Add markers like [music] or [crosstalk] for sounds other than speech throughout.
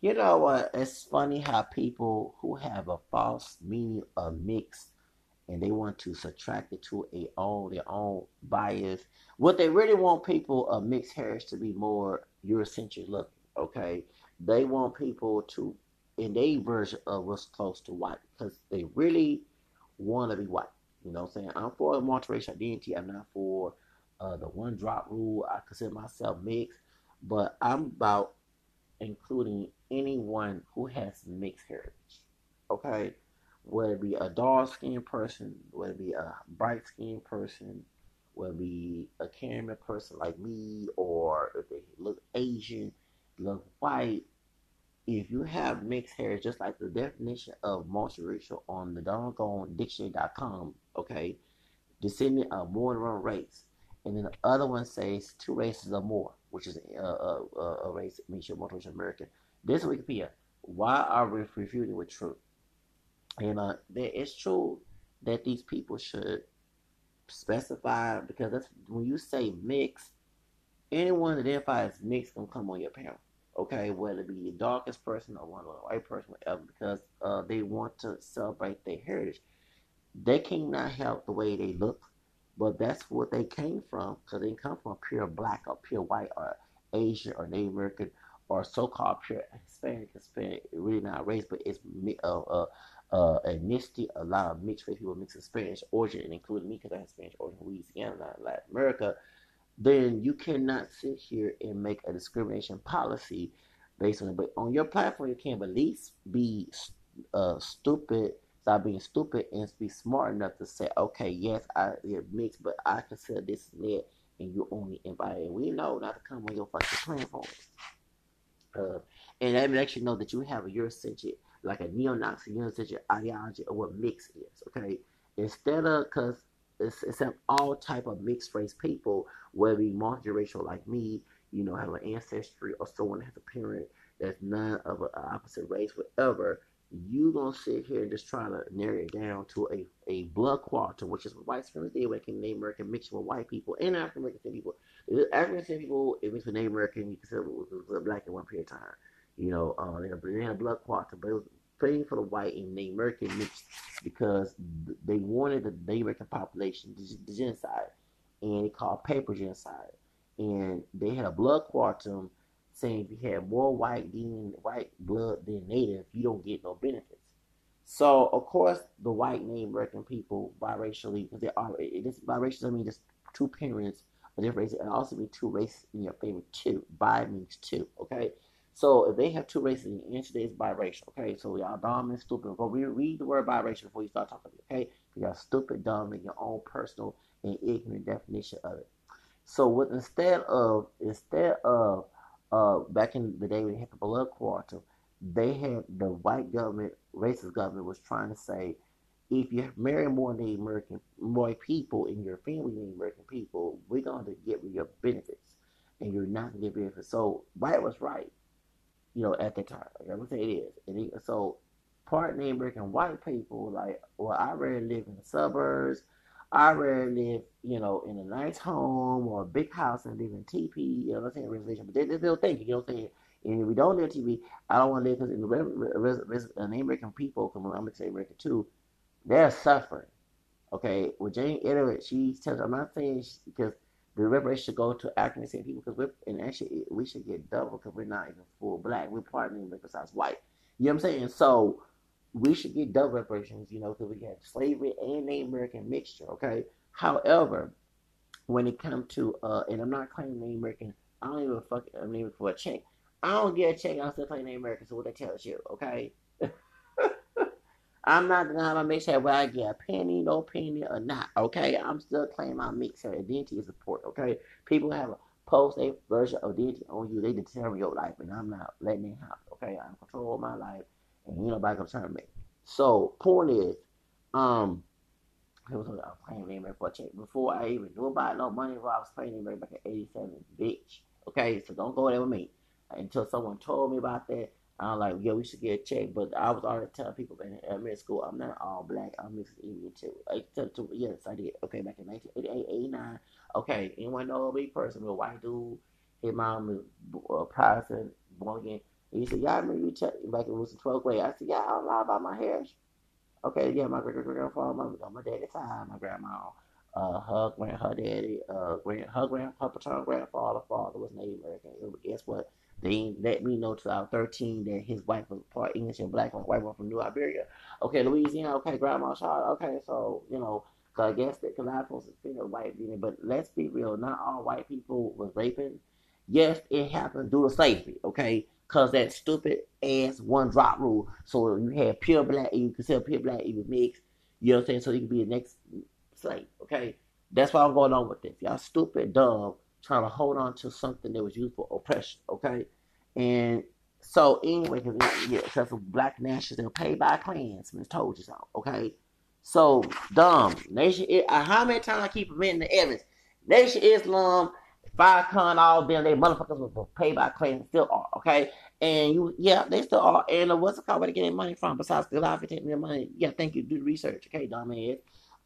You know what? It's funny how people who have a false meaning of mix and they want to subtract it to a own their own bias. What they really want people of mixed heritage to be more Eurocentric looking. Okay, they want people to in their version of what's close to white because they really want to be white. You know what I'm saying? I'm for a multiracial identity. I'm not for uh, the one drop rule. I consider myself mixed, but I'm about including anyone who has mixed heritage. Okay? Whether it be a dark skinned person, whether it be a bright skinned person, whether it be a Caribbean person like me, or if they look Asian, look white, if you have mixed hair, just like the definition of multiracial on the doggone dictionary.com, okay, descendant of more than one race. And then the other one says two races or more, which is a, a, a race makes you're multiracial American. This Wikipedia. Why are we refuting with truth? And uh, it's true that these people should specify because that's when you say mix, anyone that identifies mixed can come on your panel okay, whether it be the darkest person or one of the white person, whatever, because uh, they want to celebrate their heritage. They cannot help the way they look, but that's what they came from, because they come from pure black or pure white or Asian or Native American or so-called pure Hispanic. Hispanic, really not race, but it's uh, uh, uh, ethnicity. A lot of mixed race people, mixed Spanish origin, including me, because I have Spanish origin, Louisiana, Latin America then you cannot sit here and make a discrimination policy based on it. But on your platform, you can at least be uh, stupid, stop being stupid, and be smart enough to say, okay, yes, I it mixed, but I consider this and and you only invited. We know not to come on your fucking platform. Uh, and that lets you know that you have a Eurocentric, like a neo-Nazi Eurocentric ideology of what mix is, okay? Instead of, because accept all type of mixed race people, whether you multiracial like me, you know, have an ancestry or someone has a parent that's none of an opposite race, whatever, you gonna sit here and just try to narrow it down to a, a blood quantum, which is what white supremacists did when Native American mixed with white people and African American people. African American people, it mixed with Native American, you consider it was black at one period of time. You know, uh, they, had a blood quantum, but it was fighting for the white and the American mixed because they wanted the Native American population the genocide, and it called paper genocide. And they had a blood quantum saying if you have more white than white blood than native, you don't get no benefits. So of course the white Native American people biracially because they are this biracial I mean just two parents of different races and also be two races in your favor too. Bi means two, okay? So if they have two races, the answer is biracial. Okay, so y'all dumb and stupid. Read, read the word biracial before you start talking. Okay, y'all stupid, dumb, and your own personal and ignorant definition of it. So what instead of instead of uh back in the day when they had the blood quarter, they had the white government, racist government was trying to say, if you marry more Native American more people in your family Native American people, we're going to get of your benefits, and you're not going to get benefits. So white was right you know, at the time. Like I'm gonna say it is. And he, so part Native American white people, like, well, I rather live in the suburbs. I rather live, you know, in a nice home or a big house and live in teepee, you know what I'm saying, reservation. But they, they still think, you know what I'm saying? And if we don't live teepee, I don't want to live because in the res, American people, I'm going to say American too, they're suffering. Okay, with Jane Inuit, she tells, I'm not saying because the reparation should go to African descent people because we're and actually we should get double because we're not even full black. We're partnering I was white. You know what I'm saying? So we should get double reparations, you know, because we have slavery and the American mixture. Okay. However, when it comes to uh, and I'm not claiming Native American, I don't even fuck. I'm for a check. I don't get a check. I'm still playing Native American. So what that tells you, okay? [laughs] I'm not denying my mix hair where I get a penny, no penny or not. Okay, I'm still claiming my mix hair identity is important. Okay, people have a post a version of identity on you. They determine your life, and I'm not letting it happen. Okay, I'm control my life, and ain't nobody gonna turn me. So point is, um, I was playing for a check before I even knew about no money. Before I was playing name back at '87, bitch. Okay, so don't go there with me until someone told me about that. I'm like, yo, we should get a check. But I was already telling people in elementary school, I'm not all black. I'm mixed Indian too. Tell to, yes, I did. Okay, back in 1988, 89. Okay, anyone know a big person, a white dude. His mom is a Protestant, born again. And he said, "Y'all remember you tell like it was in twelfth grade?" I said, "Yeah, I don't lie about my hair." Okay, yeah, my great great grandfather, my, my daddy's time, my grandma, uh, her grand, her daddy, uh, grand, her grand, her paternal grandfather, father was Native American. Guess what? They let me know till I was 13 that his wife was part English and black, and white one from New Iberia. Okay, Louisiana. Okay, grandma child. Okay, so you know, cause I guess that because I supposed to feel white being, but let's be real. Not all white people was raping. Yes, it happened due to slavery. Okay, cause that stupid ass one drop rule. So you have pure black, you consider pure black, even mixed. You know what I'm saying? So you can be the next slave. Okay, that's why I'm going on with this. Y'all stupid, dumb, trying to hold on to something that was used for oppression. Okay, and so anyway, because yeah, of black nationalists, they're paid by Klansmen. Told you so. Okay, so dumb nation. How many times I keep preventing the evidence? Nation Islam Farrakhan, all them, they motherfuckers were paid by Clinton, still are, okay? And you, yeah, they still are. And uh, what's it called? Where they getting money from? Besides Goliath taking their money, yeah, thank you. Do the research, okay, dumbass.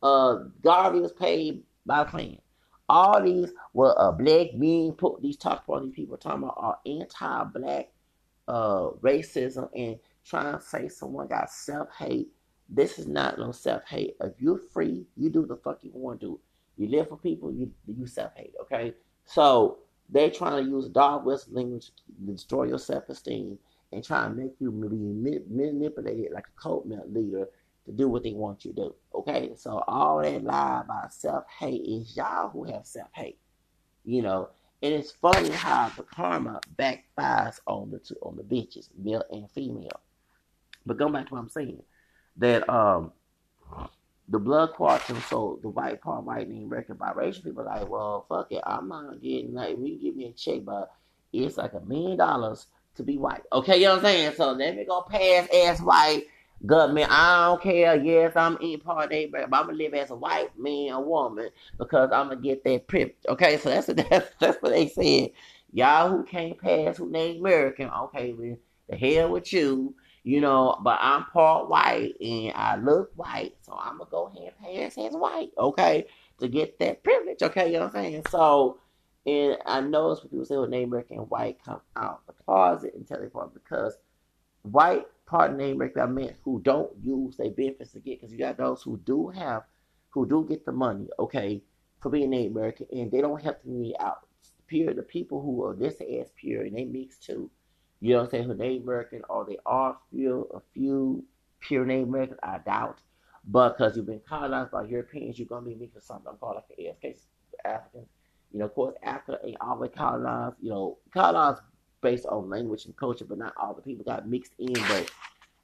Uh, Garvey was paid by Clinton. All these were uh, black men put these talk these people talking about are anti-black uh, racism and trying to say someone got self-hate. This is not no self-hate. If you're free, you do the fuck you want to do. You live for people, you you self-hate, okay? So they're trying to use dog whistle language to destroy your self esteem and try and make you be manipulated like a cult leader to do what they want you to do. Okay, so all that lie about self hate is y'all who have self hate. You know, and it's funny how the karma backfires on the two on the bitches, male and female. But going back to what I'm saying, that um the blood quantum, so the white part white name record biracial people like, well, fuck it, I'm not getting like we give me a check, but it's like a million dollars to be white. Okay, you know what I'm saying? So let me go pass as white government. I don't care. Yes, I'm in part of but I'm gonna live as a white man or woman because I'm gonna get that privilege. Okay, so that's [laughs] that's that's what they said. Y'all who can't pass who name American, okay, well, the hell with you you know, but I'm part white and I look white, so I'm gonna go ahead and pass as white, okay, to get that privilege, okay, you know what I'm saying? So, and I know it's what people say when Native American white come out the closet and tell part because white part Native American I meant who don't use their benefits to get, because you got those who do have, who do get the money, okay, for being Native American, and they don't help community out. Pure, the people who are this as pure and they mix too you know what I'm saying? Who Native American or they are few a few pure Native Americans, I doubt. But because you've been colonized by Europeans, you're gonna be mixed with something called like an AFK Africans. You know, of course, Africa ain't always colonized. You know, colonized based on language and culture, but not all the people got mixed in. But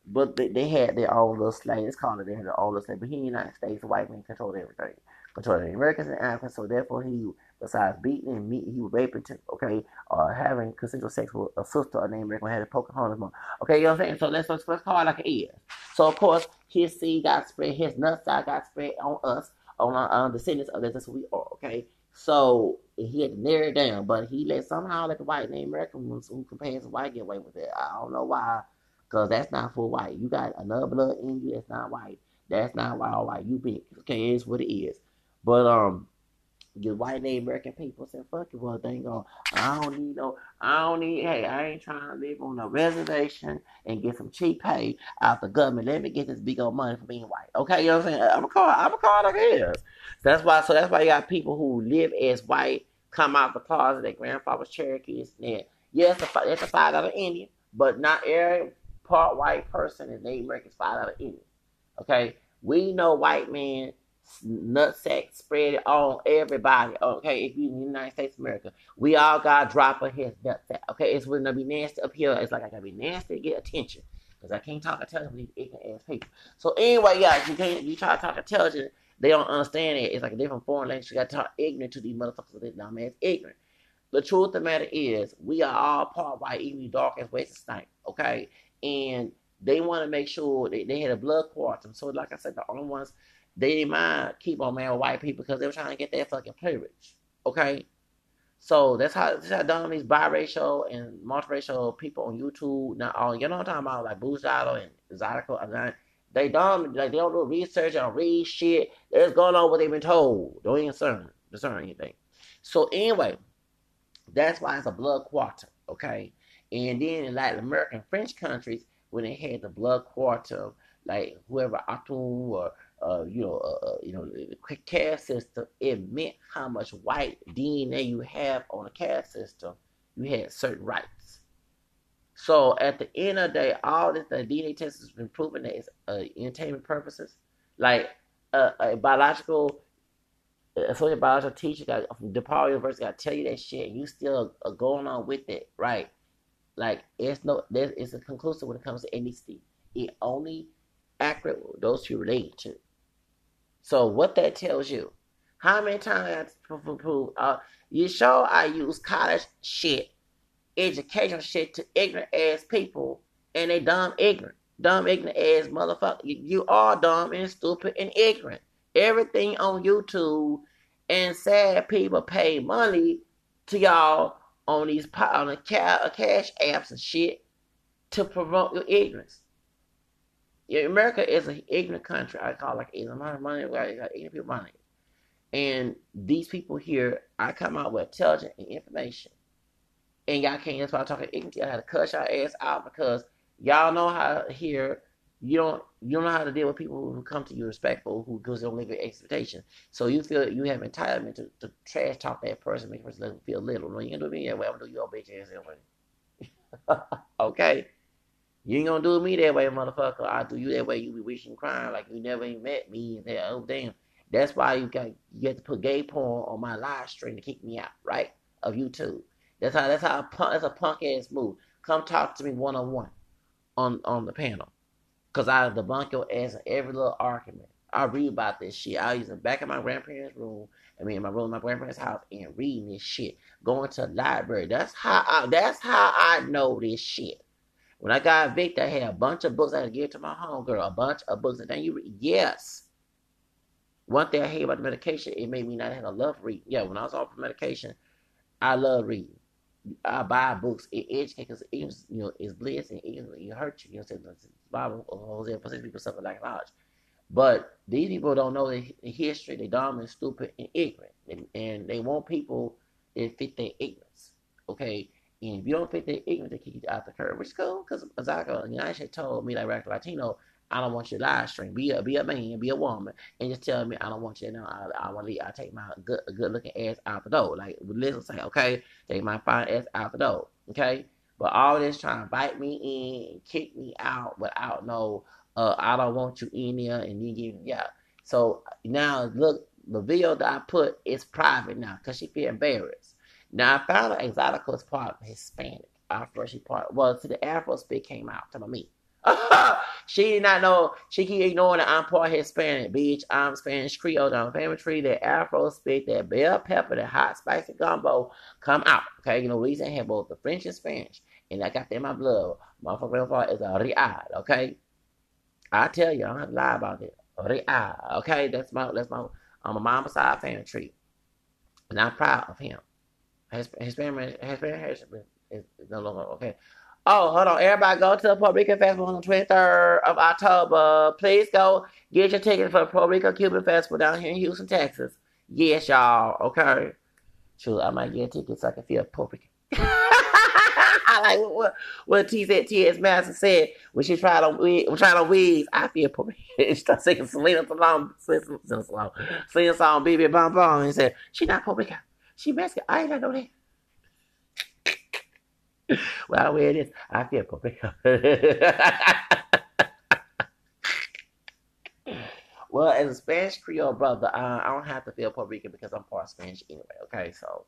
but they, they had their own little slang. It's called it they had their own little slang. But here in the United States, the white man controlled everything. Controlled the Americans and Africans. So therefore, he besides beating and meat, he was raping, okay, or having consensual sex with a sister named American had a Pocahontas mom. Okay, you know what I'm saying? So let's, let's, call it like it is. So, of course, his seed got spread, his nutsack got spread on us, on our uh, descendants of. That's who we are, okay? So he had to narrow it down, but he let somehow let the white name American ones who compares to white get away with it. I don't know why, because that's not for white. You got another blood in you that's not white. That's not why all white. You big. Okay, it's what it is. But um the white Native American people said, fuck it, well, dang on. I don't need no, I don't need, hey, I ain't trying to live on a reservation and get some cheap pay out the government. Let me get this big old money for being white. Okay, you know what I'm saying? I'm a call, I'm a call like it is. That's why, so that's why you got people who live as white come out the closet, their grandfather's Cherokees. And yes, yeah, it's a five dollar Indian, but not every part white person in Native American is five dollar Indian. Okay, we know white men nutsack spread on everybody. Okay, if you in the United States of America, we all got drop of his nutsack. Okay, it's gonna be nasty up here. It's like I gotta be nasty to get attention because I can't talk intelligent these ignorant ass people. So anyway, yeah, you can't you try to talk intelligent, they don't understand it. It's like a different foreign language. You gotta talk ignorant to these motherfuckers. This dumb ass ignorant. The truth of the matter is, we are all part white, even dark as Wes Snipe. Okay, and they want to make sure they, they had a blood quantum. So, like I said, the only ones they didn't mind keep on man with white people because they were trying to get that fucking privilege. Okay? So that's how that's how dumb these biracial and multiracial people on YouTube not all you know what I'm talking about like Boozado and Zydeco uh, they dumb like they don't do research, they don't read shit. They're just going on what they've been told. Don't even discern discern anything. So anyway, that's why it's a blood quarter, okay? And then in Latin American French countries, when they had the blood quarter, like whoever Atum or uh, you know, uh, uh you know, the caste system, it meant how much white DNA you have on a caste system. You had certain rights. So at the end of the day, all this the DNA test has been proven that it's uh, entertainment purposes. Like uh, a biological, associate biological teacher got, from DePaul University got to tell you that shit, and you still are going on with it, right? Like it's no, it's a conclusive when it comes to NDC. It only accurate those who relate to. So what that tells you, how many times prove uh, you show I use college shit, educational shit to ignorant ass people, and they dumb ignorant, dumb ignorant ass motherfucker. You, are dumb and stupid and ignorant. Everything on YouTube and sad people pay money to y'all on these on the cash apps and shit to promote your ignorance. Yeah, America is an ignorant country. I call it like a amount of money, like ignorant people money. And these people here, I come out with intelligent information. And y'all can't that's why I'm talking ignorant. I had to cut y'all ass out because y'all know how here you don't you don't know how to deal with people who come to you respectful who goes don't live your expectation. So you feel you have entitlement to, to trash talk that person, make the person feel little. No, you can do me that way. I'm gonna do your bitch ass anyway. [laughs] okay. You ain't gonna do me that way, motherfucker. I do you that way, you be wishing crying like you never even met me and say, oh damn. That's why you got you have to put gay porn on my live stream to kick me out, right? Of YouTube. That's how that's how a punk that's a punk ass move. Come talk to me one on one on on the panel. Cause I debunk your ass in every little argument. I read about this shit. I use the back of my grandparents' room. I mean, in my room, in my grandparents' house, and reading this shit. Going to the library. That's how. I, that's how I know this shit. When I got evicted, I had a bunch of books I had to give to my homegirl. A bunch of books. And then you read. Yes. One thing I hate about the medication, it made me not have a love read. Yeah, when I was off medication, I love reading. I buy books. It educates because it you know it's bliss and it, it hurts you. You know, the Bible holds in for people suffer like knowledge. But these people don't know the, history. They're dumb and stupid and ignorant, and, and they want people that fit their ignorance. Okay, and if you don't fit their ignorant, they kick you out the curb, which is cool. Because Azaka, know, actually told me like Radical Latino, I don't want your live stream. Be a be a man, be a woman, and just tell me I don't want you. No, I, I want to. I take my good good looking ass out the door. Like listen, say okay, take my fine ass out the door. Okay, but all this trying to bite me in and kick me out without no, uh, I don't want you in there, and you give yeah. So now look, the video that I put is private now because she feel embarrassed. Now I found out Exotica is part Hispanic. After she part well, see the Afro spit came out to me. [laughs] she did not know. She keep ignoring that I'm part Hispanic, bitch. I'm Spanish Creole. I'm family tree. That Afro spit, that bell pepper, that hot spicy gumbo come out. Okay, you know, reason I have both the French and Spanish, and I got that in my blood. My grandfather is a Real. Okay, I tell you, I don't have to lie about it. Real. Okay, that's my that's my I'm a mama side family tree, and I'm proud of him. Hispanic Hispanic Hispanic is no longer okay. Oh, hold on. Everybody go to the Puerto Rican Festival on the 23rd of October. Please go get your tickets for the Puerto Rico Cuban Festival down here in Houston, Texas. Yes, y'all. Okay. True, I might get a ticket so I can feel Puerto Rican. [laughs] I like what what T said said when she tried on when tried on wigs. I feel Puerto Rican. [laughs] she started singing Selena Salon, Selena Salon, Selena song, Baby Bom Bom, and said she not Puerto Rican. She Mexican. I ain't know that. well, where it is, I feel perfect. [laughs] well, as a Spanish Creole brother, I, I, don't have to feel Puerto Rican because I'm part Spanish anyway. Okay, so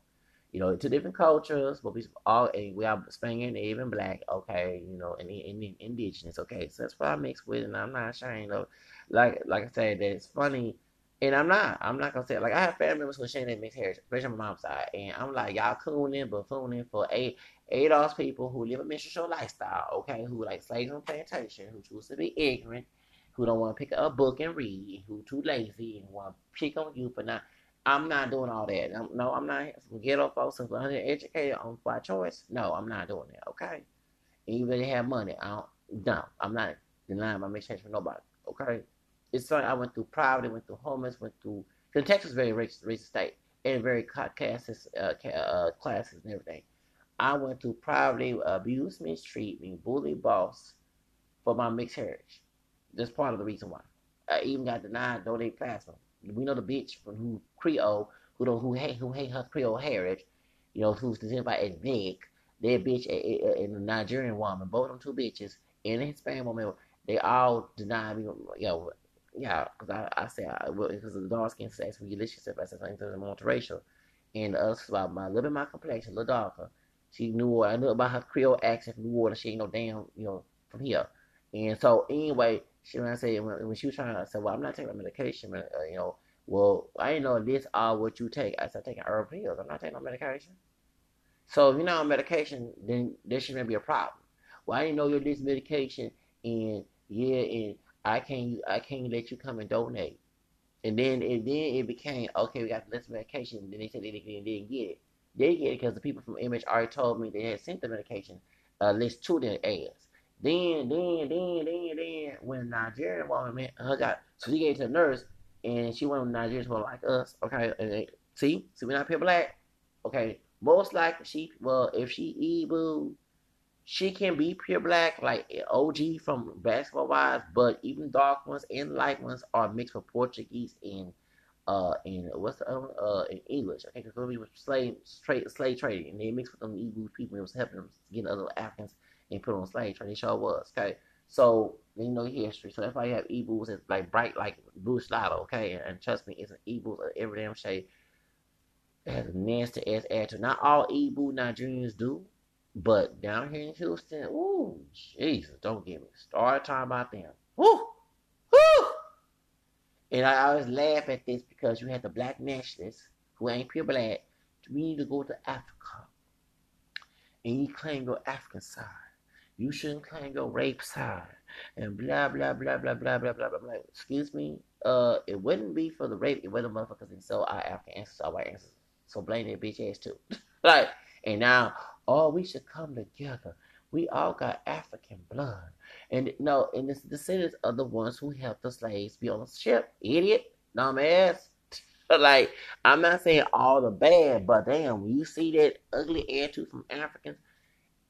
you know, two different cultures, but we all we are Spanish, even black. Okay, you know, and, and, and indigenous. Okay, so that's what I mix with, and I'm not ashamed of. Like like I said, that it's funny and I'm not. I'm not gonna say it. like I have family members who share that mixed heritage, especially my mom's side. And I'm like, y'all cooning, buffooning for eight eight those people who live a minstrel lifestyle, okay, who like slaves on plantation, who choose to be ignorant, who don't want to pick up a book and read, who too lazy and want to pick on you for not. I'm not doing all that. I'm, no, I'm not. Some ghetto folks who are educated on um, by choice. No, I'm not doing that. Okay, even if they have money, I don't. No, I'm not denying my mixed heritage for nobody. Okay it's something I went through poverty, went through homeless, went through. Because Texas is very racist, racist state and very classes, uh, uh, classes and everything. I went through privately abuse, mistreatment, bully, boss for my mixed heritage. That's part of the reason why. I even got denied donate plasma. We know the bitch from who Creole who don't who hate who hate her Creole heritage, you know, who's identified as Nick. That bitch and the Nigerian woman, both them two bitches, and the Hispanic woman, they all denied me. You know, yeah, because I, I say I, because of the dark skin sex, we relationship, I said something to the multiracial, and us about my little bit my complexion, a little darker. She knew I knew about her Creole accent from New Orleans. She ain't no damn, you know, from here. And so anyway, she when I say when, when she was trying to say, well, I'm not taking my medication, uh, you know. Well, I didn't know this all what you take. I said taking herb pills. I'm not taking no medication. So if you're not on medication, then there shouldn't be a problem. Well, I didn't know you're this medication, and yeah, and I can't I can't let you come and donate. And then and then it became okay. We got less medication. Then they said they didn't, didn't get it. They get it because the people from Image already told me they had sent the medication uh, list to their ass. Then, then, then, then, then, when Nigerian woman man, her got so she gave it to the nurse, and she went with Nigerians who are like us. Okay, and they, see, see, we're not pure black. Okay, most likely she, well, if she Igbo, she can be pure black, like OG from basketball wise, but even dark ones and light ones are mixed with Portuguese and uh in what's the other uh in English. I think it's gonna be with slave trade slave trading and they mixed with them Igbo people. It was helping them get other Africans and put on slave trade. They sure was okay. So you know history. So that's why you have Igbos that's like bright like blue slaughter, okay? And, and trust me, it's an Igbos of every damn shade. It has a nasty ass attitude. Not all Igbo Nigerians do, but down here in Houston, ooh, Jesus, don't get me started talking about them. Woo! Woo! And I always laugh at this because you have the black nationalists who ain't pure black. We need to go to Africa. And you claim your African side. You shouldn't claim your rape side. And blah blah blah blah blah blah blah blah blah. Excuse me. Uh it wouldn't be for the rape, it the motherfuckers and so our African ancestors, our white ancestors. So blame that bitch ass too. [laughs] like and now, oh, we should come together. We all got African blood. And no, and the descendants are the ones who helped the slaves be on the ship. Idiot, dumbass. [laughs] like, I'm not saying all the bad, but damn, when you see that ugly attitude from Africans,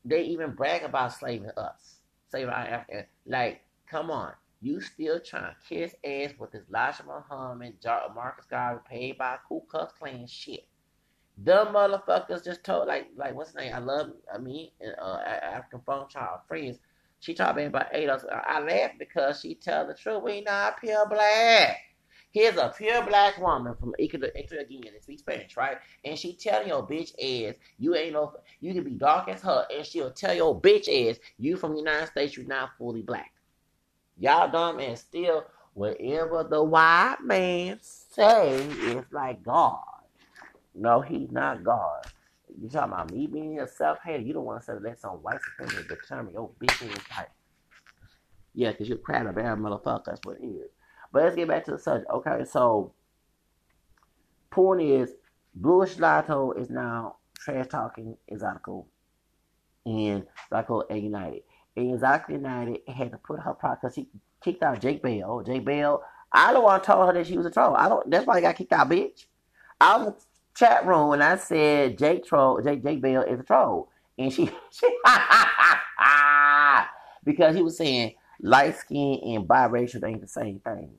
they even brag about slaving us. Slaving our. Like, come on. You still trying to kiss ass with this Elijah Muhammad, Marcus Garvey, paid by Ku Klux Klan shit. Them motherfuckers just told like like what's the name? I love I mean uh, African phone child friends. She talked me about us. I laughed because she tell the truth. We not pure black. Here's a pure black woman from Ecuador, again that speaks Spanish, right? And she telling your bitch ass you ain't no you can be dark as her, and she'll tell your bitch ass you from the United States you're not fully black. Y'all dumb and still whatever the white man say is like God. No, he's not God. You talking about me being a self-hater? You don't want to say let some white supremacy determine your bitch ass type. Yeah, because you're crab a bad motherfucker. That's what it is. But let's get back to the subject. Okay, so point is, Bluish Lotto is now trash talking Exotical and Exotical and United. And Exotical United had to put her product because she kicked out Jake Bell. Jake Bell, I don't want to tell her that she was a troll. I don't. That's why I got kicked out, bitch. I was chat room and I said Jake troll Jake Jake Bell is a troll. And she, [laughs] she [laughs] because he was saying light skin and biracial ain't the same thing.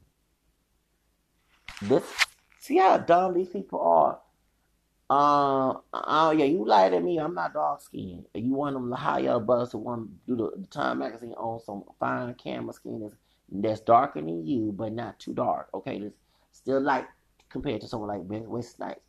This see how dumb these people are. Uh, uh yeah, you lied at me. I'm not dark skinned. You want them to hire buzz to want to do the, the Time magazine on some fine camera skin that's, that's darker than you, but not too dark. Okay, that's still light compared to someone like Wes Snipes.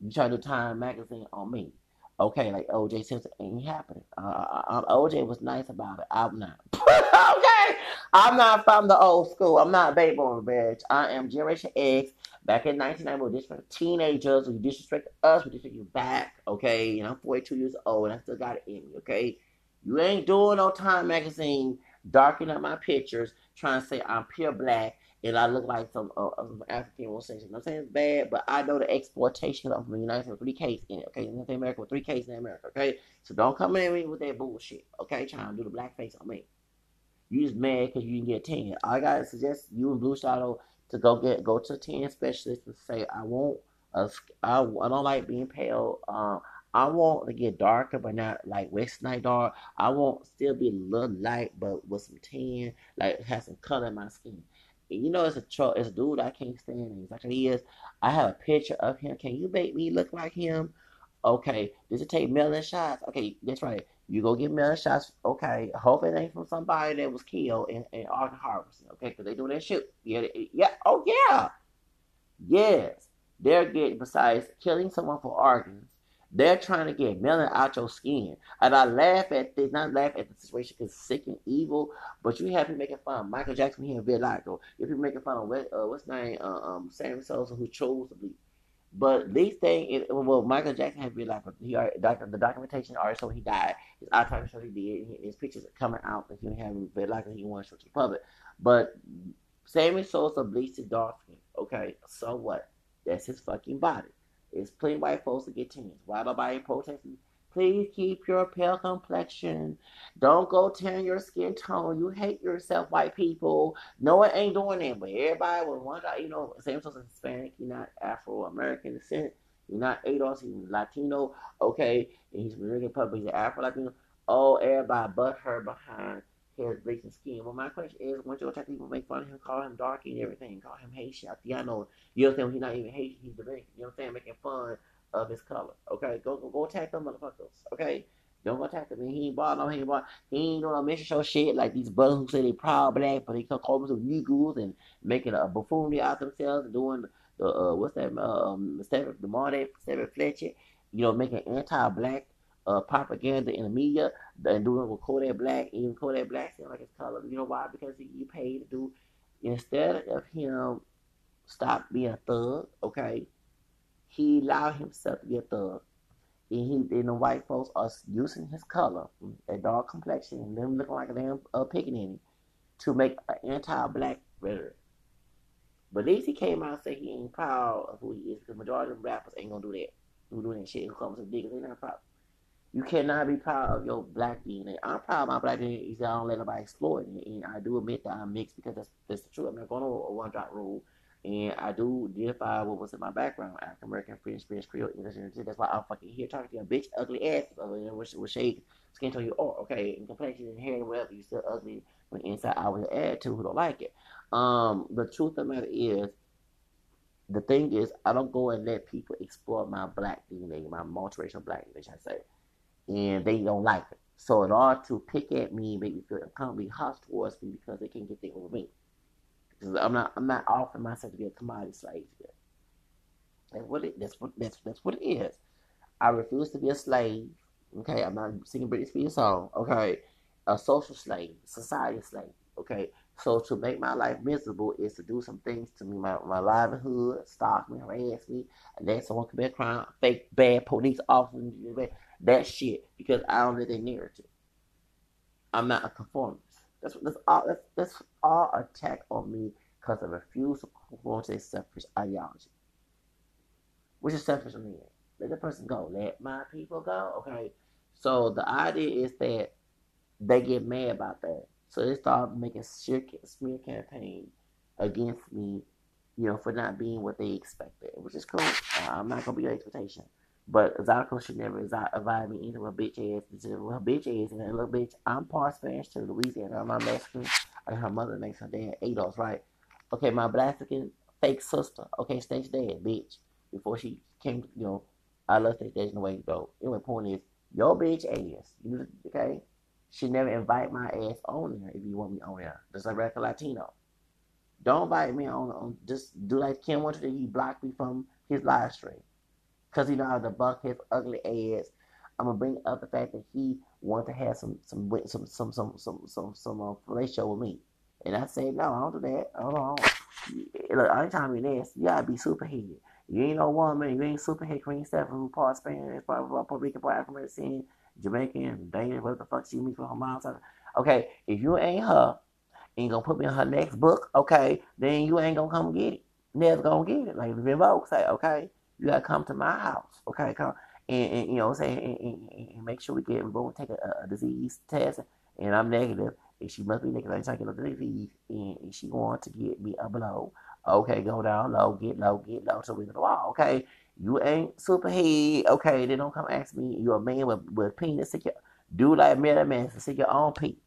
You try to Time magazine on me. Okay, like OJ Simpson ain't happening. Uh, uh, uh OJ was nice about it. I'm not. [laughs] okay, I'm not from the old school. I'm not baby boomer, bitch. I am Generation X. Back in 1990, we disrespect teenagers. We disrespect us. We disrespect you back. Okay, and I'm 42 years old, and I still got it in me. Okay, you ain't doing no Time magazine darkening up my pictures, trying to say I'm pure black and I look like some, uh, some African organization. I'm saying it's bad, but I know the exploitation of the United States three Ks in it. Okay, United America with three Ks in America. Okay, so don't come at me with that bullshit. Okay, trying to do the black face on me. You just mad because you didn't get ten. I gotta suggest you and Blue Shadow to go get go to ten specialist and say I won't. Uh, I, I don't like being pale. Um, I want to get darker, but not like West Night dark. I want still be a little light, but with some tan, like have some color in my skin. You know, it's a tro- it's a dude I can't stand. Exactly he is. I have a picture of him. Can you make me look like him? Okay, does it take melon shots? Okay, that's right. You go get melon shots. Okay, hope it ain't from somebody that was killed in, in organ harvesting. Okay, because they do that shit. Yeah, yeah. Oh yeah. Yes, they're getting besides killing someone for organs. They're trying to get melon out your skin. And I laugh at this, not laugh at the situation because sick and evil, but you have people making fun of Michael Jackson here in Vitiligo. You have people making fun of what, uh, what's name, uh, um, Sammy Sosa, who chose to be but these things, well, Michael Jackson had been like he the documentation already so he died. His autopsy show he did. His pictures are coming out that he have been like he want to show to the public. But Sammy Sosa bleached his dark skin. Okay, so what? That's his fucking body. It's plenty white folks to get tens. Why nobody protesting? Please keep your pale complexion. Don't go tearing your skin tone. You hate yourself, white people. No one ain't doing that, but everybody will want to, you know, same as Hispanic, you're not Afro American descent, you're not ADOS, you're Latino, okay, and he's American public, he's Afro Latino. Oh, everybody but her behind his bleaching skin. Well, my question is, once you attack people make fun of him, call him darky and everything, call him Haitian. I know, you saying? He's not even Haitian, he's Dominican. You know what I'm saying? Making fun of his color. Okay, go go, go attack them motherfuckers. Okay, don't go attack them. He ain't bought no, he ain't bought, he ain't doing no mission show shit like these brothers who say they proud black, but they come calling some Negroes and making a buffoonery out themselves and doing the uh, what's that um Stephen Demonte Stepin Fetchit, you know, making anti-black uh, propaganda in the media and doing with Kodak Black, even Kodak Black saying like his color. You know why? Because he, paid to do instead of him stop being a thug, okay, he allowed himself to be a thug. And he and the white folks are using his color, a dark complexion, and them looking like a damn uh, pickaninny, to make an anti-black rhetoric. But at least he came out and said he ain't proud of who he is, because majority of rappers ain't gonna do that. Who doing that shit? Who comes to diggers? They not proud. You cannot be proud of your black DNA. I'm proud of my black DNA. Is I don't let nobody exploit it, and I do admit that I'm mixed because that's that's the truth. I'm not going to a one drop rule and I do identify what was in my background, African American, French, Spanish, Creole, English, and that's why I'm fucking here talking to you, bitch, ugly ass, uh, you know, with, with shade, skin tone, you, oh, okay, and complexion and hair and whatever, you still ugly when inside I will add to who don't like it. Um, the truth of the matter is, the thing is, I don't go and let people explore my black DNA, my multiracial black DNA, I say, and they don't like it. So in order to pick at me, make me feel uncomfortable, hostile towards me because they can't get things over me. I'm not I'm not offering myself to be a commodity slave. That's what it that's what that's that's what it is. I refuse to be a slave. Okay, I'm not singing Britney Spears song. Okay, a social slave, society slave. Okay, so to make my life miserable is to do some things to me, my, my livelihood, stalk me, harass me, then someone commit a crime, fake bad police officer, that shit because I don't live their narrative. I'm not a conformist. That's that's all. That's, that's all attack on me because I refuse to conform to a selfish ideology, which is selfish on me. Let the person go. Let my people go. Okay. So the idea is that they get mad about that. So they start making smear campaign against me, you know, for not being what they expected, which is cool. Uh, I'm not gonna be your expectation. But Zydeco should never invite me into a bitch ass. Her bitch ass and that little bitch. I'm part Spanish to Louisiana. I'm not Mexican. And her mother makes her dad ADOS, right? Okay, my Blaxican fake sister. Okay, stage dad, bitch. Before she came, you know, I love stage dad in the way you go. Anyway, point is, your bitch ass. You okay? She never invite my ass on there if you want me on there. Just like regular Latino. Don't invite me on, on just do like Kim wanted to. He blocked me from his live stream because he know how to buck his ugly ass. I'm gonna bring up the fact that he wanted to have some some some some some some some some uh, relationship with me, and I said no, I don't do that. Hold on, look, to be nasty. You gotta be superhead. You ain't no woman. You ain't superhead Karrine Steffans who part Spanish, part Puerto Rican, part African Jamaican, Danish, whatever the fuck she me from her house. Okay, if you ain't her, ain't gonna put me in her next book, okay, then you ain't gonna come get it. Never gonna get it. Like Revoke say, okay. You gotta come to my house, okay? Come and, and you know, say and, and, and, make sure we get we take a, a, disease test, and I'm negative, and she must be negative. I'm taking a disease, and she want to get me a blow. Okay, go down low, get low, get low, so we the wall. Okay, You ain't super head. Okay, then don't come ask me. You're a man with, with penis. Sick your, do like Mary Man. Sick your own pee.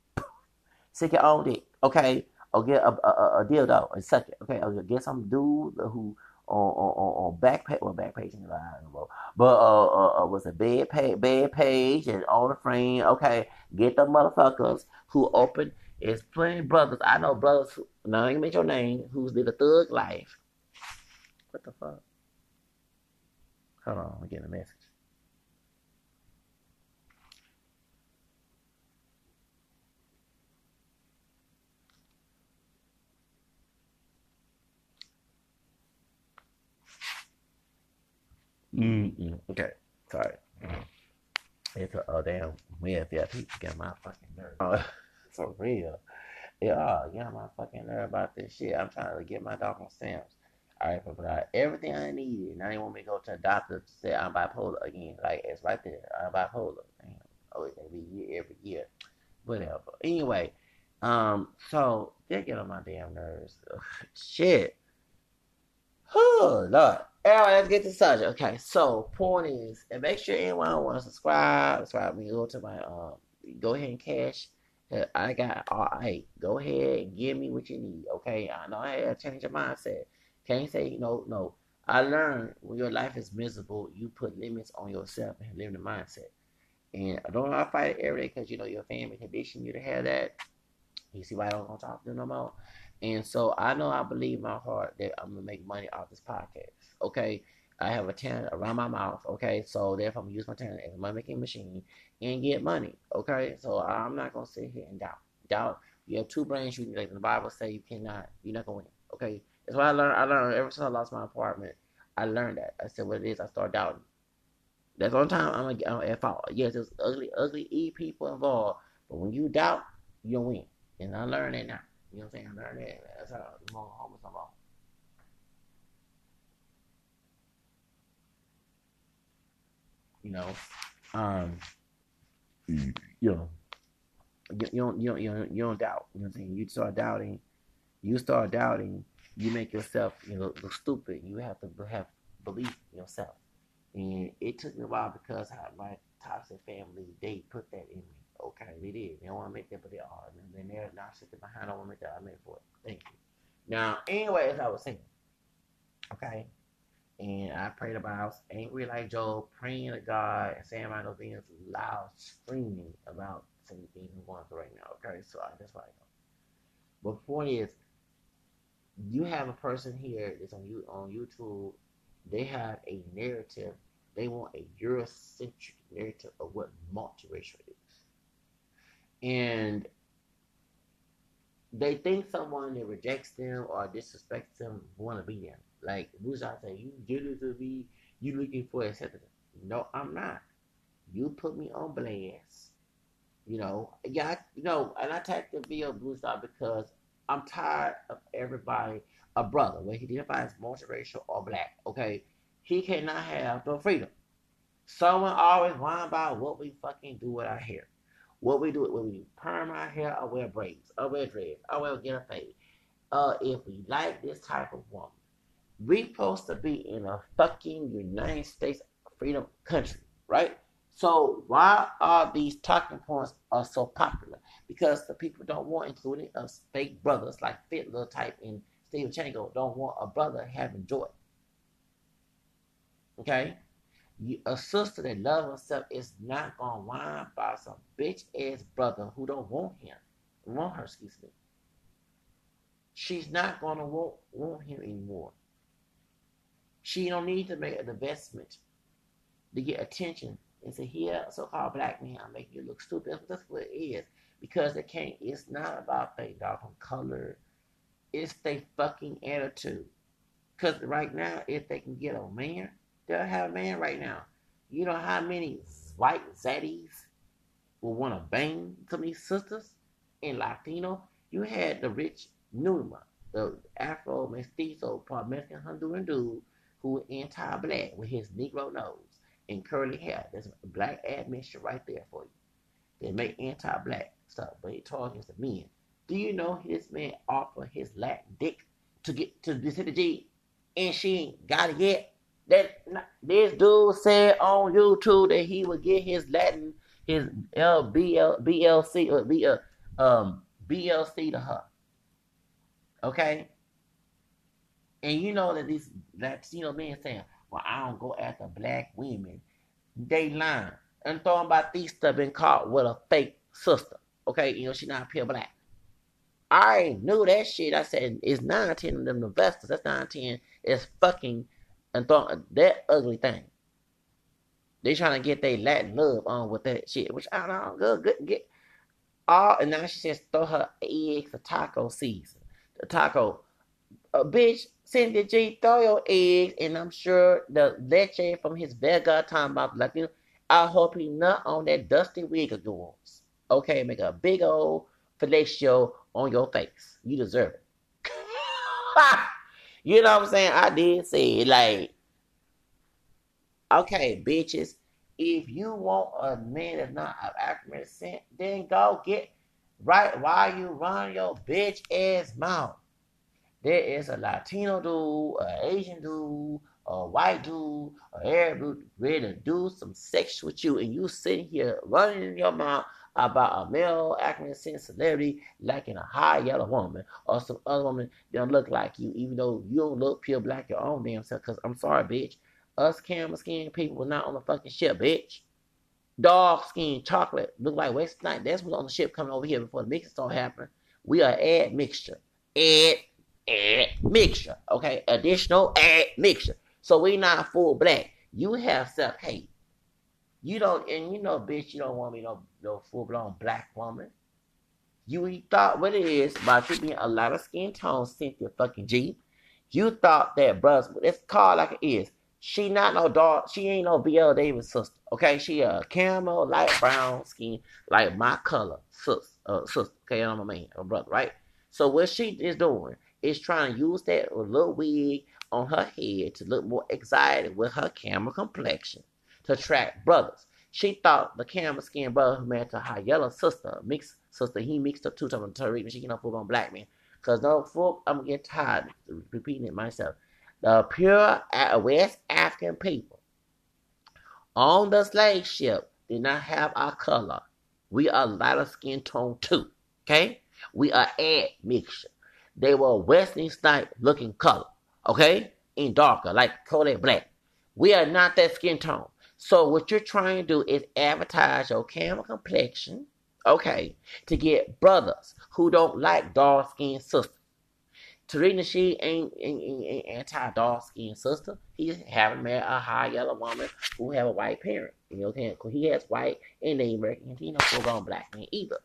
Sick your own dick. Okay, or get a, a, a dildo and suck it. Okay, or get some dude who on on, on back page, well back page, but uh, uh, uh was a bed page, bed page and on the frame. Okay, get the motherfuckers who open. It's plenty brothers. I know brothers. Who, now I can mention your name. Who's did a thug life. What the fuck? Hold on, I'm getting a message. Mm-mm. Okay, sorry. Mm-hmm. It's a oh, damn yeah, yeah, people get my fucking nerve. Oh, [laughs] for real. Yeah, oh, yeah, my fucking nerve about this shit. I'm trying to get my dog on stamps. All right, but I, uh, everything I needed. Now they want me to go to a doctor to say I'm bipolar again. Like it's right there. I'm bipolar. Damn. Oh, every year, every year. Whatever. Anyway, um, so they get on my damn nerves. Shit. Oh Lord. Anyway, let's get to subject. Okay, so point is, and make sure anyone wants to subscribe. Subscribe me. Go to my um. Go ahead and cash. I got all right. Go ahead and give me what you need. Okay, I know I had to change your mindset. Can't say no, no. I learned when your life is miserable, you put limits on yourself and live the mindset. And I don't know I fight it every day because you know your family condition you to have that. You see why I don't want to talk to them no more. And so I know I believe in my heart that I'm gonna make money off this podcast. Okay. I have a talent around my mouth, okay? So therefore I'm gonna use my talent as a money making machine and get money. Okay. So I'm not gonna sit here and doubt. Doubt you have two brains you like the Bible say you cannot you're not gonna win. Okay. That's why I learned. I learned ever since I lost my apartment. I learned that. I said what it is. I started doubting. That's only time I'm gonna get at fault. Yes, there's ugly, ugly e people involved, but when you doubt, you win. And I learned that now. You know what I'm saying? I learned that. That's how more homeless I'm on. You know, um, you know, you, don't, you don't, you don't, you don't doubt. You know what I'm saying? You start doubting. You start doubting you make yourself, you know, look stupid. You have to have belief in yourself. And it took me a while because my toxic family, they put that in me. Okay, they did. They don't want to make that, but they are. And then they're not sitting behind. I want to make that. I made for it. Thank you. Now, anyway, as I was saying, okay, and I prayed about, I was angry like Job, praying to God and saying my things loud, screaming about some things I'm going through right now. Okay, so I, that's why I know. But the point is, you have a person here that's on you on YouTube. They have a narrative. They want a Eurocentric narrative of what multiracial is, and they think someone that rejects them or disrespects them want to be them. Like Bouchard say, you it to be you looking for acceptance. No, I'm not. You put me on blast. You know, yeah, you know, and I take the video star because I'm tired of everybody, a brother, whether he identifies multiracial or black, okay? He cannot have the freedom. Someone always whine about what we fucking do with our hair. What we do, when we perm our hair or wear braids, or wear dreads, or wear get a fade. Uh, if we like this type of woman, we supposed to be in a fucking United States freedom country, right? So why are these talking points are so popular? Because the people don't want, including us fake brothers like Fitler type and Steve Chango, don't want a brother having joy. Okay? You, a sister that loves herself is not gonna whine about some bitch ass brother who don't want him, want her, excuse me. She's not gonna want, want him anymore. She don't need to make an investment to get attention and say, here, so-called black man, I'm making you look stupid. That's what it is. Because it can't, it's not about they dog from color. It's their fucking attitude. Because right now, if they can get a man, they'll have a man right now. You know how many white zaddies will want to bang some of these sisters in Latino? You had the rich Numa, the Afro mestizo, part Mexican Honduran dude who anti-black with his Negro nose and curly hair. There's a black admixture right there for you. They make anti-black stuff, but he talking to men. Do you know his man offered his Latin dick to get to the G, and she ain't got it yet? That this dude said on YouTube that he would get his Latin, his LBL, BLC or B, uh, um, BLC to her. Okay. And you know that these Latino men saying, "Well, I don't go after black women." They lying and throwing Batista been caught with a fake sister. Okay, you know she not pure black. I knew that shit. I said it's nine ten of them investors. That's nine ten. It's fucking and throwing that ugly thing. They trying to get their Latin love on with that shit, which I don't know. Good, good, get all. And now she says throw her eggs for taco season. The taco, a bitch, Cindy G, throw your eggs, and I'm sure the leche from his Vega talking about Latino. I hope he not on that dusty wig of yours. Okay, make a big old fellatio on your face. You deserve it. [laughs] you know what I'm saying? I did say. Like, okay, bitches, if you want a man that's not of African descent, then go get right while you run your bitch ass mouth. There is a Latino dude, an Asian dude, a white dude, a Arab dude ready to do some sex with you, and you sitting here running your mouth about a male African descent celebrity liking a high yellow woman or some other woman that look like you, even though you don't look pure black your own damn self. Because I'm sorry, bitch. Us camera skin people were not on the fucking ship, bitch. Dog skin chocolate look like Wes Snipe. That's what's on the ship coming over here before the mixing started happening. We are add mixture. Add, add mixture. Okay? Additional add mixture. So we not full black. You have self hate. You don't, and you know, bitch, you don't want me no, no full blown black woman. You thought what it is about you being a lot of skin tone, Cynthia fucking G. You thought that, bruh, it's called like it is. She not no dog. She ain't no Viola Davis sister. Okay, she a camel, light brown skin, like my color, sister. Uh, sister. Okay, I'm a man, a brother, right? So what she is doing is trying to use that little wig on her head to look more excited with her camera complexion to attract brothers. She thought the camera skin brother who married to her yellow sister, mixed sister, he mixed up two times with Tariq, and she can't full on black man. Cause no full, I'm getting tired repeating it myself. The pure West African people on the slave ship did not have our color. We are lighter skin tone too. Okay? We are admixture. They were Wesley Snipe looking color. Okay? In darker, like Kodak black. We are not that skin tone. So what you're trying to do is advertise your camera complexion, okay, to get brothers who don't like dark skinned sisters. Tariq Nasheed ain't, ain't, ain't anti dark skinned sister. He's having married a high yellow woman who have a white parent. You know, because he has white and Native American. He no full grown black man either.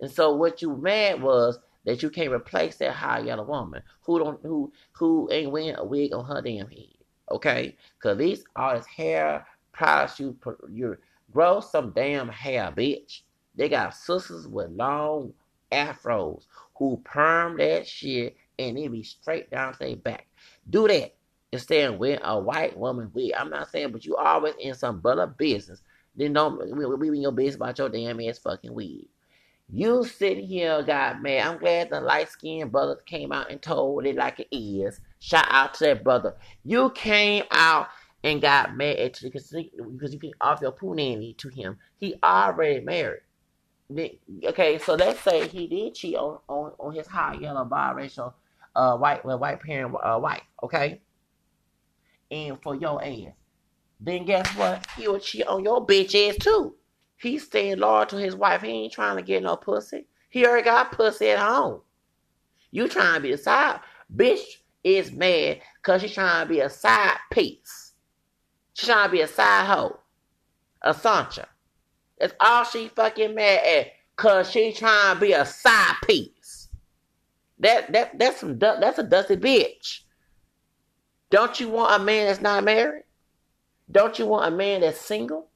And so what you mad was that you can't replace that high yellow woman who don't who who ain't wearing a wig on her damn head. Okay? Cause these are his hair products you you grow some damn hair, bitch. They got sisters with long afros who perm that shit and it be straight down their back. Do that instead of wearing a white woman wig. I'm not saying, but you always in some brother business. Then don't we, we in your business about your damn ass fucking wig. You sitting here got mad. I'm glad the light skinned brother came out and told it like it is. Shout out to that brother. You came out and got mad at you because, because you can offer your punani to him. He already married. Okay, so let's say he did cheat on, on, on his high yellow biracial uh white white parent uh wife, okay? And for your ass. Then guess what? He will cheat on your bitch ass too. He's staying loyal to his wife. He ain't trying to get no pussy. He already got pussy at home. You trying to be a side bitch is mad because she's trying to be a side piece. She trying to be a side hoe. A Sancha. That's all she fucking mad at. Cause she trying to be a side piece. That that that's some that's a dusty bitch. Don't you want a man that's not married? Don't you want a man that's single?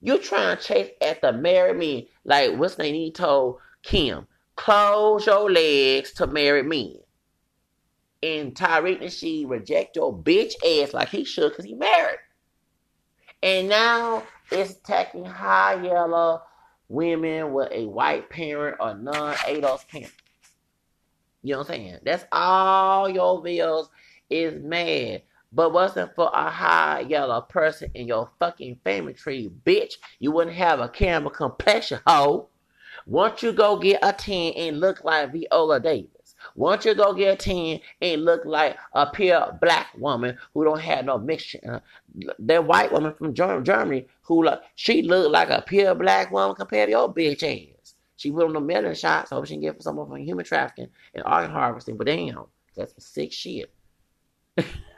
You trying to chase after marry me like what's name he told Kim. Close your legs to marry men. And Tariq Nasheed reject your bitch ass like he should because he married. And now it's attacking high yellow women with a white parent or non-ADOS parent. You know what I'm saying? That's all your bills is mad But wasn't for a high yellow person in your fucking family tree, bitch, you wouldn't have a camera complexion, hoe. Once you go get a 10 and look like Viola Davis. Once you go get a 10 and look like a pure black woman who don't have no mixture. Uh, that white woman from Germany who like she look like a pure black woman compared to your bitch ass. She put on the melanin shots, hope she can get for someone from human trafficking and organ harvesting, but damn, that's some sick shit. [laughs]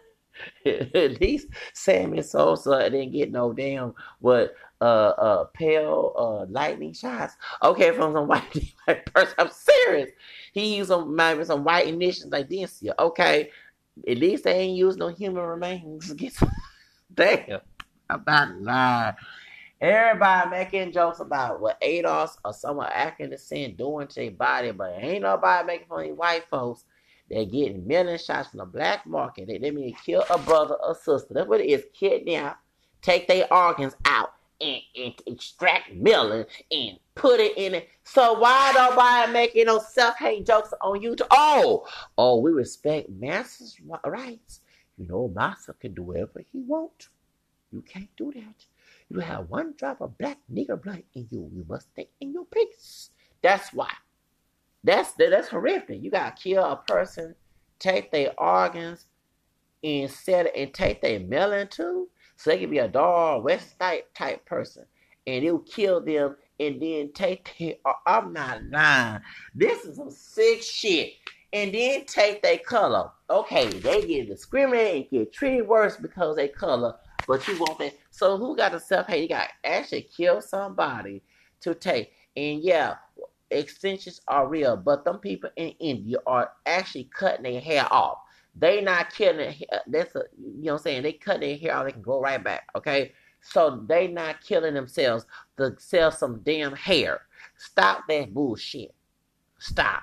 [laughs] At least Sammy Sosa didn't get no damn what uh uh pale uh lightning shots. Okay, from some [laughs] white, person. I'm serious. He used some maybe some white initials like this. Okay. At least they ain't used no human remains. [laughs] damn. I'm about lie. Everybody making jokes about what ADOS or someone acting the sin doing to their body, but ain't nobody making fun of white folks they're getting melanin shots from the black market. They, they mean kill a brother or sister. That's what it is. Kidnap, take their organs out, and, and extract melanin and put it in it. So why don't nobody making no self-hate jokes on YouTube? Oh, oh, we respect Master's rights. You know, Master can do whatever he wants. You can't do that. You have one drop of black nigger blood in you. You must stay in your peace. That's why. That's that's horrific. You gotta kill a person, take their organs, and set and take their melon too. So they can be a dog west type type person. And it'll kill them and then take their oh, I'm not lying. This is some sick shit. And then take their color. Okay, they get discriminated and get treated worse because they color, but you want that. So who got the self hate? You got to actually kill somebody to take. And yeah, extensions are real, but them people in India are actually cutting their hair off. They not killing it. That's a, you know what I'm saying. They cut their hair off, they can grow right back. Okay, so they not killing themselves to sell some damn hair. Stop that bullshit. Stop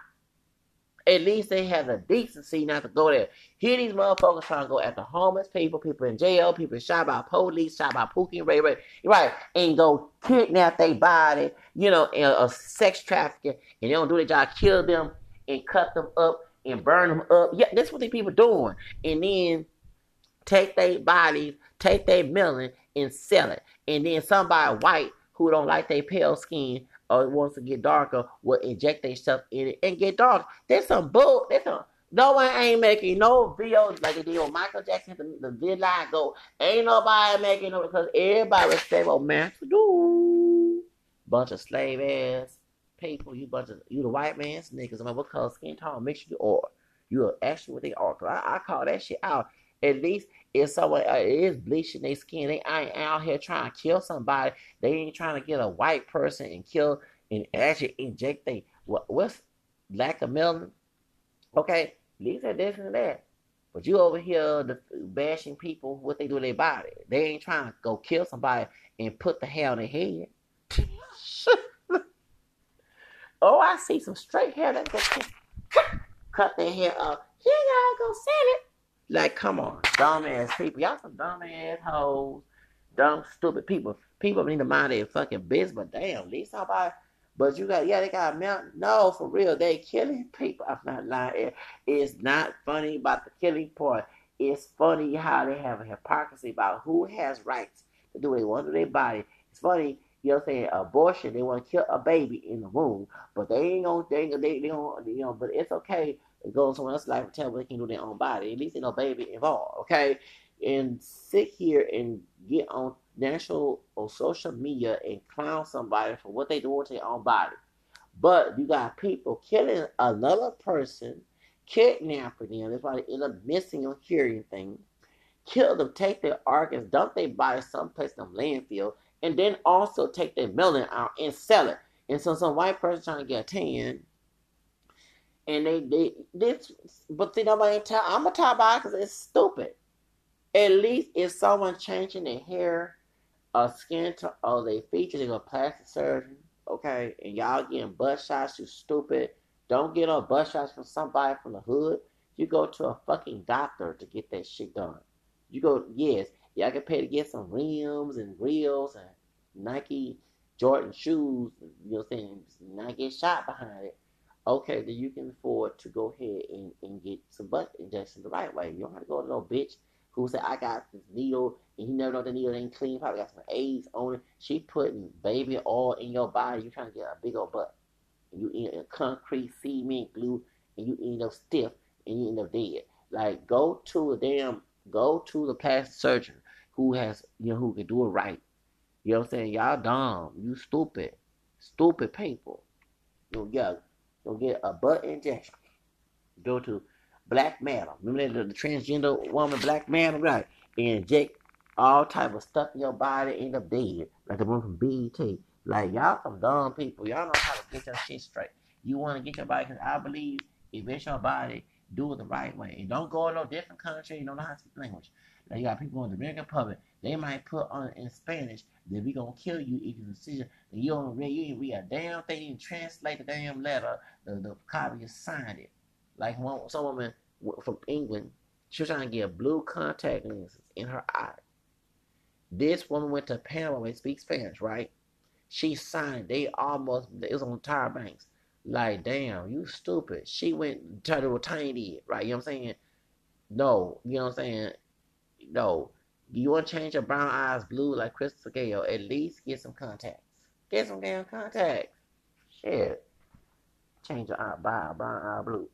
at least they have the decency not to go there. Here these motherfuckers trying to go after homeless people, people in jail, people shot by police, shot by Pookie Ray Ray, right, and go kidnap their body, you know, and a sex trafficking, and they don't do their job, kill them and cut them up and burn them up. Yeah, that's what these people doing. And then take their bodies, take their melon and sell it. And then somebody white who don't like their pale skin or wants to get darker will inject themselves in it and get dark. There's some bull. There's some. No one ain't making no videos like they did with Michael Jackson. The, the vitiligo. Ain't nobody making no because everybody respect what man to do. Bunch of slave ass people. You bunch of you the white man's niggas. I mean, what color skin tone makes you or you are actually what they are. I, I call that shit out. At least if someone uh, is bleaching their skin, they ain't out here trying to kill somebody. They ain't trying to get a white person and kill and actually inject they what, what's lack of melanin. Okay, these are this and that. But you over here the, bashing people what they do to their body. They ain't trying to go kill somebody and put the hair on their head. [laughs] oh, I see some straight hair that go cut their hair off. You gotta go sell it. Like, come on, dumbass people. Y'all some dumbass hoes, dumb, stupid people. People need to mind their fucking business, but damn, least somebody. But you got, yeah, they got a mountain. No, for real, they killing people. I'm not lying. It's not funny about the killing part. It's funny how they have a hypocrisy about who has rights to do what they want to their body. It's funny, you know what I'm saying? Abortion, they want to kill a baby in the womb, but they ain't gonna, they, they, they don't, you know, but it's okay go on someone else's life and tell them they can do their own body. At least ain't no baby involved, okay? And sit here and get on national or social media and clown somebody for what they do to their own body. But you got people killing another person, kidnapping them. That's why they end up missing or hearing things. Kill them, take their organs, dump their body someplace in landfill, and then also take their melon out and sell it. And so some white person trying to get a tan and they they this but see nobody tell I'm gonna talk about because it's stupid. At least if someone changing their hair or skin to or their features, they go plastic surgeon, okay, and y'all getting butt shots, you stupid. Don't get no butt shots from somebody from the hood. You go to a fucking doctor to get that shit done. You go, yes, y'all can pay to get some rims and reels and Nike Jordan shoes, you know what I'm saying, not get shot behind it okay, then you can afford to go ahead and, and get some butt injections the right way. You don't have to go to no bitch who said I got this needle and you never know the needle ain't clean, probably got some AIDS on it. She putting baby oil in your body. You trying to get a big old butt. And you eat a concrete cement glue and you end up stiff and you end up dead. Like go to a damn go to the plastic surgeon who has you know who can do it right. You know what I'm saying? Y'all dumb. You stupid. Stupid people. You'll get you'll get a butt injection. Go to Black Madam. Remember the, the transgender woman Black Madam, right? Inject all type of stuff in your body, end up dead. Like the one from BET. Like y'all some dumb people. Y'all know how to get your shit straight. You want to get your body, because I believe if it's your body, do it the right way. And don't go in no different country. You don't know how to speak language. Now you got people in the Dominican Republic. They might put on in Spanish that we gonna kill you if you it. And you don't read. You ain't read a damn thing. You translate the damn letter. The the copy you signed it. Like one some woman from England. She was trying to get blue contact lenses in her eye. This woman went to Panama and speaks Spanish, right? She signed. They almost it was on Tyra Banks. Like, damn, you stupid. She went tried to retain it, right? You know what I'm saying? No, you know what I'm saying? No. You want to change your brown eyes blue like Crystal Gayle? At least get some contacts. Get some damn contacts. Shit. Change your eye brown, brown eye blue.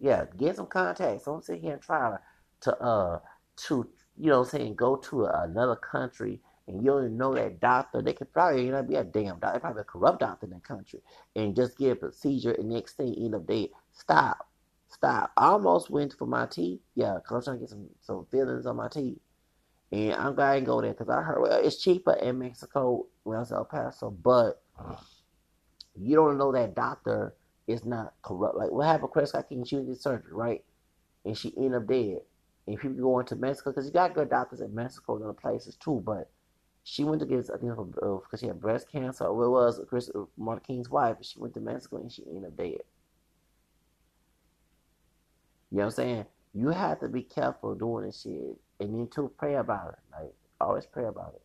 Yeah, get some contacts. Don't sit here and try to uh to you know what I'm saying go to another country and you don't know that doctor, they could probably not be a damn doctor, probably a corrupt doctor in that country, and just get a procedure and next thing end up dead. Stop. Stop. I almost went for my teeth. Yeah, because I'm trying to get some, some fillings on my teeth. And I'm glad I go there because I heard well, it's cheaper in Mexico when I was El Paso, but you don't know that doctor is not corrupt. Like what happened Chris King? She did surgery, right? And she ended up dead. And people going to Mexico because you got good doctors in Mexico and other places too, but she went to get, I think, because uh, she had breast cancer, or it was Chris uh, Martin King's wife. She went to Mexico and she ended up dead. You know what I'm saying? You have to be careful doing this shit, and then to pray about it. Like always pray about it.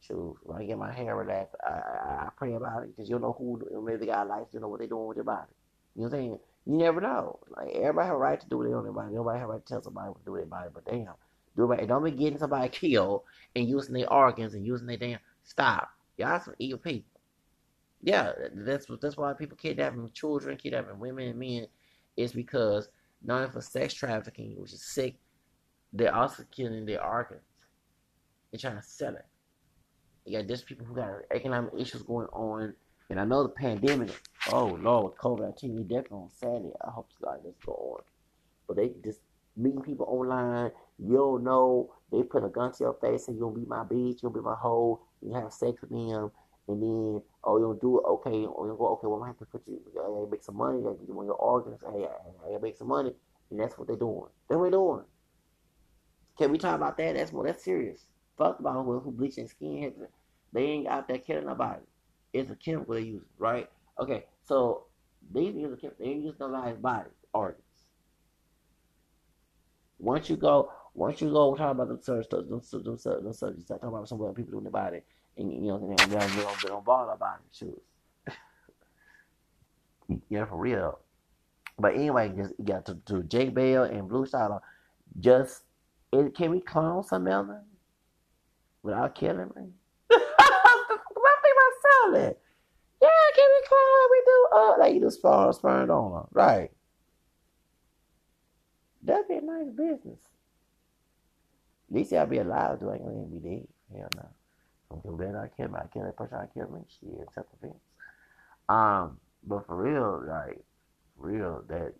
Shoot, when I get my hair relaxed, I, I, I pray about it because you don't know who maybe got life, you know what they're doing with your body. You know what I'm saying? You never know. Like everybody have a right to do what they want their body. Nobody have a right to tell somebody what to do with their body. But damn, do it. right. Don't be getting somebody [laughs] killed and using their organs and using their damn. Stop. Y'all some evil people. Yeah, that's that's why people kidnapping children, kidnapping women and men, is because not for sex trafficking, which is sick, they're also killing their organs. They're trying to sell it. You got just people who got economic issues going on, and I know the pandemic. Oh Lord, COVID nineteen, we definitely on Saturday. I hope God does go on, but they just meeting people online. You don't know. They put a gun to your face and you'll be my bitch, you'll be my hoe, you have sex with them, and then oh you'll do it, okay, oh, or you'll go, okay, well I have to put you I gotta make some money, I gotta get you on your organs, hey, I gotta make some money. And that's what they're doing. That's what they're doing. Can we talk about that? That's more that's serious. Fuck about who, who bleaching skin. They ain't out there killing nobody. It's a chemical they use, right? Okay, so they use a chemical. They use nobody's body organs. Once you go, once you go talk about the search, them, them, them, them subjects, talk about some other people doing the body, and you know, they don't, they don't, they don't bother about it, shoes. [laughs] yeah, for real. But anyway, just got to, to Jake Bell and Blue Shadow. Just it, can we clone some of without killing me? What think about selling? Yeah, can we clone? We do uh like you do spawn sperm donor, right? That'd be a nice business. At least I'll be alive, do I ain't gonna be dead. Hell no. Some people better not kill me. I kill that person I kill me. Shit, self defense. Um, but for real, like for real, that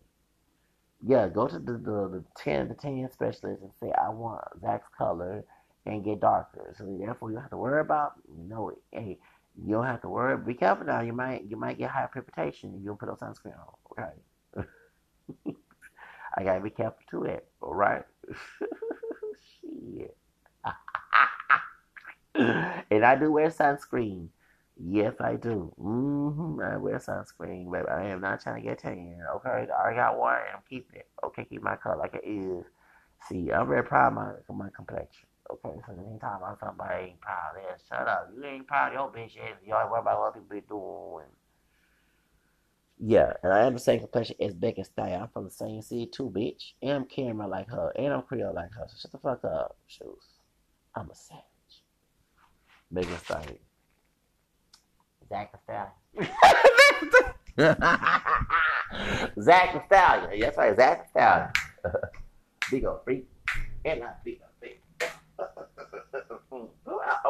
yeah, go to the, the, the ten to ten specialist and say I want Zach's color and get darker. So therefore you don't have to worry about you know hey, you don't have to worry be careful now, you might you might get high if you don't put on sunscreen on. Okay. [laughs] I gotta be careful to it. Eh? All right. [laughs] Shit. [laughs] and I do wear sunscreen. Yes, I do. Mm-hmm. I wear sunscreen, but I am not trying to get tan. Okay, I got one. I'm keeping it. Okay, keep my color like it is. See, I'm very proud of my, my complexion. Okay, so anytime I'm talking somebody ain't proud of that, shut up. You ain't proud of your bitch ass. You always worry about what people be doing. Yeah, and I am the same complexion as Becky Style. I'm from the same city too, bitch. And I'm camera like her, and I'm Creole like her. So shut the fuck up, shoes. I'm a savage. Megan Stallion. Zach the Stallion. [laughs] Zach the Stallion. That's right, Zach the Stallion. big old freak. And not big old freak. [laughs] oh, I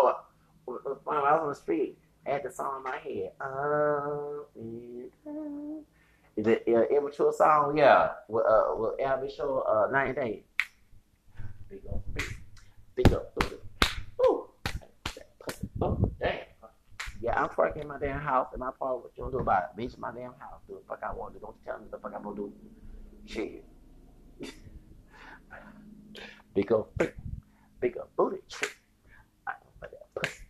was on the street. I had the song in my head. Um, is it uh, immature song? Yeah. With, uh, with Albie Shore, uh, 90 Days. Big old freak. Big old freak. Ooh. Oh, damn. Yeah, I'm in my damn house in my part. What you gonna do about it? Bitch, my damn house. Do the fuck I want to do. Don't tell me the fuck I'm gonna do. Shit. [laughs] big old. Big old booty. I don't fuck that pussy.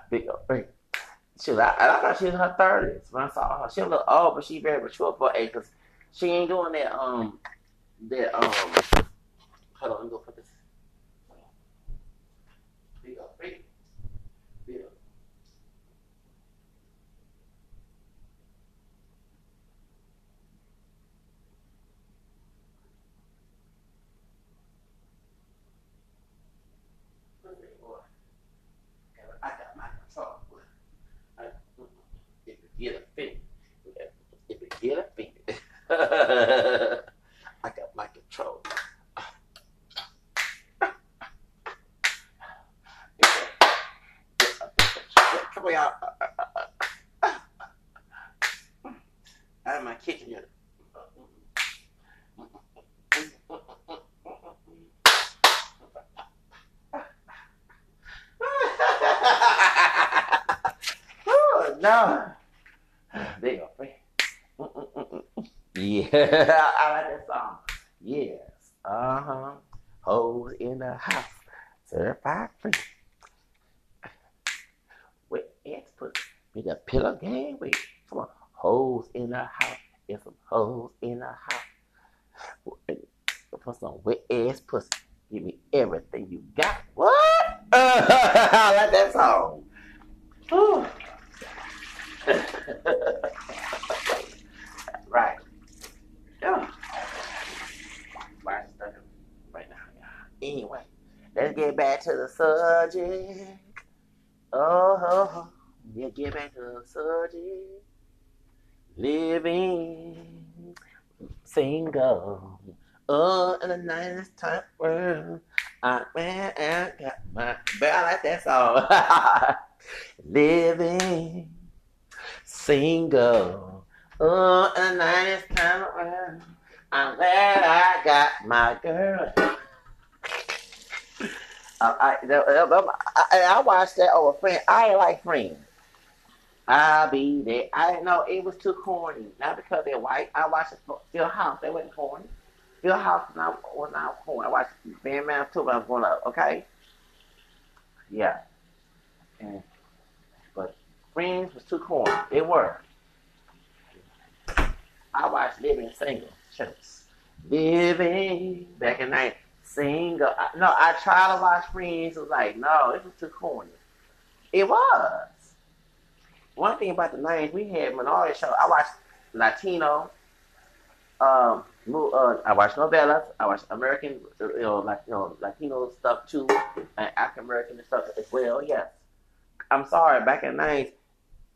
[laughs] big old freak. She I, I thought she was in her thirties when I saw her. She look old, but she very mature for age. She ain't doing that. Um, that. Um, hold on, let me go put this. Big up, big, big up. I got my control. I, if it get offended, if it get offended, I got my control. Come on, y'all. Out of my kitchen yet. oh, no. There you go. Yeah, [laughs] I like that song. Yes. Uh huh. Hoes in the house. Certified free. Ass pussy. Be the pillow game with. Come on. Hoes in the house. There's some hoes in the house. Put some wet ass pussy. Give me everything you got. What? Uh, [laughs] I like that song. [laughs] Right. Yeah. Right stuff right now, yeah. Anyway, let's get back to the subject. Oh, yeah, get back to the subject. Living single. Oh, in the nice time world. I, man, I got my. But I like that song. [laughs] Living single. Oh, and night is kind of well. I'm glad I got my girl. Uh, I, I, I watched that over friend. I ain't like friends. I'll be there. I know it was too corny. Not because they're white. I watched Full House. They wasn't corny. Full House was not, was not corny. I watched Band Man too when I was growing up. Okay. Yeah. And, but Friends was too corny. They were. I watched Living Single. Shucks. Living back in night single. I, no, I tried to watch Friends. It was like, no, it was too corny. It was. One thing about the nineties, we had minority shows. I watched Latino. Um, uh, I watched novellas. I watched American, you know, like you know, Latino stuff too, and African American stuff as well. Yes. I'm sorry. Back in the nineties,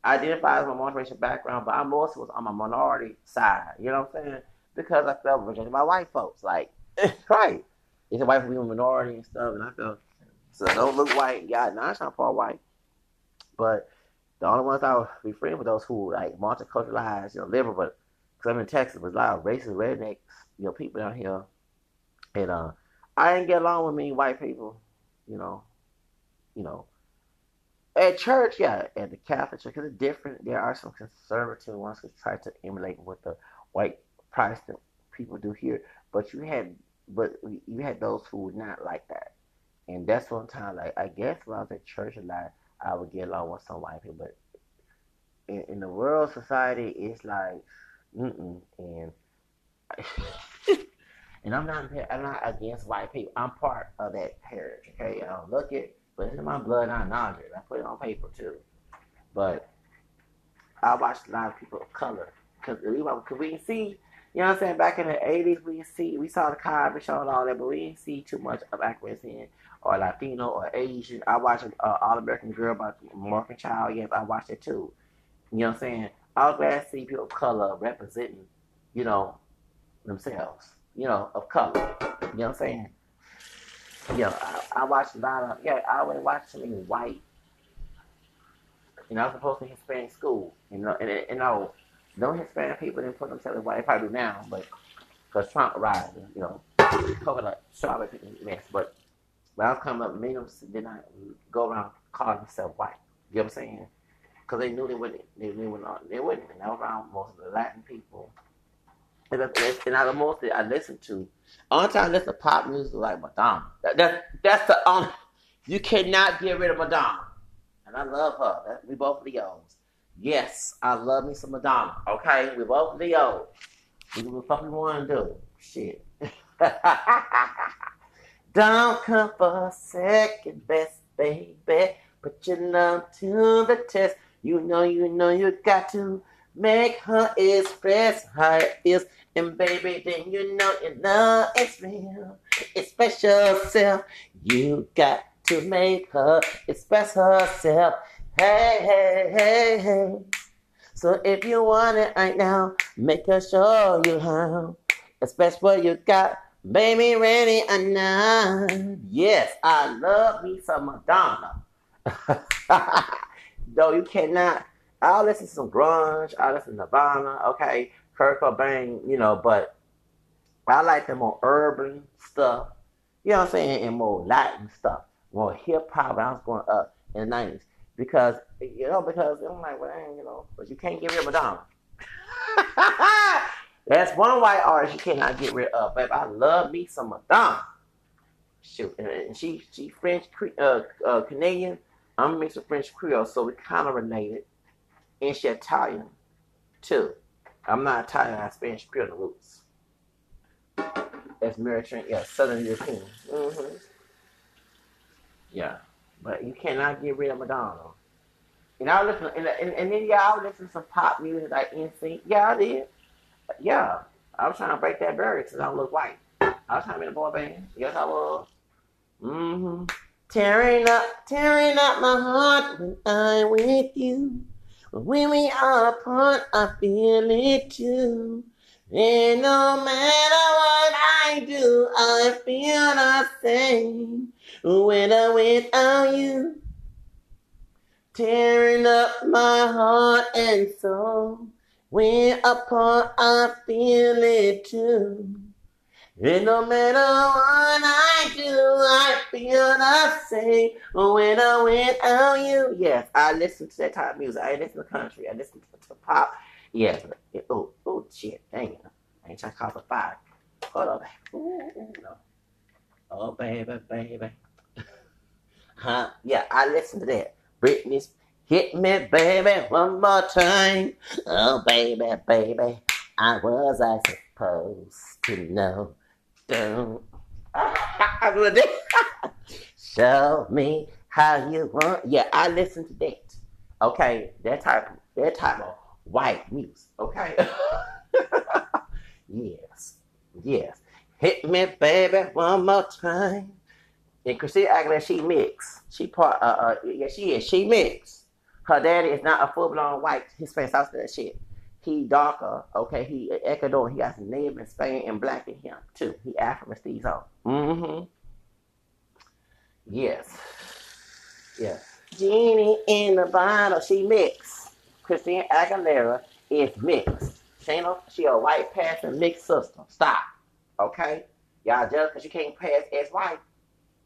I identify as my multiracial background, but I mostly was on my minority side. You know what I'm saying? Because I felt rejected by white folks. Like, [laughs] right. It's a white people minority and stuff, and I felt so don't look white. Yeah, it's not far white, but the only ones I would be friends with those who like multiculturalized, you know, liberal. But because I'm in Texas, there's a lot of racist rednecks, you know, people down here, and uh, I didn't get along with many white people, you know, you know. At church, yeah, at the Catholic church, it's different. There are some conservative ones who try to emulate what the white Protestant people do here, but you had, but you had those who were not like that, and that's one time. Like I guess when I was at church a lot, I would get along with some white people, but in, in the world society, it's like, mm-mm, and [laughs] And I'm not I'm not against white people. I'm part of that heritage. Okay, I don't look it, but it's in my blood. I acknowledge it. I put it on paper too. But I watched a lot of people of color because we, cause we didn't see. You know what I'm saying? Back in the 80s, we see we saw the Cosby Show and all that, but we didn't see too much of African or Latino or Asian. I watched uh, All American Girl by Margaret Cho. Yes, I watched it too. You know what I'm saying? I was glad to see people of color representing, you know, themselves, you know, of color. You know what I'm saying? You know, I, I watched a lot of, yeah, I always watched some white. You know, I was supposed to Hispanic school. You know, and, and, and no, no Hispanic people didn't put themselves in white. They probably do now, but because Trump arrived, you know, coconut strawberry mess. But when I was coming up, many of them did not go around calling themselves white. You know what I'm saying? because they knew they wouldn't. They knew not, they wouldn't. And I was around most of the Latin people, and, that's, and I most I listen to. Only time I listen to pop music like Madonna. That, that, that's the only. You cannot get rid of Madonna, and I love her. That, we both Leos. Yes, I love me some Madonna. Okay, we both Leos. We do what the fuck we want to do. Shit. [laughs] Don't come for second best, baby. Put your love to the test. You know, you know, you got to make her express how it feels. And baby, then you know, you know it's real. Express yourself. You got to make her express herself. Hey, hey, hey, hey. So if you want it right now, make her show you how. Express what you got. Baby, ready or not. Yes, I love me some Madonna. [laughs] though you cannot. I'll listen to some grunge. I'll listen to Nirvana. Okay, Kurt Cobain. You know, but I like the more urban stuff. You know what I'm saying? And more Latin stuff, more hip hop. I was growing up in the '90s because you know because I'm like, well, you know, but you can't get rid of Madonna. [laughs] That's one white artist you cannot get rid of. Babe, I love me some Madonna. Shoot, and she she French uh, uh, Canadian I'm mixed with French Creole, so we kind of related. And she Italian, too. I'm not Italian, I have Spanish Creole roots. That's Mediterranean, yeah, Southern European. Mm-hmm. Yeah, but you cannot get rid of Madonna. And I listen, and, and, and then y'all was listening to some pop music like NSYNC. Yeah, I did. Yeah, I was trying to break that barrier because I don't look white. I was trying to be a boy band. Yes, I was. Mm-hmm. Tearing up, tearing up my heart when I'm with you. When we are apart, I feel it too. And no matter what I do, I feel the same. When I'm without you, tearing up my heart and soul. When apart, I feel it too. And no matter what I do, I feel the same when I went out oh, oh, oh, you. Yes, I listen to that type of music. I listen to country. I listen to, pop. Yes. Oh, oh, shit. Dang it. I ain't trying to call for fire. Hold on. Ooh, no. Oh, baby, baby. [laughs] huh? Yeah, I listen to that. Britney's Hit me, baby, one more time. Oh, baby, baby. I was I supposed to know [laughs] Show me how you want. Yeah, I listen to that. Okay, that type, that type of white music. Okay. [laughs] yes, yes. Hit me, baby, one more time. And Christina Aguilera, she mix. She part. Uh, uh, yeah, she is. She mix. Her daddy is not a full blown white Hispanic South that shit he darker, okay, he Ecuador, he got some native in Spain and black in him too. He on. Mm-hmm. Yes. Yes. Genie in the bottle, she mixed. Christine Aguilera is mixed. She ain't she a white passing mixed system. Stop. Okay? Y'all just because you can't pass as [laughs] white.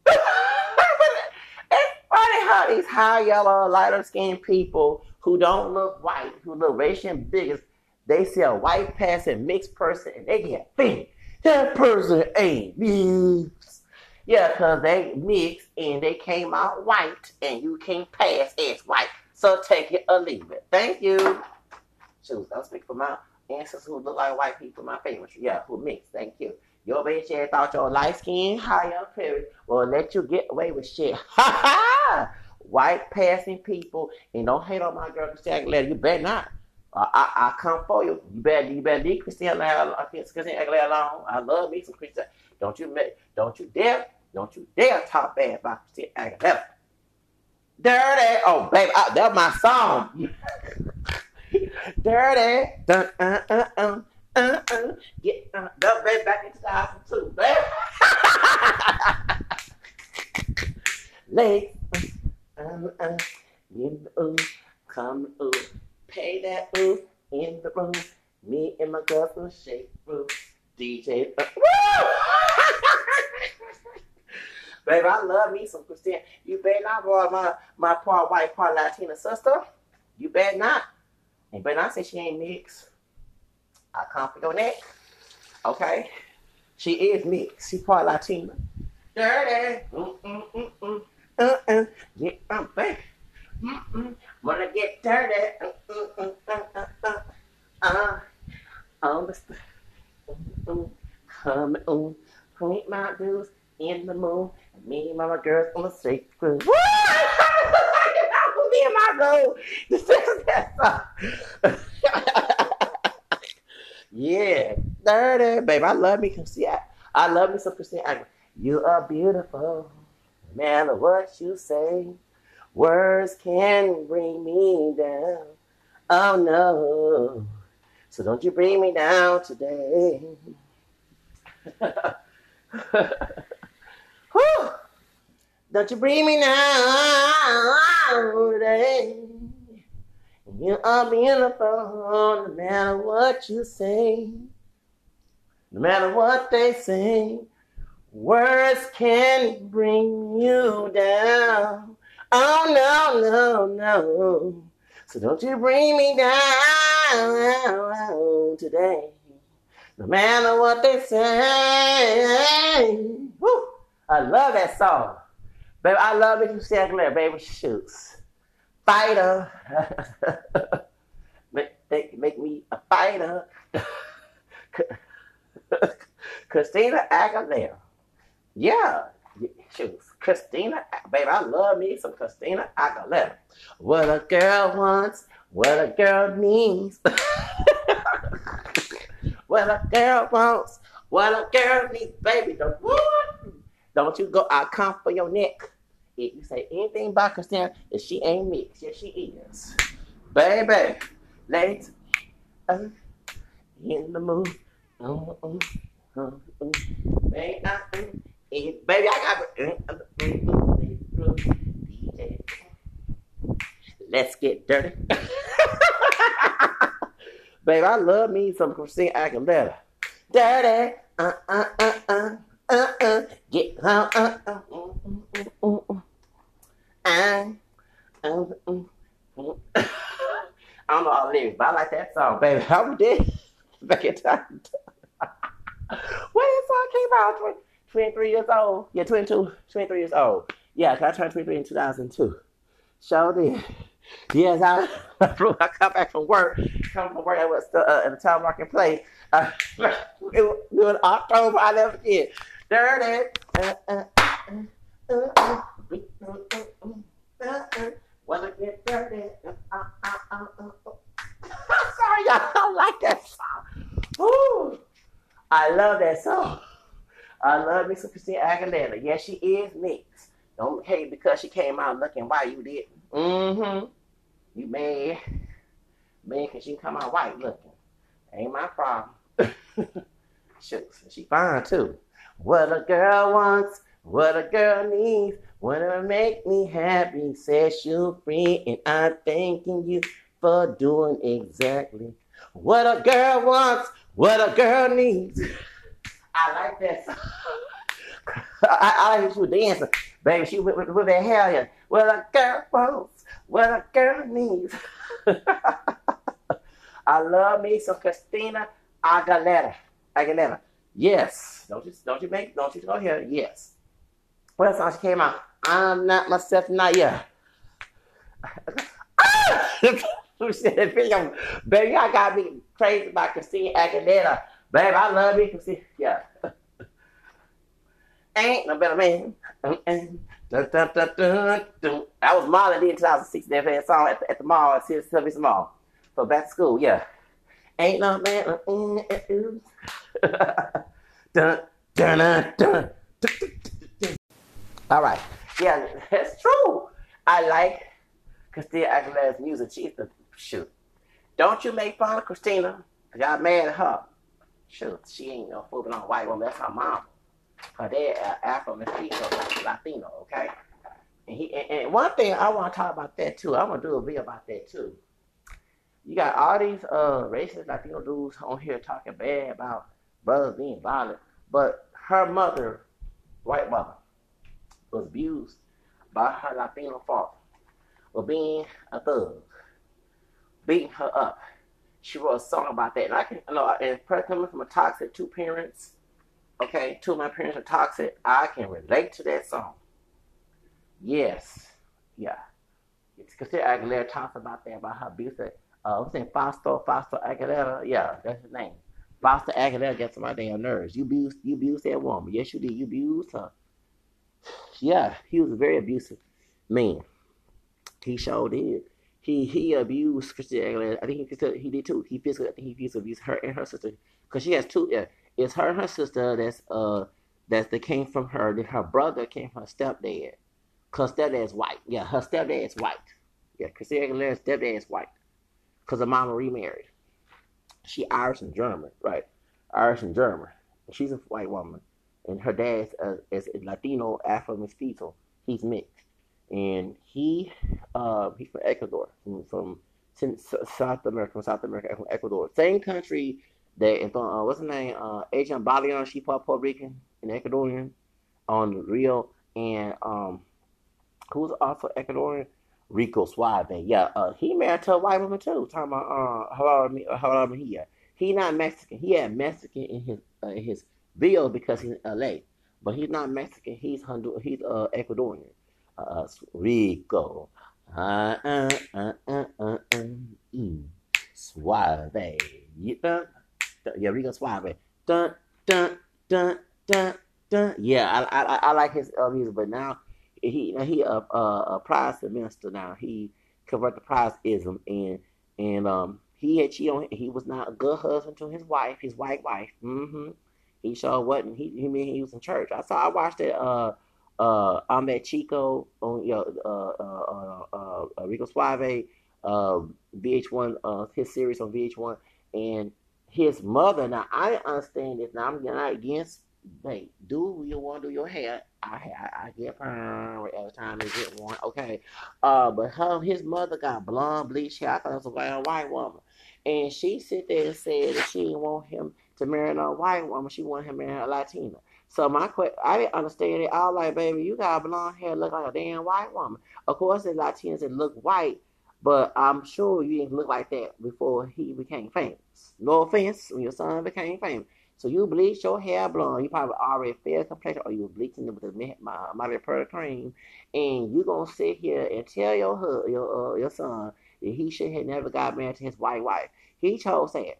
it's funny how these high yellow, lighter skinned people who don't look white, who look racial biggest, they see a white passing mixed person and they get think that person ain't mixed. Yeah, because they mixed and they came out white and you can't pass as white. So take it or leave it. Thank you. Shoot, I'll speak for my ancestors who look like white people, my family. Yeah, who mixed. Thank you. Your bitch ass thought your light skin higher period will let you get away with shit. [laughs] Ha ha! White passing people and don't hate on my girl Christina Aguilera. You better not. I, I, I come for you. You better you better leave Christina Aguilera alone. I love me some Christina. Don't you make don't you dare don't you dare talk bad about Christina Aguilera. Dirty. Oh baby, I, that's my song. [laughs] Dirty. Dun, uh, uh, uh uh, uh, get uh, that baby back the house too, baby. [laughs] Legs, uh, uh, in the ooh, come ooh, pay that ooh in the room. Me and my girlfriend shake room. DJ, uh, [laughs] Baby, I love me some Christina. You better not roll my, my part white, part Latina sister. You better not. And better not say she ain't mixed. I come for your neck. Okay? She is mixed. She part Latina. Dirty. Mm-mm-mm-mm. Uh-uh. Get um, baby. Mm-mm. Wanna get dirty. Uh-uh. Uh, on the st- mm-mm. Come on. Point my dudes in the moon. Me and my girls on the street crew. [laughs] Me and my girl. This is. [laughs] Yeah, dirty, babe. I love me Christina. I love me some Christina You are beautiful, matter what you say. Words can bring me down. Oh no, so don't you bring me down today. [laughs] don't you bring me down today. You are beautiful no matter what you say, no matter what they say. Words can bring you down. Oh no, no, no. So don't you bring me down today. No matter what they say. Woo! I love that song. Baby, I love it. You say it, baby. Shoots fighter. [laughs] make, make me a fighter. [laughs] Christina Aguilera. Yeah, shoot. Christina, baby, I love me some Christina Aguilera. What a girl wants, what a girl needs. [laughs] what a girl wants, what a girl needs, baby. Don't, don't you go, I'll come for your neck. If you say anything about Christina, if she ain't mixed. Yes, she is. Baby, let's uh, in the mood. Uh, uh, uh, uh. Baby, uh, uh, baby, I got uh, Let's get dirty. Baby, I love me some Christina Aguilera. Dirty, uh, uh, uh, uh, uh, uh, get, uh, uh, uh, uh, uh, uh, uh. I, um, um, I don't know all the lyrics, but I like that song, baby. How we did back in time. when that song came out, 20, 23 years old. Yeah, 22, 23 years old. Yeah, I turned 23 in 2002. So did. Yes, I, I come back from work. Come from work, I was uh, in the town marketplace. Uh, it was October, I never forget. Uh, uh, uh, uh, uh. Wanna get dirty? Uh, uh, uh, Sorry, y'all don't like that song. Ooh, I love that song. I love me some Christina Aguilera. Yes, she is mixed. Don't hate because she came out looking white. You did. Mm-hmm. You mad. Man, because she come out white looking. Ain't my problem. [laughs] Shucks. She fine too. What a girl wants, what a girl needs. Wanna make me happy, says you free, and I'm thanking you for doing exactly what a girl wants, what a girl needs. I like that. [laughs] I, I she dancing. Baby, she with, with, with that hair here. What a girl wants, what a girl needs. [laughs] I love me some Christina Aguilera. Aguilera. Yes. Don't you don't you make don't you go here. Yes. What song she came out? I'm not myself, not. [laughs] Ah! Who said video? Baby, I got me crazy about Christina Aguilera. Baby, I love me, Christina. Yeah. [laughs] Ain't no better man. That was Marlon D in 2006. They a song at the, at the mall, at Service Mall. For back to school, yeah. Ain't no man. Mm, uh, [laughs] uh. dun, dun, dun, dun. All right. Yeah, that's true. I like Christina Aguilera's music. She's the shoot. Don't you make fun of Christina. Y'all mad at her. Shoot, she ain't no fooling on white woman. That's her mom. Her dad uh, Afro Mestizo, Latino, okay? And he and, and, one thing I want to talk about that too. I want to do a video about that too. You got all these uh racist Latino dudes on here talking bad about brothers being violent, but her mother, white mother, was abused by her Latino father for being a thug, beating her up. She wrote a song about that, and I can you know, and coming from a toxic two parents okay, two of my parents are toxic, I can relate to that song. Yes, yeah. It's Christina Aguilera talks about that, about her abuse. Uh, what's name? Fausto, Fausto Aguilera. Yeah, that's his name. Fausto Aguilera gets on my damn nerves. You abused, you abused that woman. Yes, you did. You abused her. Yeah, he was a very abusive man. He sure did. He he abused Christina Aguilera. I think he he did too. He physically, I think he physically abused her and her sister because she has two. Yeah, it's her and her sister that's uh that's that came from her. Then her brother came from her stepdad. Cause stepdad is white. Yeah, her stepdad is white. Yeah, Christina Aguilera's stepdad is white. Cause her mama remarried. She Irish and German, right? Irish and German. She's a white woman, and her dad's uh, is Latino Afro mestizo. He's mixed, and he uh he's from Ecuador, from, from South America, from South America, from Ecuador, same country that uh, what's her name? Uh, Agent Balion, she part Puerto Rican and Ecuadorian on the Rio, and um, who's also Ecuadorian? Rico Suave. Yeah, uh, he married to a white woman too. Talking about uh, Gerardo Mejia. He not Mexican. He had Mexican in his uh, in his bill because he's in L.A. But he's not Mexican. He's He's uh, Ecuadorian. Uh, Rico. Uh, uh, uh, uh, uh, uh, mm. Suave. Yeah Rico Suave. Dun dun dun dun dun. Yeah, I I, I like his uh, music, but now he he uh, uh, a prize minister now. He convert the prizeism and and um he had cheated on he was not a good husband to his wife, his white wife. Mm-hmm. He sure wasn't. He he mean he was in church. I saw I watched it. Uh uh Ahmed Chico on you know uh uh uh, uh Rico Suave uh VH1 uh his series on VH1 and his mother. Now I understand this. Now I'm not against. Hey, do you want to do your hair? I I, I get perm every time they get one. Okay, uh, but her his mother got blonde bleach hair. I thought it was a white, white woman, and she sit there and said that she didn't want him to marry a white woman. She wanted him to marry a Latina. So my question, I didn't understand it. I was like, baby, you got blonde hair, look like a damn white woman. Of course, the Latinas that look white but I'm sure you didn't look like that before he became famous. No offense, when your son became famous. So you bleached your hair blonde. You probably already fair complexion, or you were bleaching it with the Mighty Pearl cream, and you gonna sit here and tell your your uh, your son that he should have never got married to his white wife. He chose that.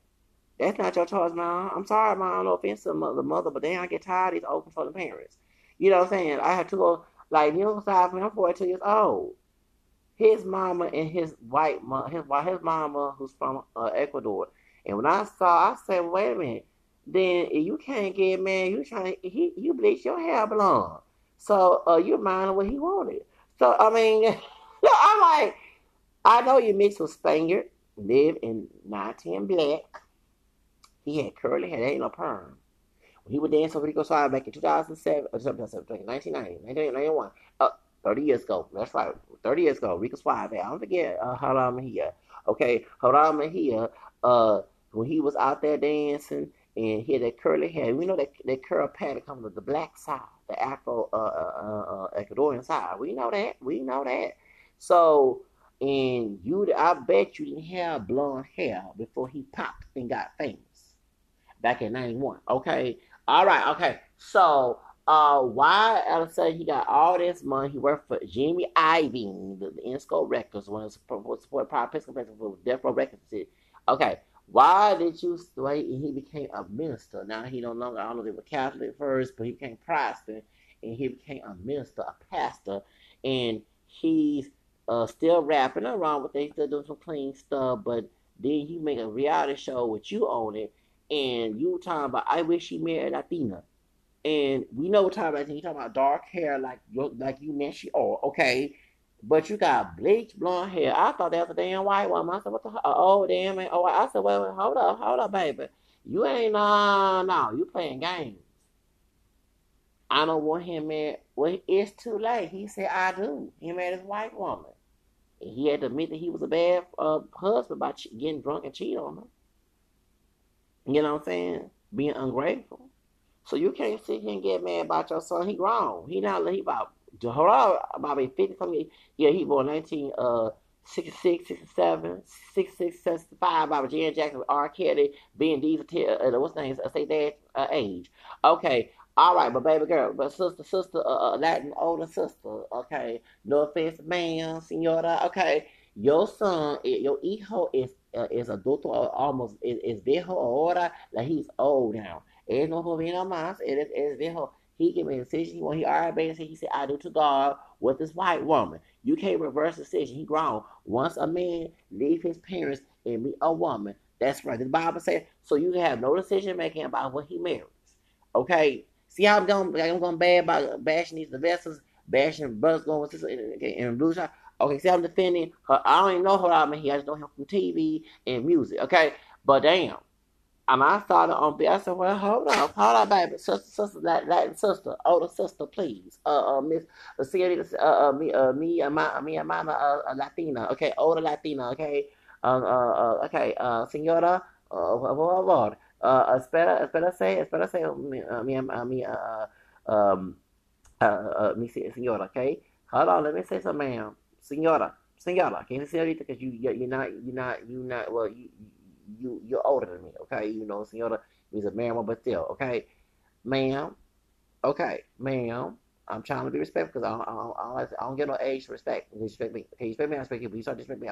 That's not your choice, mom. I'm sorry, mom. No offense to the mother, mother but then I get tired of these open for the parents. You know what I'm saying? I have to go like you know, I'm 42 years old his mama and his white mom, his his mama who's from uh, Ecuador. And when I saw, I said, wait a minute. Then you can't get married. You trying he you bleach your hair blonde. So uh, you're what he wanted. So I mean, [laughs] I'm like, I know you mixed with Spaniard, live in 19 black. He had curly hair, ain't no perm. When he was dancing with Rico Suave back in 2007, or 1990, 1991, uh, 30 years ago. That's right. 30 years ago. Rico Suave. I don't forget uh, Gerardo Mejia. Okay. Gerardo Mejia, uh, when he was out there dancing and he had that curly hair, we know that that curl pattern comes with the black side, the Afro uh, uh, uh, Ecuadorian side. We know that. We know that. So, and you, I bet you didn't have blonde hair before he popped and got famous back in 91. Okay. All right. Okay. So, uh, why Ella said he got all this money? He worked for Jimmy Iovine, the, the Interscope Records, one of the support private for Death Row Records. Okay, why did you wait? And he became a minister. Now he no longer. I don't know if they were Catholic first, but he became Protestant, and he became a minister, a pastor, and he's uh, still rapping around with it. He's still doing some clean stuff, but then he make a reality show with you on it, and you were talking about I wish she married Athena. And we know what time about you talking about dark hair like you like you she or okay. But you got bleach blonde hair. I thought that was a damn white woman. I said, what the oh damn it. Oh I said, well, well hold up, hold up, baby. You ain't no no, you playing games. I don't want him married. Well, it's too late. He said, I do. He married his white woman. And he had to admit that he was a bad uh, husband by getting drunk and cheating on her. You know what I'm saying? Being ungrateful. So you can't sit here and get mad about your son. He grown. He not he about hold about 50 something. Yeah, he born 19 uh 66, 67, 66, 65 by Jan Jackson, R. Kelly, being these uh, what's name? Uh, say that uh, age. Okay. All right, but baby girl, but sister, sister, uh, uh Latin older sister, okay. No offense, man, senora, okay. Your son, eh, your hijo is uh, is adulto almost is, is viejo ahora, like he's old now. Es no joven más, es, es viejo. He can make a decision. When he already made he said, I do to God with this white woman. You can't reverse the decision. He grown. Once a man leave his parents and meet a woman, that's right. The Bible says, so you have no decision making about what he marries. Okay? See how I'm going, I'm going bad about bashing these investors, bashing brothers going with this in blue shot. Okay, see, I'm defending her. I don't even know her out here. I just know him from TV and music. Okay, but damn, and I started on B. I said, well, hold on, hold on, baby. Sister, sister, Latin, sister, older sister, please. Uh, uh, Miss, uh, señorita, uh, uh, me, uh, me, uh, my, me, uh, mama, uh, uh, Latina, okay, older Latina, okay, uh, uh, uh okay, uh, señora, uh, por favor, uh, espera, espera, say, mi, uh, mi, uh, mi, uh, um, uh, uh, mi, señora, okay. Hold on, let me say something, ma'am, señora, señora, can't say señorita because you, you're not, you're not, you're not, well, you you you're older than me, okay? You know, senora means a man, but still, okay, ma'am, okay, ma'am. I'm trying to be respectful because I I, don't, I don't get no age to respect. You respect me. Okay, you respect me, I respect you. But you start to respect me.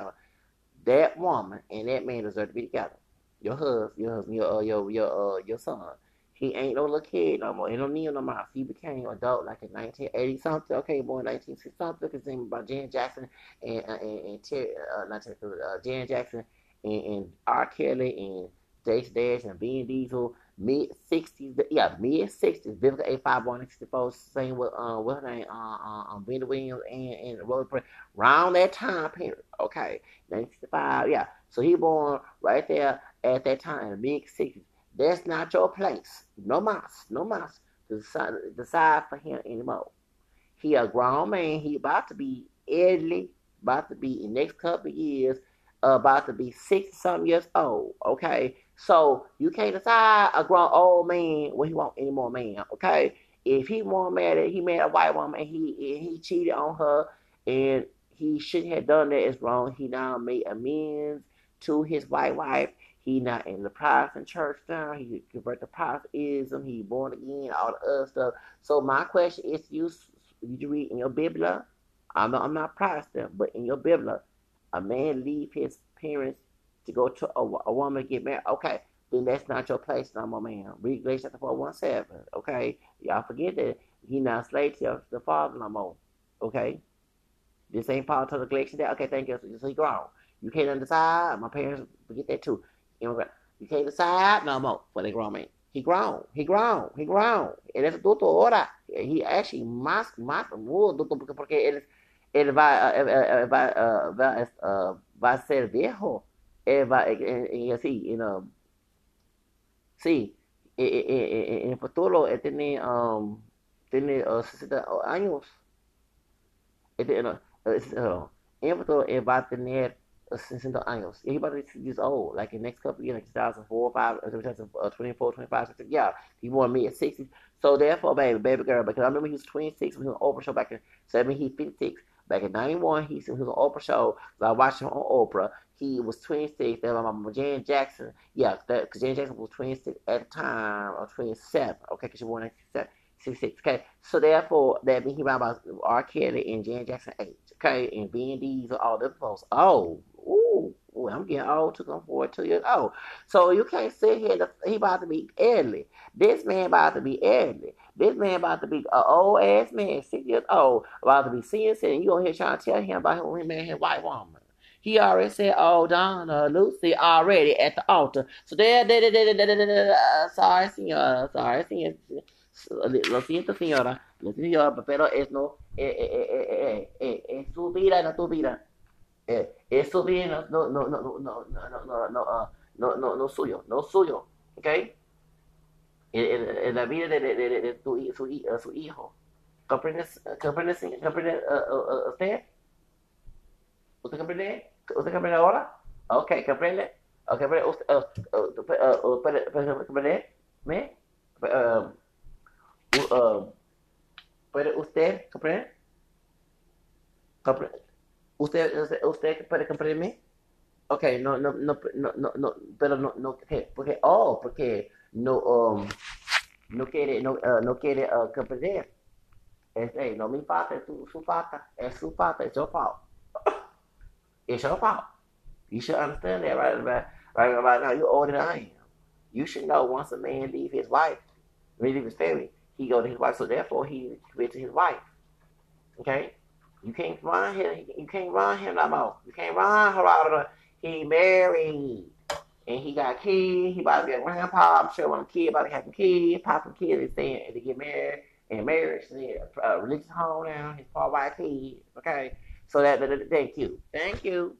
That woman and that man deserve to be together. Your husband, your husband, your uh, your your uh, your son. He ain't no little kid no more. He don't need no more. He became adult like in 1980 something. Okay, born 1960 something. His name about Jan Jackson and uh, and, and Terry, uh, not Terry, uh, Jan Jackson and, and R. Kelly and Jace Dash and Vin Diesel, mid sixties, yeah, mid sixties. Vivica A five one sixty four, same with uh, what her name, uh, uh, um, Wendy Williams and and Roller Prince. Around that time period, okay, nineteen sixty five, yeah. So he born right there at that time, mid sixties. That's not your place. No mas, no mas to decide, decide for him anymore. He a grown man. He about to be elderly, about to be in next couple years about to be 60 something years old, okay? So you can't decide a grown old man when he want any more man, okay? If he want married, he married a white woman he and he cheated on her and he shouldn't have done that, it's wrong. He now made amends to his white wife. He not in the Protestant church now. He convert to Protestantism. He born again, all the other stuff. So my question is, you you read in your Bible. I'm not, I'm not Protestant, but in your Bible, a man leave his parents to go to a, a woman get married, okay, then that's not your place no more, man. Read Galatians chapter 417, okay? Y'all forget that he not slave to the father no more, okay? This ain't Paul to the Galatians that, okay, thank you, so he grown. You can't decide, my parents forget that too. You can't decide no more for the grown man. He grown, he grown, he grown. Él es adulto ahora. He actually más, más, muy adulto porque él es ele vai, vai, vai, vai, vai ser viejo, ele vai, y así, you know, sí, en el futuro él tiene, um, tiene uh, 60 años, este, no, uh, en el futuro él va a tener 60 años. He's about to years old, oh, like in the next couple years, like 2004, 5, uh, 2024, uh, 25, 26, yeah, he wanted me at 60. So therefore, baby, baby girl, because I remember he was 26 when he was on Oprah show back in 7, he 56. Back in 91, he, he was on Oprah show. So I watched him on Oprah. He was 26. Then my mama, Jan Jackson. Yeah, because Jan Jackson was 26 at the time, or 27. Okay, because she was born in 66. Okay, so therefore, that around about R. Kelly and Jan Jackson age. Okay, and Vin Diesel, all the folks. Oh, ooh, ooh, I'm getting old to come forward two years old. So you can't sit here. To, he about to be elderly. This man about to be elderly. This man about to be an old ass man, six years old, about to be seeing sin. You gonna hear trying to tell him about him and his white woman. He already said, "Oh, Donna, Lucy already at the altar." So there, there, there, there, there, there, there. sorry, señora, sorry, señora. Lo siento, señora. Lo siento, señora, pero es no, eh, eh, eh, eh, eh, es su vida, no tu vida. Eh, es su vida, no, no, no, no, no, no, no, no, no, uh, no, no, no suyo, no suyo, ¿ok? En, la vida de, de, de, de tu, su, uh, su hijo. ¿Comprende, comprende, comprende uh, uh, usted? ¿Usted comprende? ¿Usted comprende ahora? Ok, comprende. Ok, comprende. Usted, uh, uh, uh, comprender? ¿Me? Uh, ¿Puede usted comprender? ¿Comprende? ¿Usted, usted, usted puede comprenderme? Ok, no, no, no, no, no, no, pero no, no. Porque, oh, porque no, um, no quiere, no, uh, no quiere uh, comprender. Es, hey, no mi falta, es su, su falta, es su falta, it's your fault. It's your fault. You should understand that right, right, right, right now. You're older than I am. You should know once a man leave his wife, leave his family, he go to his wife. So therefore, he commit to his wife. Okay, you can't run him. You can't run him no more. You can't run her out of the. He married. And he got kids. He about to be a grandpa. I'm sure a kid about to have some kids, pop some kids, they saying to get married and marriage, a uh, religious home now. His poor white kids. Okay. So that, that, that, thank you. Thank you.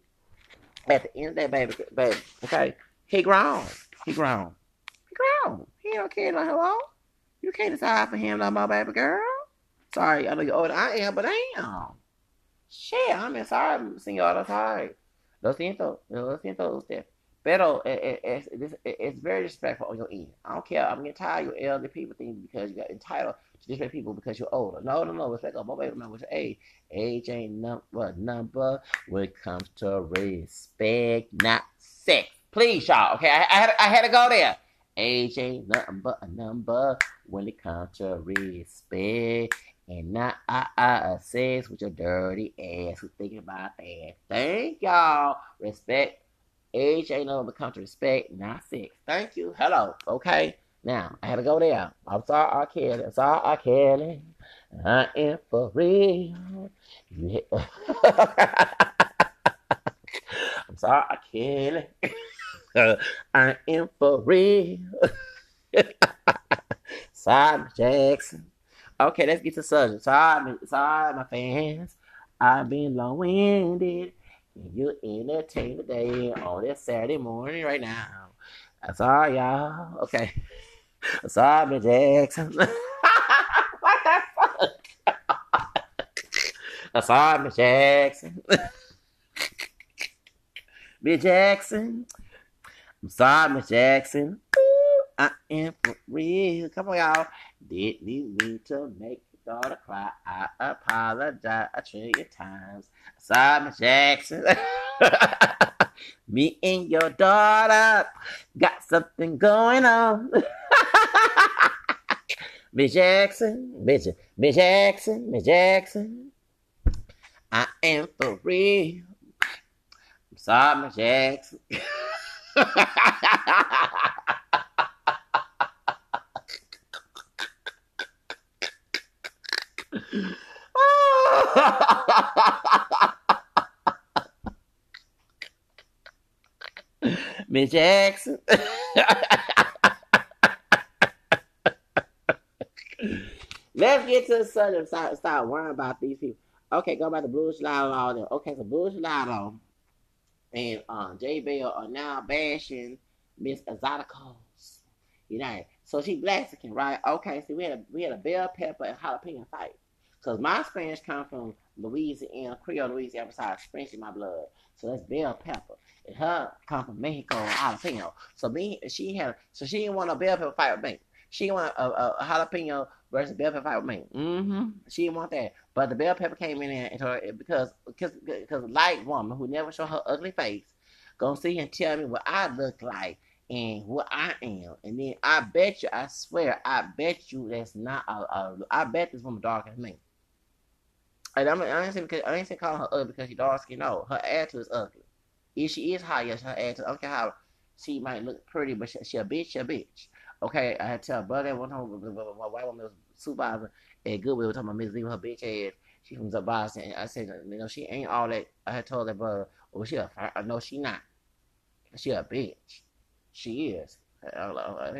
At the end of that, baby, baby, okay? He grown. He grown. He grown. He don't care no hello. You can't decide for him no more, baby girl. Sorry, I know you're older I am, but damn. Shit, I'm sorry, señora, sorry. Lo siento, lo siento usted. Pero it, it, it's, it's very disrespectful on your end. I don't care. I'm getting tired of your elder people thing because you got entitled to disrespect people because you're older. No, no, no. Respect on my baby man with age. Age ain't number number when it comes to respect, not sex. Please, y'all. Okay, I, I had I had to go there. Age ain't nothing but a number when it comes to respect. And not I, I sex with your dirty ass who's thinking about that. Thank y'all. Respect Age ain't no become to respect, not sex. Thank you. Hello. Okay. Now, I had to go there. I'm sorry, R. Kelly. I'm sorry, R. Kelly. I am for real. Yeah. [laughs] I'm sorry, R. Kelly. [laughs] I am for real. [laughs] sorry, Jackson. Okay, let's get to subject. Sorry, sorry, my fans. I've been long-winded. You entertain the day on this Saturday morning right now. That's all, y'all. Okay. Miss Jackson. [laughs] what the fuck? Miss Jackson. [laughs] Miss Jackson. I'm sorry, Miss Jackson. I am for real. Come on, y'all. Didn't you mean to make your daughter cry. I apologize a trillion times. Simon Jackson. [laughs] Me and your daughter got something going on. [laughs] Miss Jackson, Miss, Miss Jackson, Miss Jackson. I am for real. I'm sorry, Miss Jackson. [laughs] Miss Jackson. Let's get to the sun and start, start worrying about these people. Okay, go back to Blue them. Okay, so Blue Slide and um, J Bell are now bashing Miss Exoticals. You know, so she Mexican, right? Okay, so we had a we had a bell pepper and jalapeno fight. Cause my Spanish come from Louisiana, Creole Louisiana side, Spanish in my blood. So that's bell pepper. And her come from Mexico jalapeno. So me, she had, so she didn't want a bell pepper fight with me. She want a, a, a jalapeno versus bell pepper fight with me. Mm-hmm. She didn't want that. But the bell pepper came in there and her, because because because light woman who never show her ugly face gonna see and tell me what I look like and what I am. And then I bet you, I swear, I bet you that's not a, a I bet this woman darker than me. And I'm, I ain't say because I ain't say calling her ugly because she dark skin. No, her attitude is ugly. If she is hot, yes, her ass. I don't care how she might look pretty, but she, she a bitch, she a bitch. Okay, I had to tell brother one time my white woman was supervisor at Goodwill talking about Miss with her bitch ass. She from Boston. And I said, you know, she ain't all that. I had told that brother, well, she a, no, she not. She a bitch. She is. I, I, I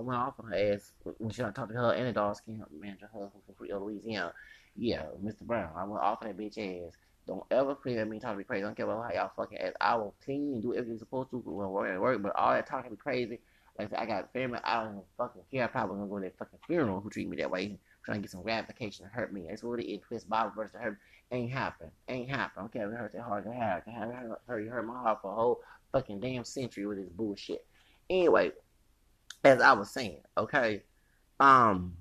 went off on her ass when she talked to her and the dog skin manager, her from Louisiana. Yeah, Mr. Brown. I went off on that bitch ass. Don't ever claim at me talking to me crazy. I don't care about how y'all fucking ass. I will clean and do everything you're supposed to when work at work, but all that talking me crazy. Like I I got family. I don't fucking care. I probably gonna go to that fucking funeral who treat me that way, trying to get some gratification to hurt me. That's what it is. Twist Bible verse to hurt. Ain't happen. Ain't happen. Okay, I don't it hurt that hard. It hurt. It hurt. Hurt. hurt my heart for a whole fucking damn century with this bullshit. Anyway, as I was saying, okay, um.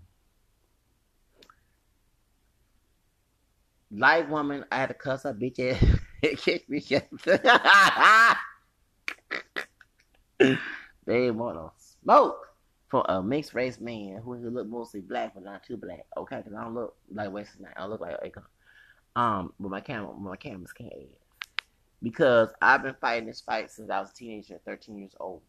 Light woman, I had to cuss her bitch ass. [laughs] Kick me. [laughs] [laughs] they want to smoke for a mixed race man who look mostly black but not too black. Okay, because I don't look like Wesley Snipes. I look like Akon. Um, but my camera, my cameras can't. Because I've been fighting this fight since I was a teenager, 13 years old.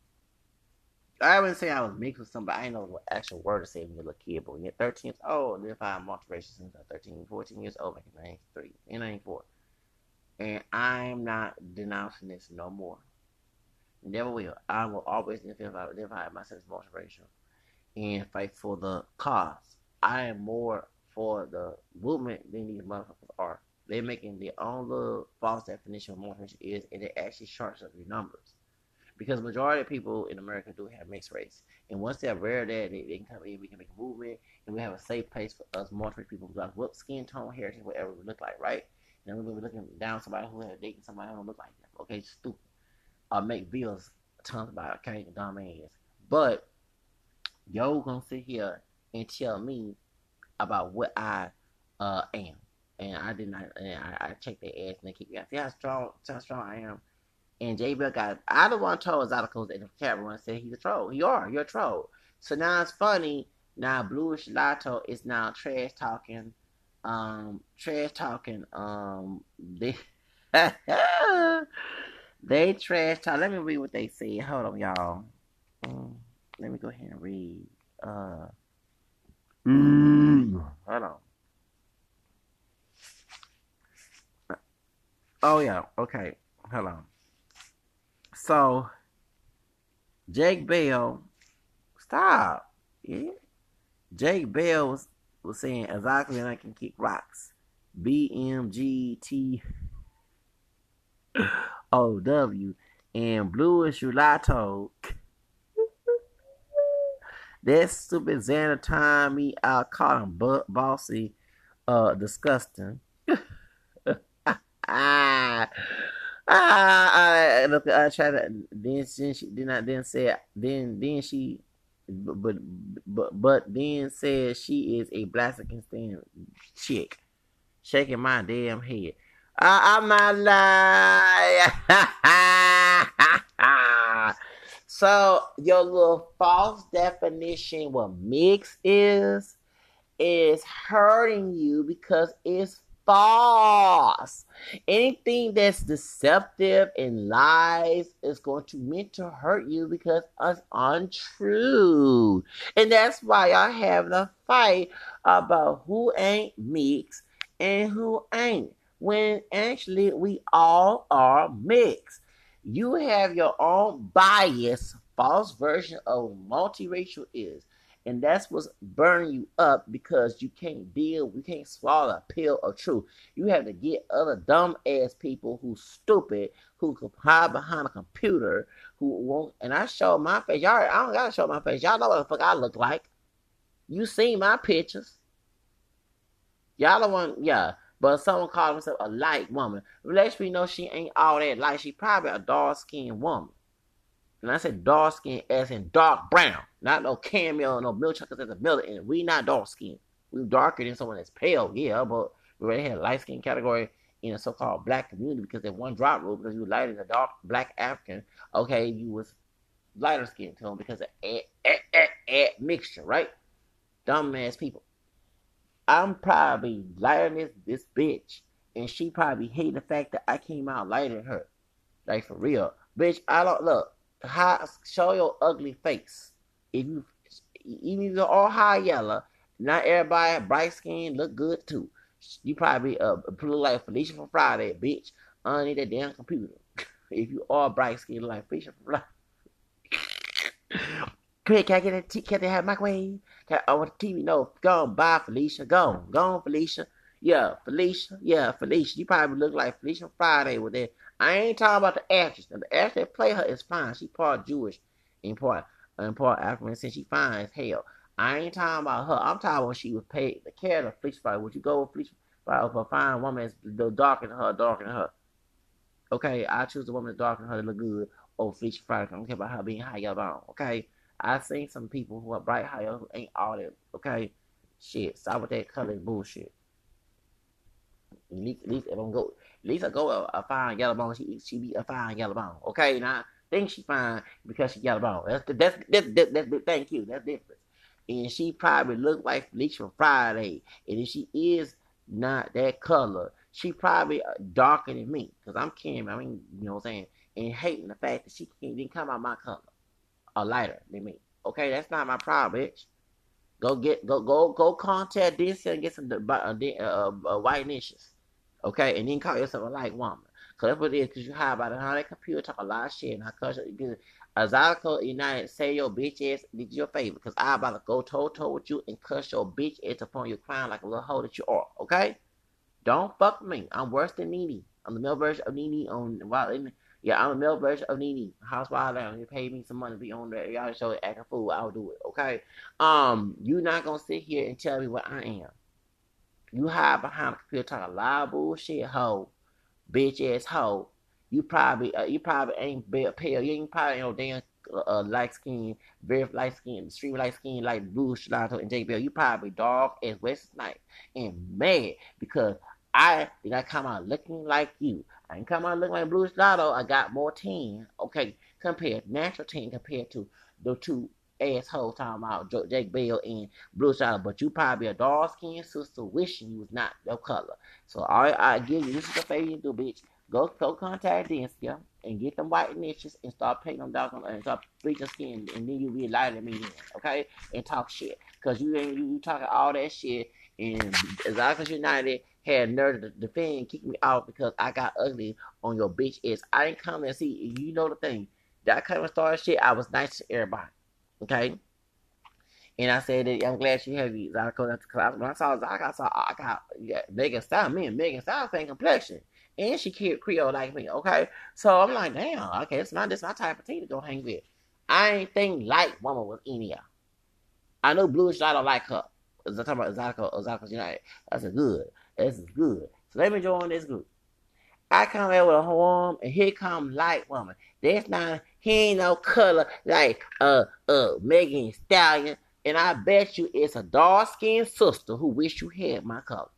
I wouldn't say I was mixed with somebody. I didn't know the actual word to say when you're a kid, but when you're 13 years old, then I have multiracial since I'm 13, 14 years old, like 93 and 94. And I'm not denouncing this no more. Never will. I will always identify, myself as multiracial and fight for the cause. I am more for the movement than these motherfuckers are. They're making their own little false definition of multiracial is, and it actually sharps up your numbers because majority of people in America do have mixed race. And once they're aware of that, they, they can come in, we can make a movement, and we have a safe place for us multiple people got what skin tone, heritage, whatever we look like, right? And we're looking down somebody who has dating somebody who don't look like them. Okay, stupid. Or make bills tons about okay, dumb ass. But yo gonna sit here and tell me about what I uh am. And I did not and I, I checked their ass and they keep me out. See how strong how strong I am. And J Bell got I don't want to troll articles in the camera and said he's a troll. You are, you're a troll. So now it's funny. Now Blewish Jewlatto is now trash talking, um, trash talking, um, [laughs] they, they trash talk. Let me read what they say. Hold on, y'all. Um, let me go ahead and read. Uh, mm, hold on. Oh yeah, okay. Hold on. So Jake Bell, stop. Yeah. Jake Bell was, was saying exactly and I can kick rocks. BMGT OW and Blewish Jewlatto. that stupid Xander time me out call him bossy uh disgusting. [laughs] ah Ah, I look. I try to. Then, then she did not. Then say. Then then she, but but but then said she is a Blaziken chick, shaking my damn head. I, I'm lying. [laughs] so your little false definition, what mix is, is hurting you because it's false. Anything that's deceptive and lies is going to meant to hurt you because it's untrue. And that's why I have the fight about who ain't mixed and who ain't. When actually we all are mixed. You have your own bias, false version of multiracial is. And that's what's burning you up because you can't deal, you can't swallow a pill of truth. You have to get other dumb ass people who stupid, who can hide behind a computer, who won't. And I show my face. Y'all, I don't gotta show my face. Y'all know what the fuck I look like. You seen my pictures. Y'all don't want, yeah. But someone called himself a light woman. Let me know she ain't all that light. She probably a dark skinned woman. And I said dark skin as in dark brown. Not no cameo, no milk chocolates as a milk. And we not dark skin. We darker than someone that's pale, yeah, but we already had a light skin category in a so-called black community because they one drop rule because you lighter than a dark black African. Okay, you was lighter skin to them because of ad, ad, ad, ad mixture, right? Dumbass people. I'm probably than this, bitch, and she probably hate the fact that I came out lighter than her. Like for real, bitch. I don't look. High, show your ugly face. If you even if you're all high yellow, not everybody bright skin look good too. You probably uh [laughs] look like Felicia from Friday, bitch, under that damn computer. if you are bright skin like Felicia from Friday. Quick, can I get a t- can they have microwave? I, want the TV? No, go on, bye, Felicia. Go on, go on, Felicia. Yeah, Felicia. Yeah, Felicia. You probably look like Felicia Friday with that. I ain't talking about the actress. Now, the actress that play her is fine. She part Jewish and part and part African since she fine as hell. I ain't talking about her. I'm talking about she was paid the care of Felicia Friday. Would you go with Felicia Friday if a fine woman is darker than her, darker than her? Okay, I choose the woman that's darker than her to look good over Felicia Friday. I don't care about her being high up on. Okay. I seen some people who are bright high who ain't all that. Okay. Shit. Stop with that color bullshit. At least, at least if I'm go, at least I go a, a fine yellow bone. She she be a fine yellow bone. Okay, now think she fine because she yellow bone. That's the, that's that's, that's, that's, that's thank you. That's different. And she probably look like Felicia Friday. And if she is not that color, she probably uh, darker than me. Cause I'm Kim. I mean, you know what I'm saying? And hating the fact that she can't even come out my color, or lighter than me. Okay, that's not my problem, bitch. Go get go go go contact this and get some uh, uh, uh, uh, white niches. Okay, and then call yourself a light woman. Cause that's what it is. Cause you hide about. How that computer talk a lot of shit. And I cuss you. Exotical United say your bitch ass did your favor. Cause I about to go toe toe with you and cuss your bitch ass upon your crown like a little hoe that you are. Okay? Don't fuck me. I'm worse than Nene. I'm the male version of Nene on while yeah, I'm a male version of Nene. Housewives down. You pay me some money to be on there. Y'all show it acting fool. I'll do it. Okay? Um, you not gonna sit here and tell me what I am. You hide behind a computer talking of bullshit, hoe, bitch ass hoe. You probably uh, you probably ain't pale. You ain't probably no damn uh, light skin, very light skin, extreme light skin like Blewish Jewlatto and J Bell. You probably dog as West Night and mad because I did not come out looking like you. I didn't come out looking like Blewish Jewlatto. I got more tan, okay, compared natural tan compared to the two assholes talking about Jake Bell and Blue Shadow, but you probably a dark skinned sister wishing you was not your color. So I I give you this is the favor you do, bitch. Go go contact Denskia and get them white niches and start painting them dark and start bleaching skin and then you be lighter me then, okay? And talk shit. Cause you ain't you, you talking all that shit and as United had nerve to defend kick me out because I got ugly on your bitch ass. I didn't come and see you know the thing. That kind of started shit, I was nice to everybody. Okay. And I said that I'm glad she had these. Because when I saw Zach, I saw I got yeah, Megan Style, me and Megan Style same complexion. And she cute Creole like me, okay? So I'm like, damn, okay, it's not this my type of tea to go hang with. I ain't think light woman was any of I know Bluish I don't like her. I'm talking about Zaka or Zaka United. That's a good. This is good. So let me join this group. I come here with a warm, and here come light woman. That's not he ain't no color like uh uh Megan Stallion. And I bet you it's a dark skinned sister who wish you had my color.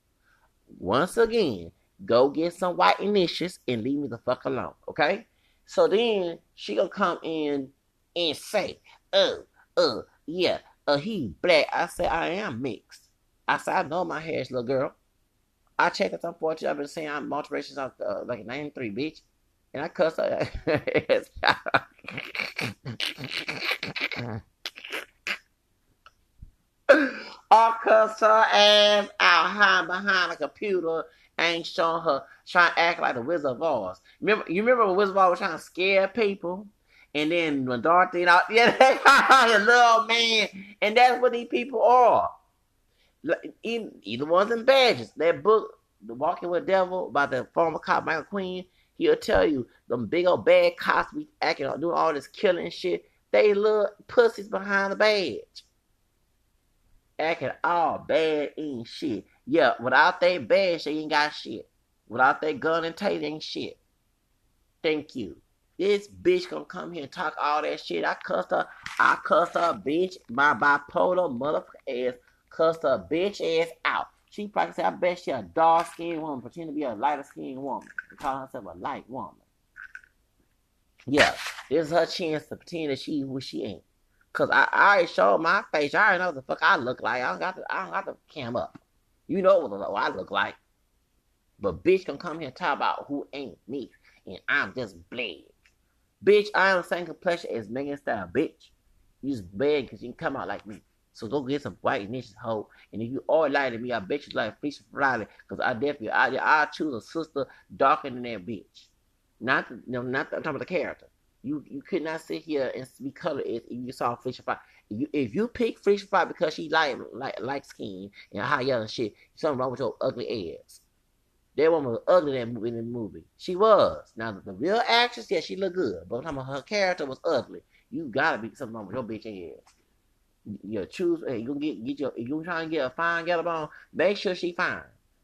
Once again, go get some white initials and leave me the fuck alone. Okay? So then she gonna come in and say, uh, uh, yeah, uh, he black. I say, I am mixed. I say, I know my hair's little girl. I checked it unfortunately. I've been saying I'm alterations out uh, like 93, bitch. And I cuss her. I cuss her ass out hiding behind a computer ain't showing her trying to act like the Wizard of Oz. Remember, you remember when Wizard of Oz was trying to scare people? And then when Dorothy and all, [laughs] yeah, the little man, and that's what these people are. Either, ones in badges. That book, The Walking with Devil, by the former cop Michael Quinn, he'll tell you them big old bad cops be acting doing all this killing shit. They little pussies behind the badge. Acting all bad ain't shit. Yeah, without that badge, they ain't got shit. Without that gun and tape, ain't shit. Thank you. This bitch gonna come here and talk all that shit. I cussed her. I cussed her bitch, my bipolar motherfucker ass cussed her bitch ass out. She probably said, I bet she a dark skinned woman, pretend to be a lighter skinned woman, and call herself a light woman. Yeah, this is her chance to pretend that she who she ain't. Cause I, I already showed my face. I already know what the fuck I look like. I don't got to I don't got to cam up. You know what I look like. But bitch can come here and talk about who ain't me. and I'm just black. Bitch, I am the same complexion as Megan Style, bitch. You just bad because you can come out like me. So go get some white niches, hoe. And if you all lie to me, I bet you like Fish Friday. Because I definitely, I, I choose a sister darker than that bitch. Not, no, not the, I'm talking about the character. You you could not sit here and be colored if you saw Fisher Fry. If you, if you pick Fisher Fry because she like like like skin and high yellow shit, something wrong with your ugly ass. That woman was ugly in the movie. She was. Now the, the real actress, yeah, she looked good, but I'm talking about her character was ugly. You gotta be something wrong with your bitch ass. You choose. Hey, you get get your. You trying to get a fine yellow bone? Make sure she fine.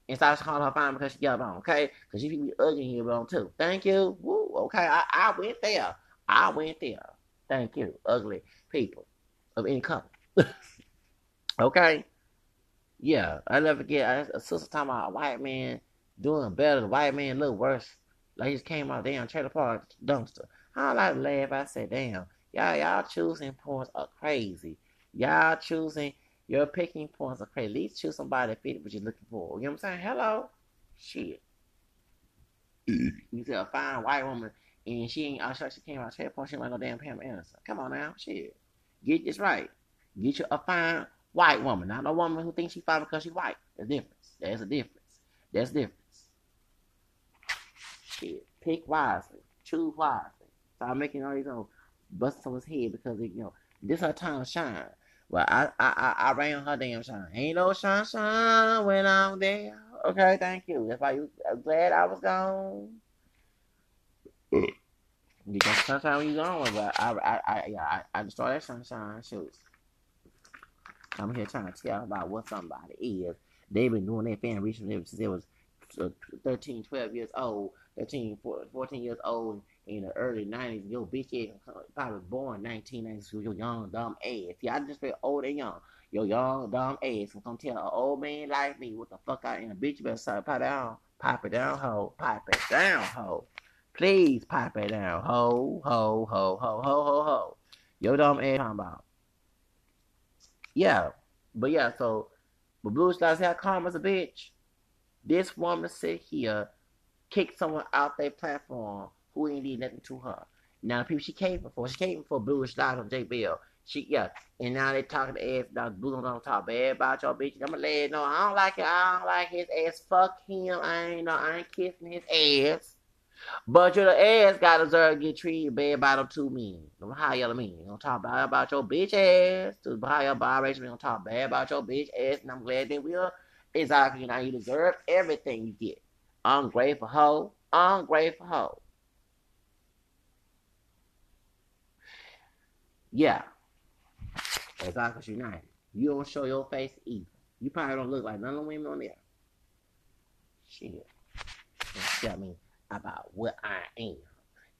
And stop calling her fine because she yellow bone, okay? Because she be ugly here bone too. Thank you. Woo. Okay, I, I went there. I went there. Thank you, ugly people of any color. [laughs] okay? Yeah, I never forget a sister talking about a white man doing better. The white man look worse. Like he just came out damn trailer park dumpster. I like laugh. I said, damn, y'all y'all choosing points are crazy. Y'all choosing your picking points are crazy. At least choose somebody that fit what you're looking for. You know what I'm saying? Hello? Shit. you see a fine white woman and she ain't, I she came out point. she ain't like no damn Pam Anderson. Come on now, shit. Get this right. Get you a fine white woman, not a woman who thinks she fine because she white. There's a difference. There's a difference. There's difference. Shit. Pick wisely. Choose wisely. Stop making all these old on his head because you know, this our time to shine. Well, I I I, I ran her damn shine. Ain't no shine shine when I'm there. Okay, thank you. That's why you I'm glad I was gone. Because sometimes when you going, but I, I, I, yeah, I, I just that sunshine shoes. I'm here trying to tell about what somebody is. They've been doing their fan research since they was uh, 13, 12 years old, 13, 14 years old in the early 90s. Yo, bitch ass probably born 1990s. yo, young, dumb ass. See, I just feel old and young. Your young, dumb ass. I'm Gonna tell an old man like me what the fuck I am. Bitch, you better start pipe down. pop it down, ho. pop it down, ho. Please pop it down. Ho, ho, ho, ho, ho, ho, ho. Yo dumb ass talking about. Yeah. But yeah, so but Blue Stars have calm as a bitch. This woman sit here, kick someone out their platform who ain't did nothing to her. Now the people she came for, she came for Blue Stars on J Bill. She yeah, and now they talking to ass now Blue don't talk bad about your bitch. I'ma let you know I don't like it, I don't like his ass. Fuck him. I ain't no I ain't kissing his ass. But your ass got to deserve to get treated bad by them two men. Them high yellow men. Gonna talk bad about your bitch ass. To higher biracial, we gonna talk bad about your bitch ass. And I'm glad that we are. Exactly. Now you deserve everything you get. Ungrateful hoe. Ungrateful hoe. Yeah. Exactly. United. You don't show your face either. You probably don't look like none of the women on there. Shit. tell me about what I am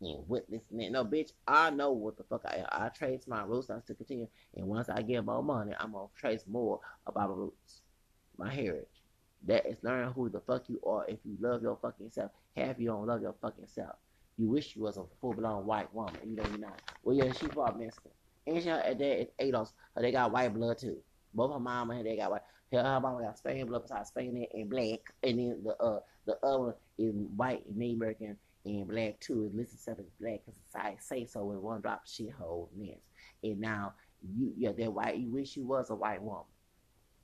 and what this man. No, bitch, I know what the fuck I am. I trace my roots. I still continue. And once I get more money, I'm gonna trace more about my roots, my heritage. That is learning who the fuck you are. If you love your fucking self, half you don't love your fucking self. You wish you was a full blown white woman. You know you're not. Well, yeah, she part Mexican. And she, dad is Ados. They got white blood too. Both her mom and dad got white. Her, her mama got Spanish blood besides Spanish and black. And then the uh the other is white and Native American and black too. It lists itself as black because I say so with one drop shithole mess. And now you yeah, that white you wish you was a white woman.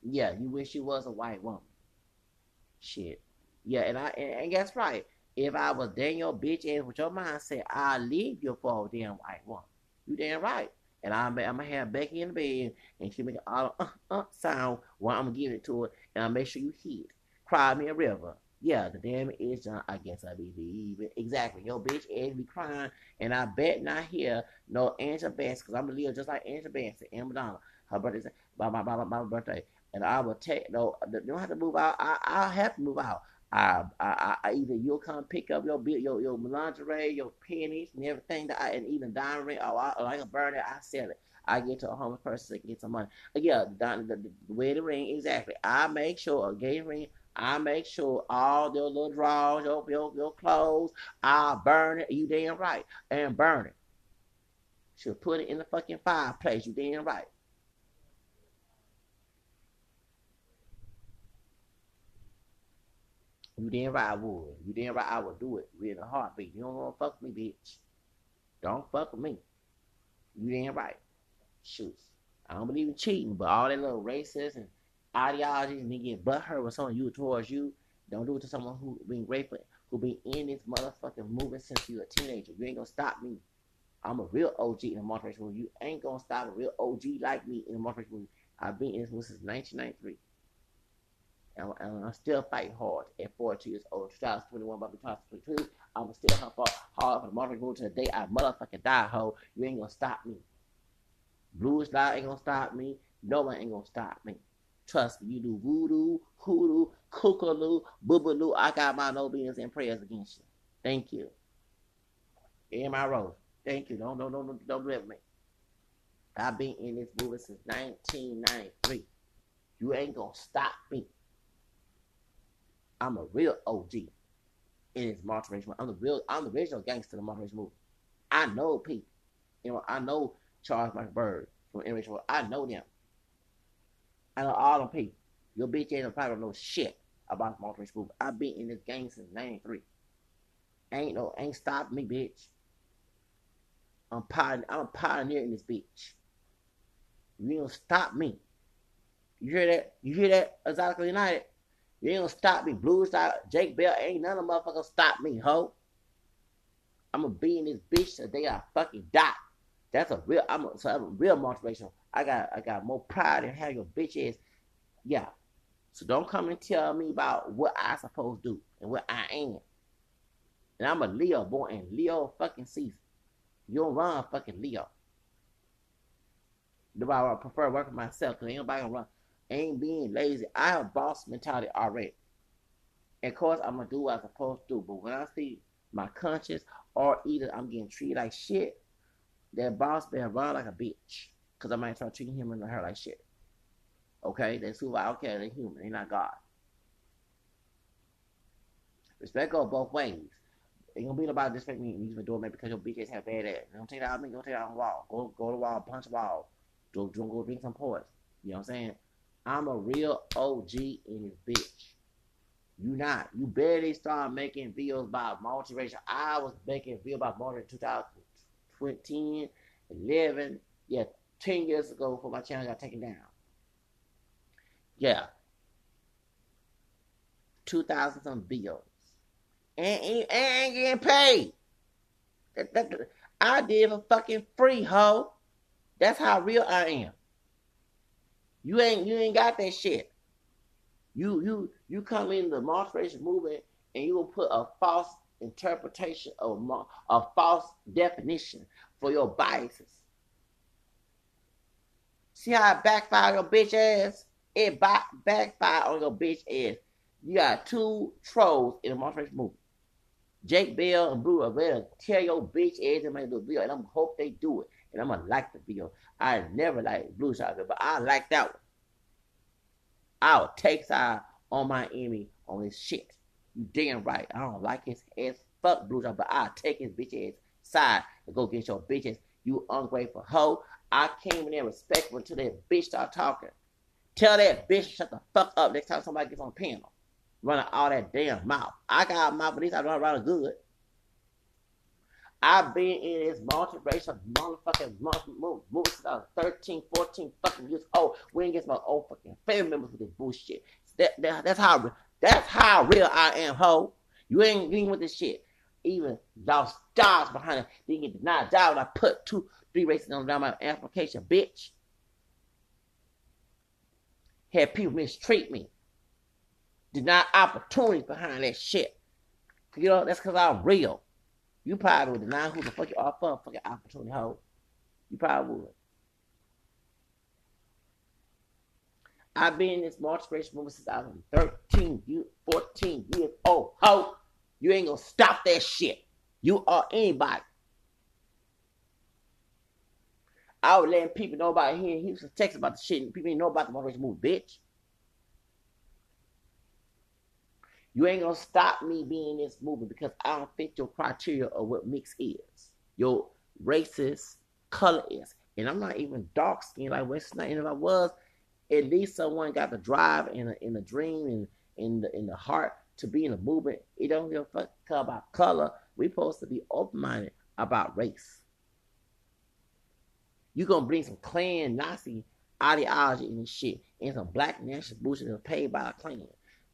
Yeah, you wish you was a white woman. Shit. Yeah, and I and, and guess right. If I was Daniel bitch ass with your mindset, I'll leave you for a damn white woman. You damn right. And I'm, I'm gonna have Becky in the bed and she make an auto uh, uh, sound while I'm give it to her and I'll make sure you hear it. Cry me a river. Yeah, the damn is John. I guess I believe it. Exactly. Yo, bitch, Ed be crying, and I bet not hear no Angela Bass, because I'm gonna live just like Angela Bassett and Madonna. Her birthday's my, my, my, my birthday. And I will take, no, you don't have to move out. I, I'll have to move out. I, I, I, either you'll come pick up your your your lingerie, your panties, and everything that I, and even diamond ring, or I, or I can burn it. I sell it. I get to a homeless person to get some money. Yeah, the, the, way the wedding ring, exactly. I make sure a gay ring I make sure all your little drawers, your, your, your clothes, I burn it. You damn right. And burn it. Should put it in the fucking fireplace. You damn right. You damn right I would. You damn right I would do it. In a heartbeat. You don't want to fuck me, bitch. Don't fuck with me. You damn right. Shoot. I don't believe in cheating, but all that little racist and ideologies and me getting butthurt with someone you towards you, don't do it to someone who been grateful, who been in this motherfucking movement since you a teenager. You ain't gonna stop me. I'm a real OG in the multiracial movie. You ain't gonna stop a real OG like me in the multiracial movie. I've been in this movie since 1993. And, and I'm still fighting hard at 42 years old. 2021, about 2022, I'm still hard, hard for the multiracial movie to the day I motherfucking die, ho. You ain't gonna stop me. Blue Star ain't gonna stop me. No one ain't gonna stop me. Trust me, you do voodoo, hoodoo, kookaloo, boobaloo. I got my no beans and prayers against you. Thank you. In my rose. Thank you. Don't, don't, don't, don't do that with me. I've been in this movie since 1993. You ain't gonna stop me. I'm a real OG in this multiracial. I'm the real. I'm the original gangster in the multiracial movie. I know people. You know, I know Charles Michael McBird from Interracial. I know them. I know all them people. Your bitch ain't probably don't know shit about the multiracial movie. I've been in this game since '93. Ain't no, ain't stopping me, bitch. I'm pioneer, I'm a pioneer in this bitch. You gonna stop me. You hear that? You hear that? Exotical United. You ain't gonna stop me. Blue Star, Jake Bell, ain't none of motherfuckers stop me, ho. I'm gonna be in this bitch the day I fucking die. That's a real. I'm a, so I'm a real motivational. I got I got more pride in how your bitch is. Yeah. So don't come and tell me about what I supposed to do and what I am. And I'm a Leo born and Leo fucking season. You don't run fucking Leo. Nobody I prefer working myself because ain't nobody gonna run. Ain't being lazy. I have boss mentality already. And of course, I'm gonna do what I'm supposed to do. But when I see my conscience or either I'm getting treated like shit, that boss better run like a bitch. Because I might start treating him and her like shit. Okay? That's who I okay, they're human, they're not God. Respect goes both ways. Ain't gonna be nobody disrespect me and use my doormat because your bitch ass have bad ass. Don't take that out of me, go take that out on the wall. Go go to the wall, punch the wall. Don't, don't go drink some poison. You know what I'm saying? I'm a real OG in this bitch. You not. You barely start making videos about multiracial. I was making videos about multiracial 2010, 11, yeah, 10 years ago before my channel got taken down. Yeah. 2,000 some videos and ain't, ain't getting paid. That, that, I did for fucking free, ho. That's how real I am. You ain't you ain't got that shit. You you you come in the demonstration movement and you will put a false interpretation of a false definition for your biases. See how it backfire your bitch ass? It back backfire on your bitch ass. You got two trolls in the demonstration movement. Jake Bell and Blue to tear your bitch ass and make the video, and I'm hope they do it. And I'm gonna like the video. I never like Blue Soccer, but I like that one. I'll take side on my enemy on his shit. You damn right. I don't like his ass. Fuck Blue Soccer, but I'll take his bitch ass side and go get your bitches. You ungrateful hoe. I came in there respectful until that bitch start talking. Tell that bitch shut the fuck up next time somebody gets on panel running all that damn mouth. I got a mouth, but these I run around good. I've been in this multiracial motherfucking movie since I was 13, 14 fucking years old. We ain't get my old fucking family members with this bullshit. That, that, that's how that's how real I am, ho. You ain't getting with this shit. Even lost stars behind it. Didn't get denied job when I put two, three races on down my application, bitch. Had people mistreat me Denied opportunities behind that shit. You know, that's because I'm real. You probably would deny who the fuck you are for fucking opportunity hoe. You probably would. I've been in this March race movement since I was 13, you 14 years old. Ho, you ain't gonna stop that shit. You are anybody. I was letting people know about here in Houston, Texas about the shit, and people didn't know about the motivation movement, bitch. You ain't gonna stop me being this movement because I don't fit your criteria of what mix is. Your racist color is. And I'm not even dark skinned like Wes Snipe. And if I was, at least someone got the drive and a, and a dream and in the in the heart to be in a movement. It don't give a fuck about color. We supposed to be open minded about race. You gonna bring some Klan Nazi ideology and shit and some black national bullshit that's paid by a Klan.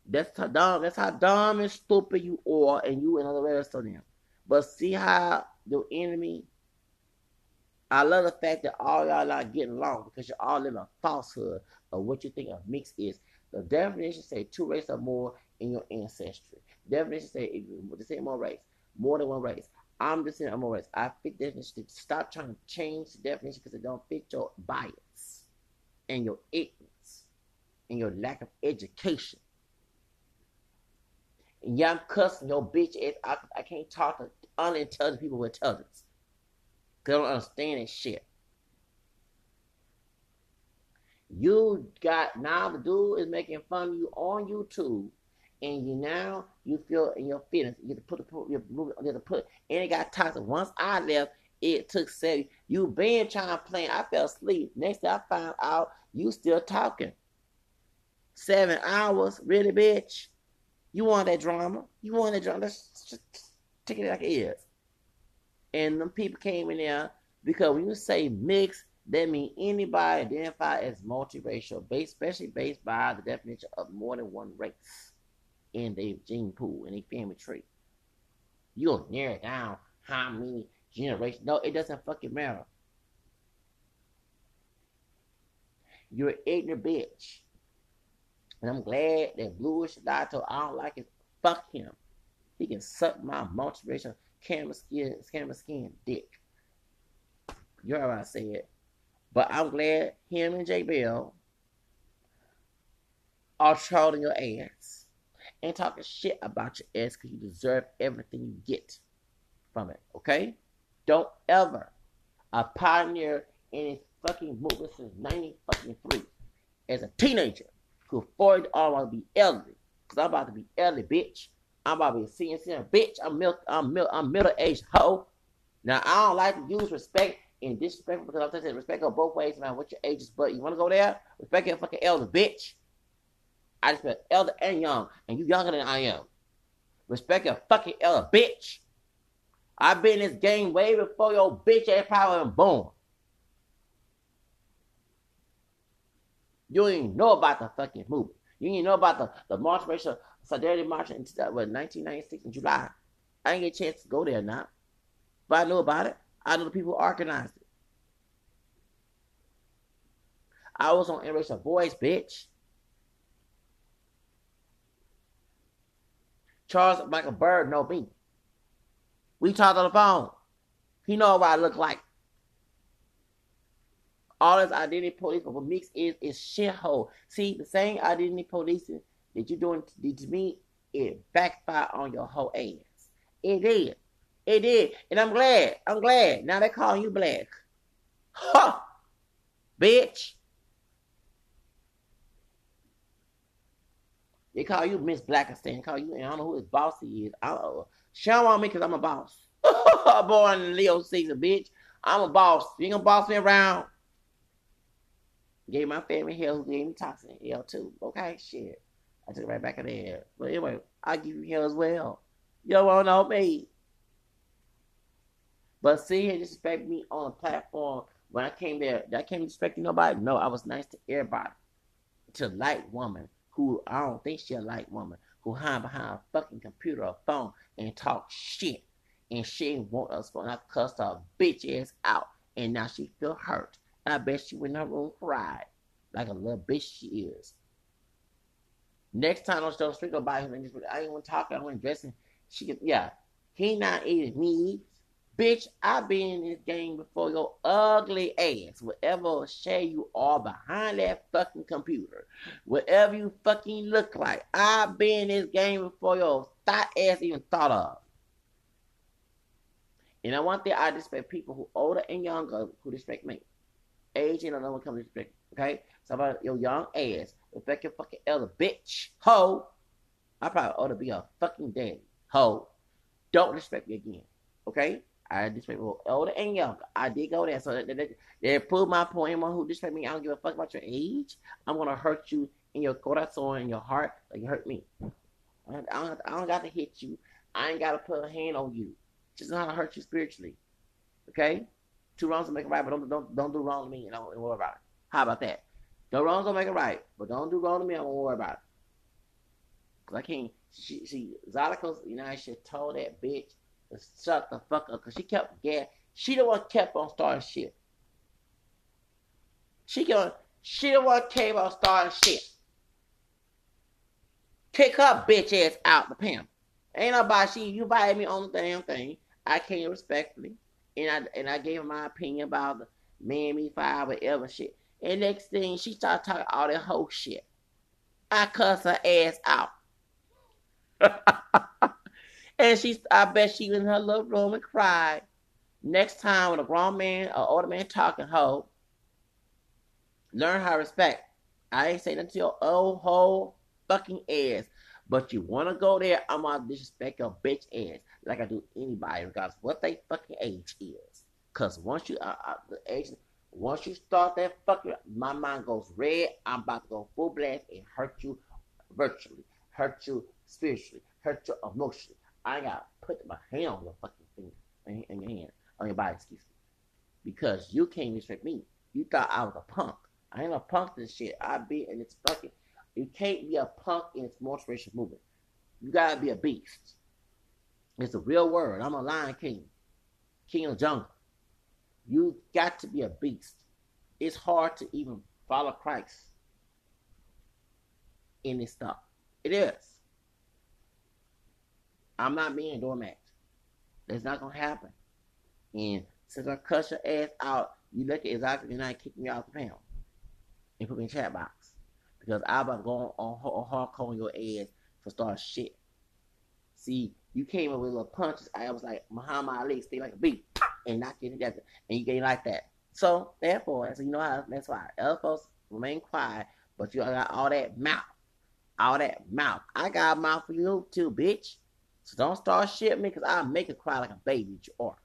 That's how dumb. That's how dumb and stupid you are, and you and the rest of them. But see how the enemy. I love the fact that all y'all not getting along because you're all live a falsehood of what you think a mix is. The definition say two races or more in your ancestry. Definition say the same more race, more than one race. I'm just saying I'm more race. I fit definition. Stop trying to change the definition because it don't fit your bias and your ignorance and your lack of education. Yeah, I'm cussing your bitch ass. I, I can't talk to unintelligent people with intelligence. They don't understand this shit. You got now the dude is making fun of you on YouTube, and you now you feel in your feelings. You have to put the you have to put and it got toxic. Once I left, it took seven. You been trying to play. I fell asleep. Next I found out you still talking. Seven hours, really, bitch. You want that drama? You want that drama? Let's just take it like it is. And them people came in there because when you say mix, that means anybody identified as multiracial, based, especially based by the definition of more than one race in their gene pool, in their family tree. You'll narrow down how many generations. No, it doesn't fucking matter. You're an ignorant bitch. And I'm glad that Blewish Jewlatto, I don't like it. Fuck him. He can suck my multiracial camera skin, camera skin dick. You heard what I said. But I'm glad him and J Bell are trolling your ass and talking shit about your ass because you deserve everything you get from it. Okay? Don't ever pioneer his fucking movement since 90 fucking three as a teenager who afford all want to be elderly. Cause I'm about to be elderly, bitch. I'm about to be a senior bitch. I'm milk, I'm milk, I'm middle aged hoe. Now I don't like to use respect and disrespect because I'm saying respect go both ways, man. What your age is, but you want to go there? Respect your fucking elder, bitch. I respect elder and young, and you younger than I am. Respect your fucking elder, bitch. I've been in this game way before your bitch ass probably been born. You even know about the fucking movement. You didn't know about the, the March Racial Solidarity March in uh, what, 1996 in July. I didn't get a chance to go there now. But I know about it. I know the people who organized it. I was on Interracial Voice, bitch. Charles Michael Byrd know me. We talked on the phone. He know what I look like. All this identity police, but what mix is is shithole. See, the same identity policing that you're doing to me, it backfire on your whole ass. It did. It did. And I'm glad. I'm glad. Now they call you black. Huh. Bitch. They call you Miss Blackistan. Call you, and I don't know who his boss is. I don't know. Don't want me because I'm a boss. [laughs] Born in Leo season, bitch. I'm a boss. You ain't gonna boss me around. Gave my family hell who gave me toxin hell too. Okay, shit. I took it right back in there. But anyway, I give you hell as well. You don't want to know me. But see and disrespect me on a platform when I came there, I came disrespecting nobody. No, I was nice to everybody. To light woman who I don't think she a light woman who hide behind a fucking computer or phone and talk shit. And she want us for I cussed her bitch ass out. And now she feel hurt. I bet she went in her room cried like a little bitch she is. Next time the street go by him and just I ain't want to talk, I want dressing. She get yeah. He not eating me. Bitch, I've been in this game before your ugly ass. Whatever shade you are behind that fucking computer. Whatever you fucking look like. I've been in this game before your thought ass even thought of. And I want the I respect people who older and younger who respect me. Age ain't no one come to respect. Okay? So about your young ass. Respect your fucking elder bitch. Ho. I probably ought to be a fucking daddy. Ho. Don't respect me again. Okay? I disrespect people older and younger. I did go there. So that, that, that, that my point. Anyone who disrespect me, I don't give a fuck about your age. I'm gonna hurt you in your corazon, in your heart, like you hurt me. I don't, I don't got to hit you. I ain't got to put a hand on you. Just know how to hurt you spiritually. Okay? Two wrongs don't make a right, but don't don't don't do wrong to me and don't worry about it. How about that? No wrongs don't make it right, but don't do wrong to me. I won't worry about it. Cause I can't. She, she Zodicals United she told that bitch to shut the fuck up. Cause she kept gas. She the one kept on starting shit. She going she the one came on starting shit. Kick her bitch ass out the panel. Ain't nobody she you invited me on the damn thing. I came respectfully. And I and I gave her my opinion about the Miami Five whatever shit. And next thing she started talking all that whole shit. I cuss her ass out. [laughs] and she I bet she was in her little room and cried. Next time when a grown man or older man talking hoe, learn how to respect. I ain't saying nothing to your old whole fucking ass. But you wanna go there, I'm gonna disrespect your bitch ass like I do anybody, regardless what they fucking age is. Cause once you uh, uh, the age, once you start that fucking, my mind goes red. I'm about to go full blast and hurt you virtually, hurt you spiritually, hurt you emotionally. I gotta put my hand on your fucking finger in your hand on your body, excuse me, because you can't respect me. You thought I was a punk. I ain't a punk. This shit. I be and it's fucking. You can't be a punk in its motivation movement. You gotta be a beast. It's a real word. I'm a lion king, king of jungle. You got to be a beast. It's hard to even follow Christ in this stuff. It is. I'm not being a doormat. That's not gonna happen. And since I cuss your ass out, you look at exactly and I kick me out the panel and put me in chat box because I'm about to go on, on hardcore on your ass for start shit. See, you came up with little punches. I was like Muhammad Ali, stay like a bee, and knock you together, and you ain't like that. So therefore, so you know how that's why folks remain quiet, but you got all that mouth, all that mouth. I got a mouth for you too, bitch. So don't start shit me, cause I'll make it cry like a baby. You are.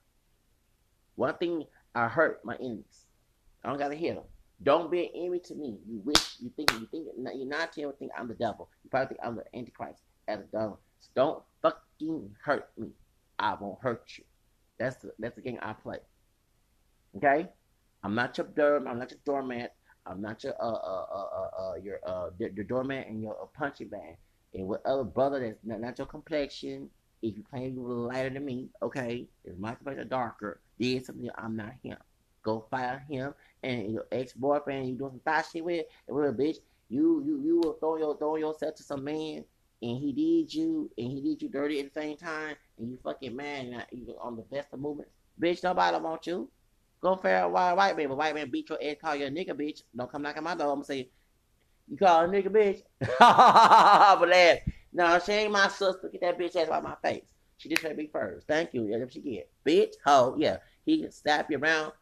One thing I hurt my enemies. I don't gotta hear them. Don't be an enemy to me. You wish you think you think you're not telling think I'm the devil. You probably think I'm the antichrist as a devil. So don't fucking hurt me. I won't hurt you. That's the that's the game I play. Okay? I'm not your derm, I'm not your doormat. I'm not your uh uh uh uh, uh your uh your doormat and your uh, punching bag. And what other brother that's not, not your complexion, if you claim you're lighter than me, okay, if my complexion darker, then something I'm not him. Go fire him and your ex boyfriend you doing some thought shit with, and with a bitch, you you you will throw your throw yourself to some man and he did you and he did you dirty at the same time and you fucking mad and you on the best of movements. Bitch, nobody don't want you. Go fair white white man, but white man beat your ass, call you a nigga bitch. Don't come knocking my door. I'm gonna say, you call a nigga bitch. [laughs] [laughs] but laugh. No, she ain't my sister. Get that bitch ass out my face. She just had me first. Thank you. That's what she get. Bitch, ho, yeah. He can slap you around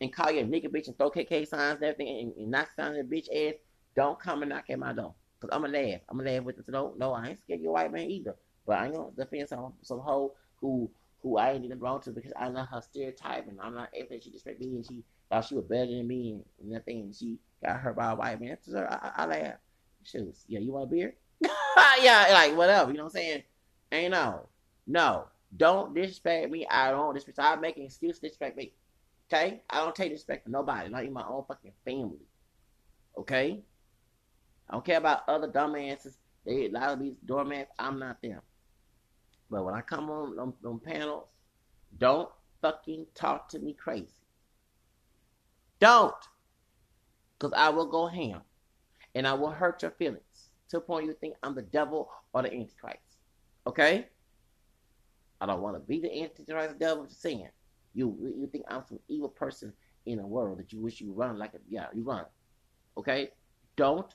and call you a nigga bitch and throw KK signs and everything and, and knock down the bitch ass. Don't come and knock at my door. Cause I'm gonna laugh. I'm gonna laugh with this. No, no, I ain't scared of your white man either. But I ain't gonna defend some some hoe who who I ain't even wrong to because I know her stereotype and I'm not everything she disrespect me and she thought she was better than me and, and nothing and she got hurt by a white man. So I, I, I laugh. Shoes. Yeah, you want a beer? [laughs] yeah, like whatever. You know what I'm saying? Ain't no, no. Don't disrespect me. I don't disrespect. I make an excuse to disrespect me. Okay? I don't take disrespect from nobody, not even my own fucking family. Okay? I don't care about other dumbasses. They a lot of these doormats. I'm not them. But when I come on them, them panels, don't fucking talk to me crazy. Don't, because I will go ham, and I will hurt your feelings to the point you think I'm the devil or the antichrist. Okay? I don't want to be the antichrist, the devil. Just saying, you you think I'm some evil person in a world that you wish you run like a yeah you run. Okay? Don't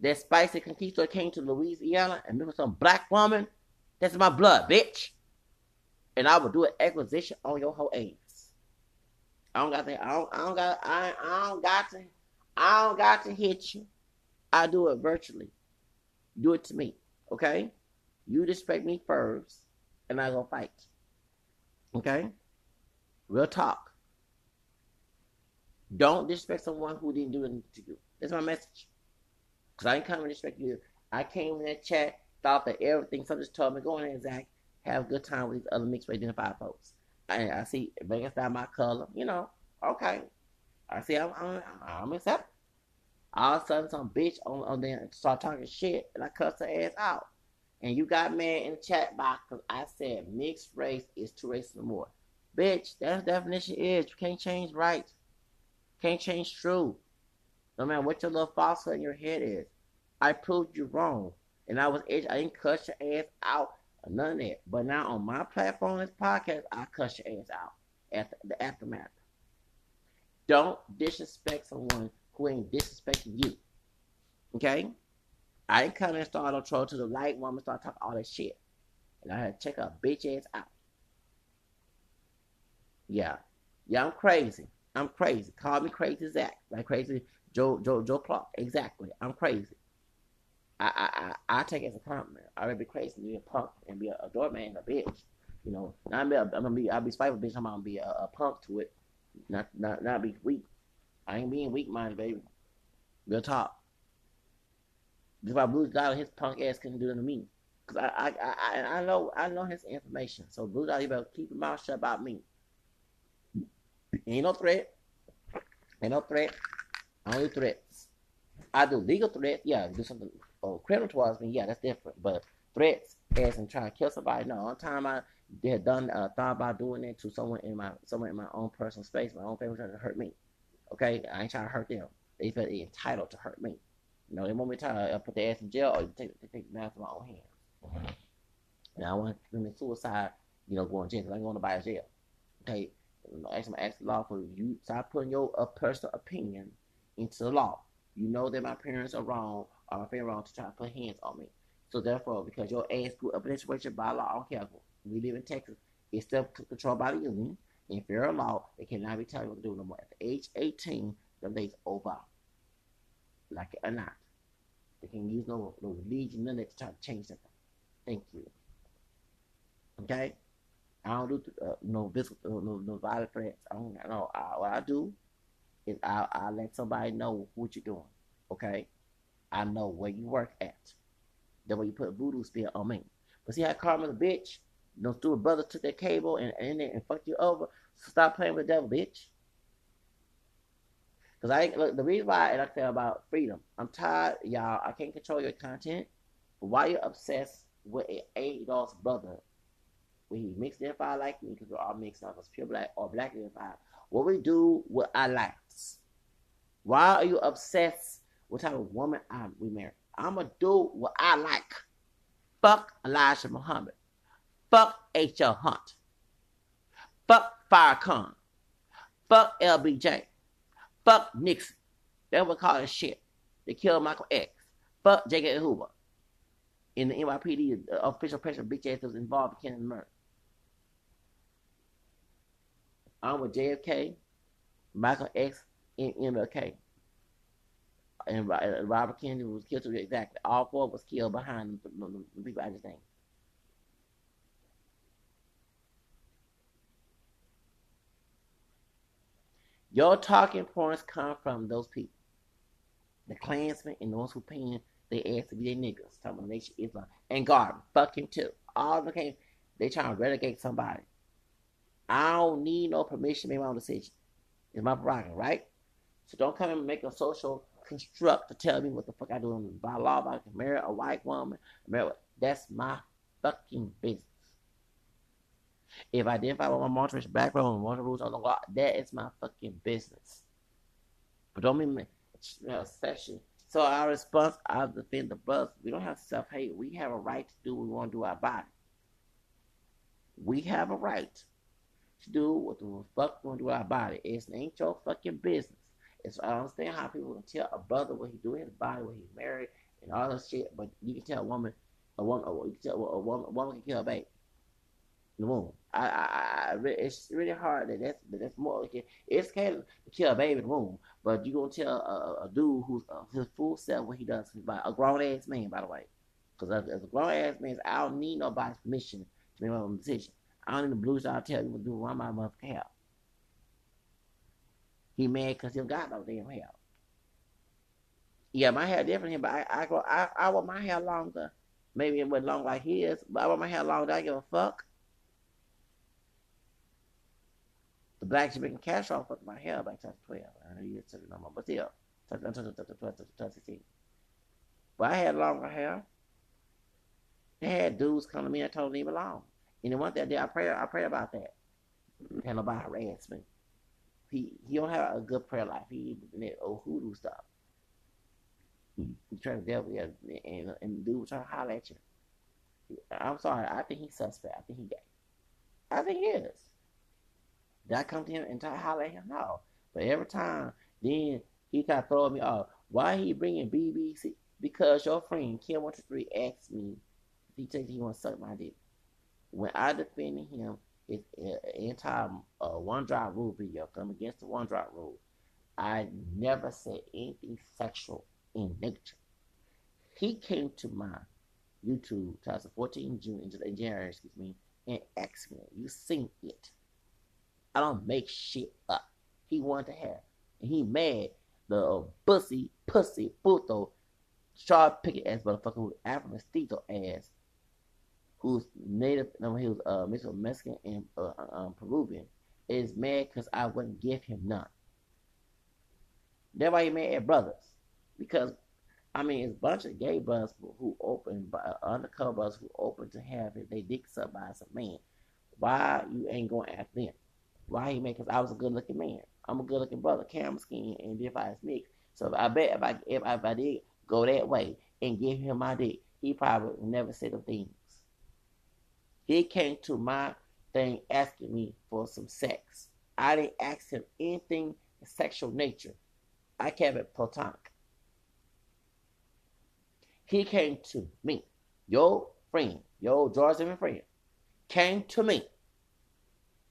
that spicy conquistador came to Louisiana and met with some black woman. That's my blood, bitch. and I will do an acquisition on your whole ass. I don't got to. I don't. I don't got. I. I don't got to. I don't got to hit you. I do it virtually. Do it to me, okay? You respect me first, and I go fight. Okay? Real talk. Don't disrespect someone who didn't do anything to you. That's my message. Because I ain't coming to disrespect you. I came in that chat, thought that everything something just told me, go in there, Zach. Have a good time with these other mixed race identified folks. I, I see Vegas style my color, you know, okay. I see I'm, I'm, I'm accepting. All of a sudden, some bitch on, on there start talking shit, and I cuss her ass out. And you got mad in the chat box because I said mixed race is two races or more. Bitch, that's definition is. You can't change right. Can't change true. No matter what your little falsehood in your head is. I proved you wrong. And I was I didn't cuss your ass out or none of that. But now on my platform, this podcast, I cuss your ass out at the, aftermath. Don't disrespect someone who ain't disrespecting you. Okay? I ain't coming and start on troll to the light woman start talking all that shit. And I had to check her bitch ass out. Yeah. Yeah, I'm crazy. I'm crazy. Call me crazy Zach. Like crazy Joe Joe Joe Clark. Exactly. I'm crazy. I I I, I take it as a compliment. I'd be crazy than be a punk and be a, a doorman, a bitch. You know, be a, I'm gonna be I'll be spiteful bitch. I'm gonna be a, a punk to it. Not not not be weak. I ain't being weak minded, baby. Real talk. Just why Blue Dollar, his punk ass couldn't do it to me. Cause I, I, I, I know, I know his information. So Blue Dollar, you better keep your mouth shut about me. Ain't no threat. Ain't no threat. I don't threats. I do legal threats. Yeah, do something oh, criminal towards me. Yeah, that's different. But threats, as in trying to kill somebody. No, on time I had done uh, thought about doing it to someone in my someone in my own personal space, my own family trying to hurt me. Okay, I ain't trying to hurt them. They feel entitled to hurt me. You know, they want me to uh, put their ass in jail or take, take the matter in my own hands. Now I want to commit suicide, you know, going to jail because I'm going to buy a jail. Okay, ask, ask the law for you. Stop putting your uh, personal opinion into the law. You know that my parents are wrong or parents wrong to try to put hands on me. So therefore, because your ass grew up in a situation by law, I don't care. We live in Texas. It's still controlled by the union. In federal law, they cannot be telling you what to do no more. At the age 18, the days over. Like it or not. They can use no, no religion, none of that to try to change something. Thank you. Okay? I don't do uh, no physical, no, no violent threats. I don't know. I, what I do is I, I let somebody know what you're doing. Okay? I know where you work at. That way you put voodoo spell on me. But see how Karma's a bitch? Those stupid brothers took their cable and and, and fucked you over. So stop playing with the devil, bitch. Cause I ain't look the reason why and I tell about freedom. I'm tired, y'all. I can't control your content. But why you obsessed with a eight lost brother when he mixed identified like me, because we're all mixed up as pure black or black identified. What we do with our lives. Why are you obsessed with type of woman I we marry? I'ma do what I like. Fuck Elijah Muhammad. Fuck H.L. Hunt. Fuck Farrakhan. Fuck LBJ. Fuck Nixon. They would call it shit. They killed Malcolm X. Fuck J.K. Hoover. In the NYPD, the official pressure bitch ass was involved in Kennedy murder. I'm with JFK, Malcolm X, and MLK. And uh, Robert Kennedy was killed too. Exactly. All four was killed behind the, the, the people I just named. Your talking points come from those people. The Klansmen and those who paying their ass to be their niggas. Talking about Nation Islam. And God, fuck him too. All the came, they trying to relegate somebody. I don't need no permission to make my own decision. It's my prerogative, right? So don't come and make a social construct to tell me what the fuck I do by law. I can marry a white woman, marry, that's my fucking business. If I identify with my multiracial background and multiple rules on the law, that is my fucking business. But don't mean you know. So our response, I defend the bus. We don't have self hate. We have a right to do what we want to do our body. We have a right to do what the fuck to do our body. It ain't your fucking business. It's I understand how people can tell a brother what he do his body, when he's married, and all that shit. But you can tell a woman, a woman, you can tell a woman, a woman can kill a baby. the womb. I, I, I, it's really hard that that's that's more. Like it's kind to kill a baby in the womb, but you gonna tell a, a dude who's uh, his full self what he does by a grown ass man, by the way, because as, as, a grown ass man, I don't need nobody's permission to make my own decision. I don't need the blues. I'll tell you what to do. Why my mother hair. He mad because he don't got no damn hair. Yeah, my hair different here, but I I go I, I want my hair longer. Maybe it wasn't long like his, but I want my hair longer. I give a fuck. The black Jamaican cash off with my hair back to 12. I know you it no more, but still, 2016. But I had longer hair. They had dudes come to me and told me leave alone. And then one day I pray I pray about that. Mm-hmm. Had nobody harass me. He he don't have a good prayer life. He that old hoodoo stuff. Mm-hmm. He, he trying to devil yeah, and and the dude trying to holler at you. I'm sorry, I think he's suspect. I think he gay. I think he is. Did I come to him and try to holler at him? No. But every time, then he kind of throw me off. Why he bringing BBC? Because your friend Kim One Two Three asked me if he thinks he want to suck my dick. When I defended him, it's an anti uh, one drop rule video. Come against the one drop rule. I never said anything sexual in nature. He came to my YouTube 2014 June in January, excuse me, and asked me, "You seen it?" I don't make shit up. He wanted to have. And he mad the bussy, pussy, puto, sharp picket ass motherfucker with Afro mestizo ass, who's native, no, he was uh, mixed Mexican and uh, um, Peruvian, is mad because I wouldn't give him none. That's why he mad at brothers. Because, I mean, it's a bunch of gay brothers who open, uh, undercover brothers who open to have it, they dick sucked by some man. Why you ain't going after them? Why he mad? Because I was a good looking man. I'm a good looking brother, camera skin, and if I was mixed. So I bet if I if I, if I did go that way and give him my dick, he probably never said the things. He came to my thing asking me for some sex. I didn't ask him anything sexual nature. I kept it platonic. He came to me, your friend, your George friend, came to me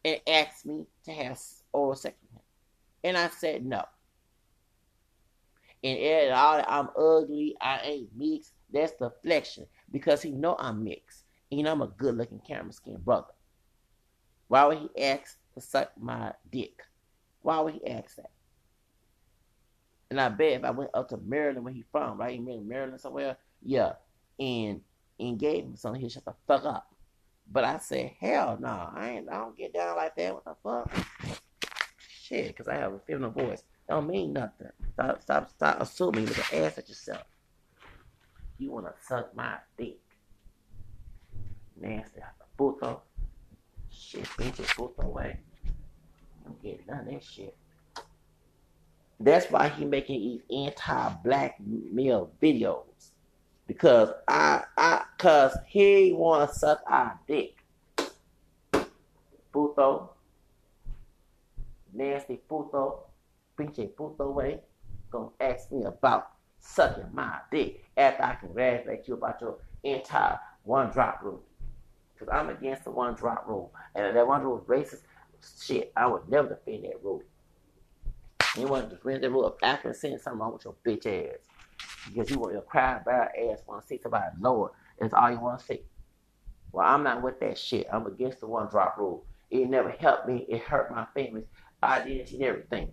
and asked me to have oral sex with him. And I said no. And it, all I'm ugly, I ain't mixed. That's deflection because he know I'm mixed. And you know I'm a good looking camera skin brother. Why would he ask to suck my dick? Why would he ask that? And I bet if I went up to Maryland where he from, right? in Maryland somewhere, yeah, and and gave him something, he'd shut the fuck up. But I said, hell no, I ain't. I don't get down like that. What the fuck? Shit, because I have a feminine voice. Don't mean nothing. Stop, stop, stop assuming. Look at ass at yourself. You wanna suck my dick? Nasty, puto. Shit, bitch, it puto way. Don't get none of that shit. That's why he making these anti-black male videos. Because I, I, cause he wanna suck our dick. Puto. Nasty puto. Pinche puto way. Gonna ask me about sucking my dick after I congratulate you about your entire one drop rule. Cause I'm against the one drop rule. And that one rule is racist. Shit, I would never defend that rule. You want to defend that rule of after saying something wrong with your bitch ass because you want your cry about ass want to see somebody lower. That's all you want to see. Well, I'm not with that shit. I'm against the one drop rule. It never helped me. It hurt my family's identity and everything.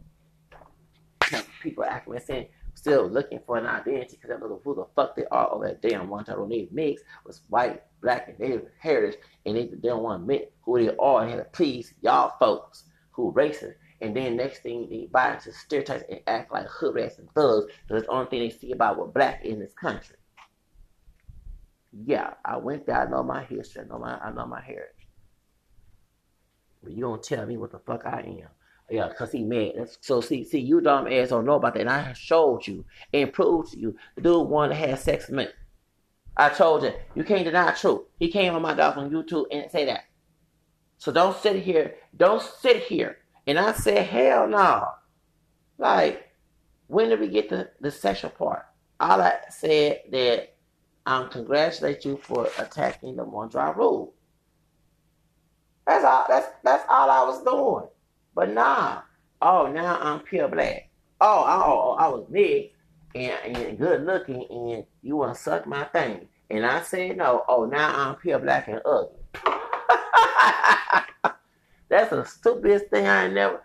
People acting saying still looking for an identity because they don't know who the fuck they are over that damn one time they mix was white, black, and native heritage, and they, they don't want to admit who they are and to please y'all folks who racist and then next thing they buy into stereotypes and act like hood rats and thugs because the only thing they see about what black in this country. Yeah, I went there. I know my history. I know my I know my heritage. But you don't tell me what the fuck I am. Yeah, cause he mad. So see, see, you dumb ass don't know about that. And I showed you and proved to you the dude wanted to have sex with me. I told you, you can't deny truth. He came on my dog on YouTube and say that. So don't sit here, don't sit here and I said, hell no. Like, when did we get the, the sexual part? All I said that I um, congratulate you for attacking the one drop rule. That's all. That's that's all I was doing. But nah. Oh, now I'm pure black. Oh, I, oh, oh I was big and, and good looking, and you want to suck my thing. And I said no. Oh, now I'm pure black and ugly. [laughs] That's the stupidest thing I never.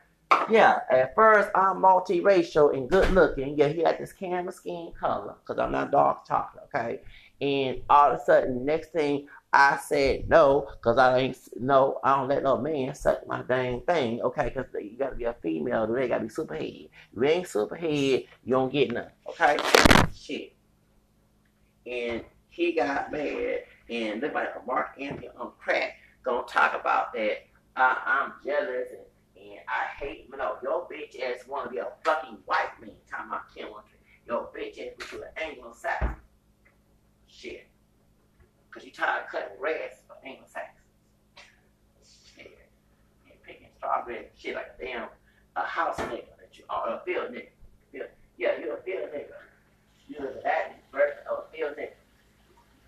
Yeah, at first I'm multiracial and good looking. Yeah, he had this camera skin color because I'm not dark chocolate, okay? And all of a sudden, next thing I said no because I ain't no. I don't let no man suck my dang thing, okay? Because you got to be a female, they got to be super head. If you ain't superhead, you don't get nothing, okay? Shit. And he got mad and looked like a Marc Anthony on crack. Gonna talk about that. Uh, I'm jealous and and I hate, you know, your bitch ass want to be a fucking white man. Talking about Kim Your bitch ass was an Anglo-Saxon. Shit. Because you're tired of cutting grass for Anglo-Saxons. Shit. And picking strawberry shit like a damn a house nigga. That you, or a field nigga. Field, yeah, you're a field nigga. You're that version of a field nigga.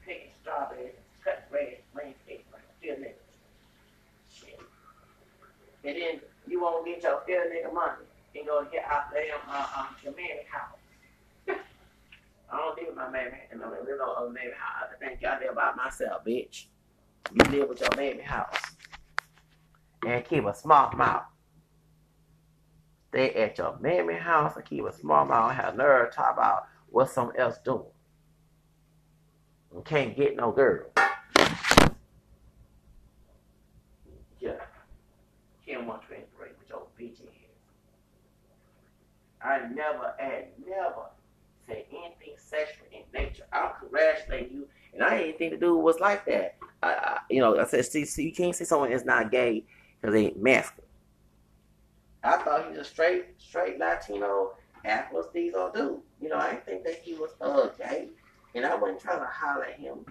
Picking strawberries, cutting grass, landscape like a field nigga. Shit. And then you won't get your field nigga money and go get out there uh, um, your mammy house. I don't live with my mammy, and I don't live on other mammy house. I think y'all live by myself, bitch. You live with your mammy house. And keep a small mouth. Stay at your mammy house and keep a small mouth. Have nerve to talk about what someone else doing. Can't get no girl. Yeah. Kim 120 bitch here. I never and never said anything sexual in nature. I'll congratulate you, and I ain't anything to do with what's like that. I, I, you know, I said, see, see, you can't say someone is not gay because they ain't masculine. I thought he was a straight, straight Latino Afro dude. You know, I didn't think that he was uh gay, and I wasn't trying to holler at him.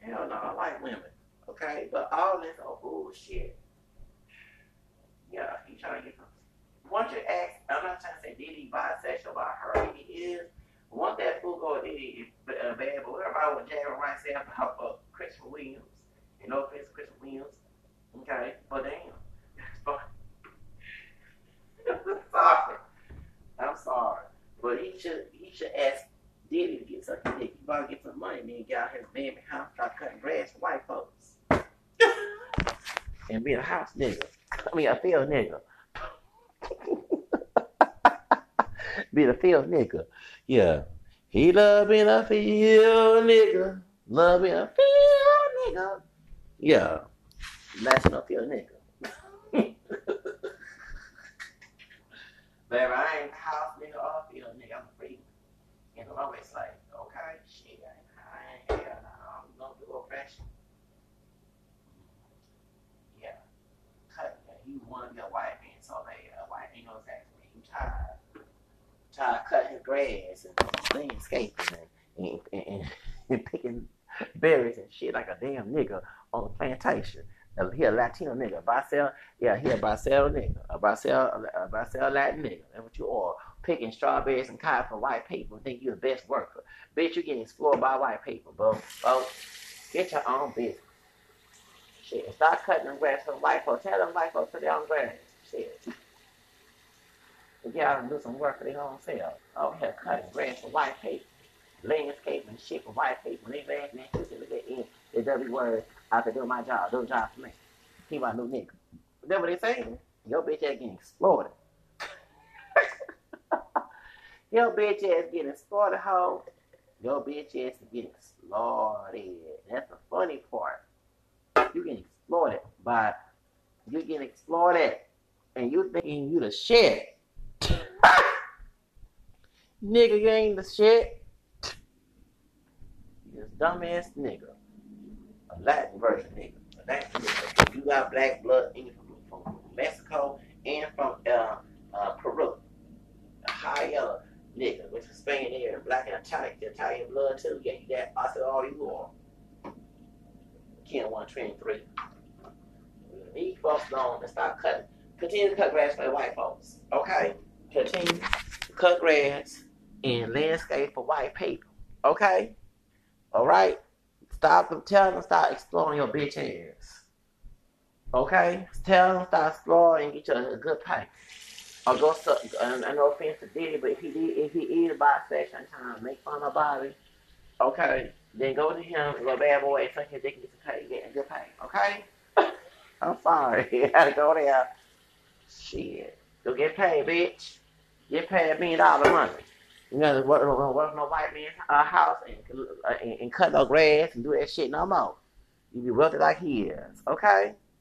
Hell no, I like women, okay? But all this oh bullshit yeah, he trying to get some. Once you ask, I'm not trying to say did he bisexual, I heard he is. Once that fool go he uh, bad, but whatever I was Jerry Rice said about uh, Christopher Williams, and no offense to Christopher Williams, okay, but damn, [laughs] [laughs] sorry, I'm sorry, but he should he should ask Diddy to get something. He about to get some money, then get out his baby house, start cutting grass for white folks, [laughs] and be a house nigga. I mean, a field nigga. Be a field nigga. Yeah. He love being a field nigga. Love being a field nigga. Yeah. National field nigga. Baby, I ain't house nigga or field nigga. I'm a free. And I'm always like, okay, shit, I ain't, ain't, I'm gonna do oppression. you want to be a white man so bad. A white man knows exactly you tired. Cutting grass and landscaping and, and, and, [laughs] and picking berries and shit like a damn nigga on a plantation. He a Latino nigga. Basel, yeah, he a Basel nigga. A Basel, a Basel Latin nigga. That's what you are. Picking strawberries and cotton for white people think you're the best worker. Bitch, you getting explored by white people, bro. Bro, get your own business. Shit, start cutting the grass for white folks. Tell them white folks put their own grass. Shit. They get out and do some work for their own self. Oh, here, cutting grass for white people. Landscaping shit for white people. They bad man. They look at the W word. I can do my job. Do the job for me. He my new nigga. That's what they saying. Your bitch ass getting exploited. [laughs] Your bitch ass getting exploited, hoe. Your bitch ass is getting slaughtered. That's the funny part you getting exploited by you getting exploited and you thinking you the shit. Nigga, you ain't the shit. You just dumbass nigga. A Latin version nigga. A Latin nigga. You got black blood in you from, from Mexico and from uh, uh, Peru. A high yellow nigga which with Spain there, black and Italian, Italian blood too. Yeah, you got I said all you are. Ken 123. These folks don't and stop cutting. Continue to cut grass for white folks. Okay? To cut grass and landscape for white people. Okay? Alright? Stop them telling them stop exploring your bitch ass. Okay? Tell them start exploring and get you a, good pay. Or go I know offense to Diddy, but if he did if he is bisexual to make fun of body, okay, then go to him and go bad boy and suck his dick and get some pay, get a good pay. Okay? I'm sorry. [laughs] You gotta go there. Shit. Go get paid, bitch. Get paid a million dollar money. You know, work, work, no white man's uh, house and, uh, and, and cut no grass and do that shit no more. You be wealthy like he is, okay?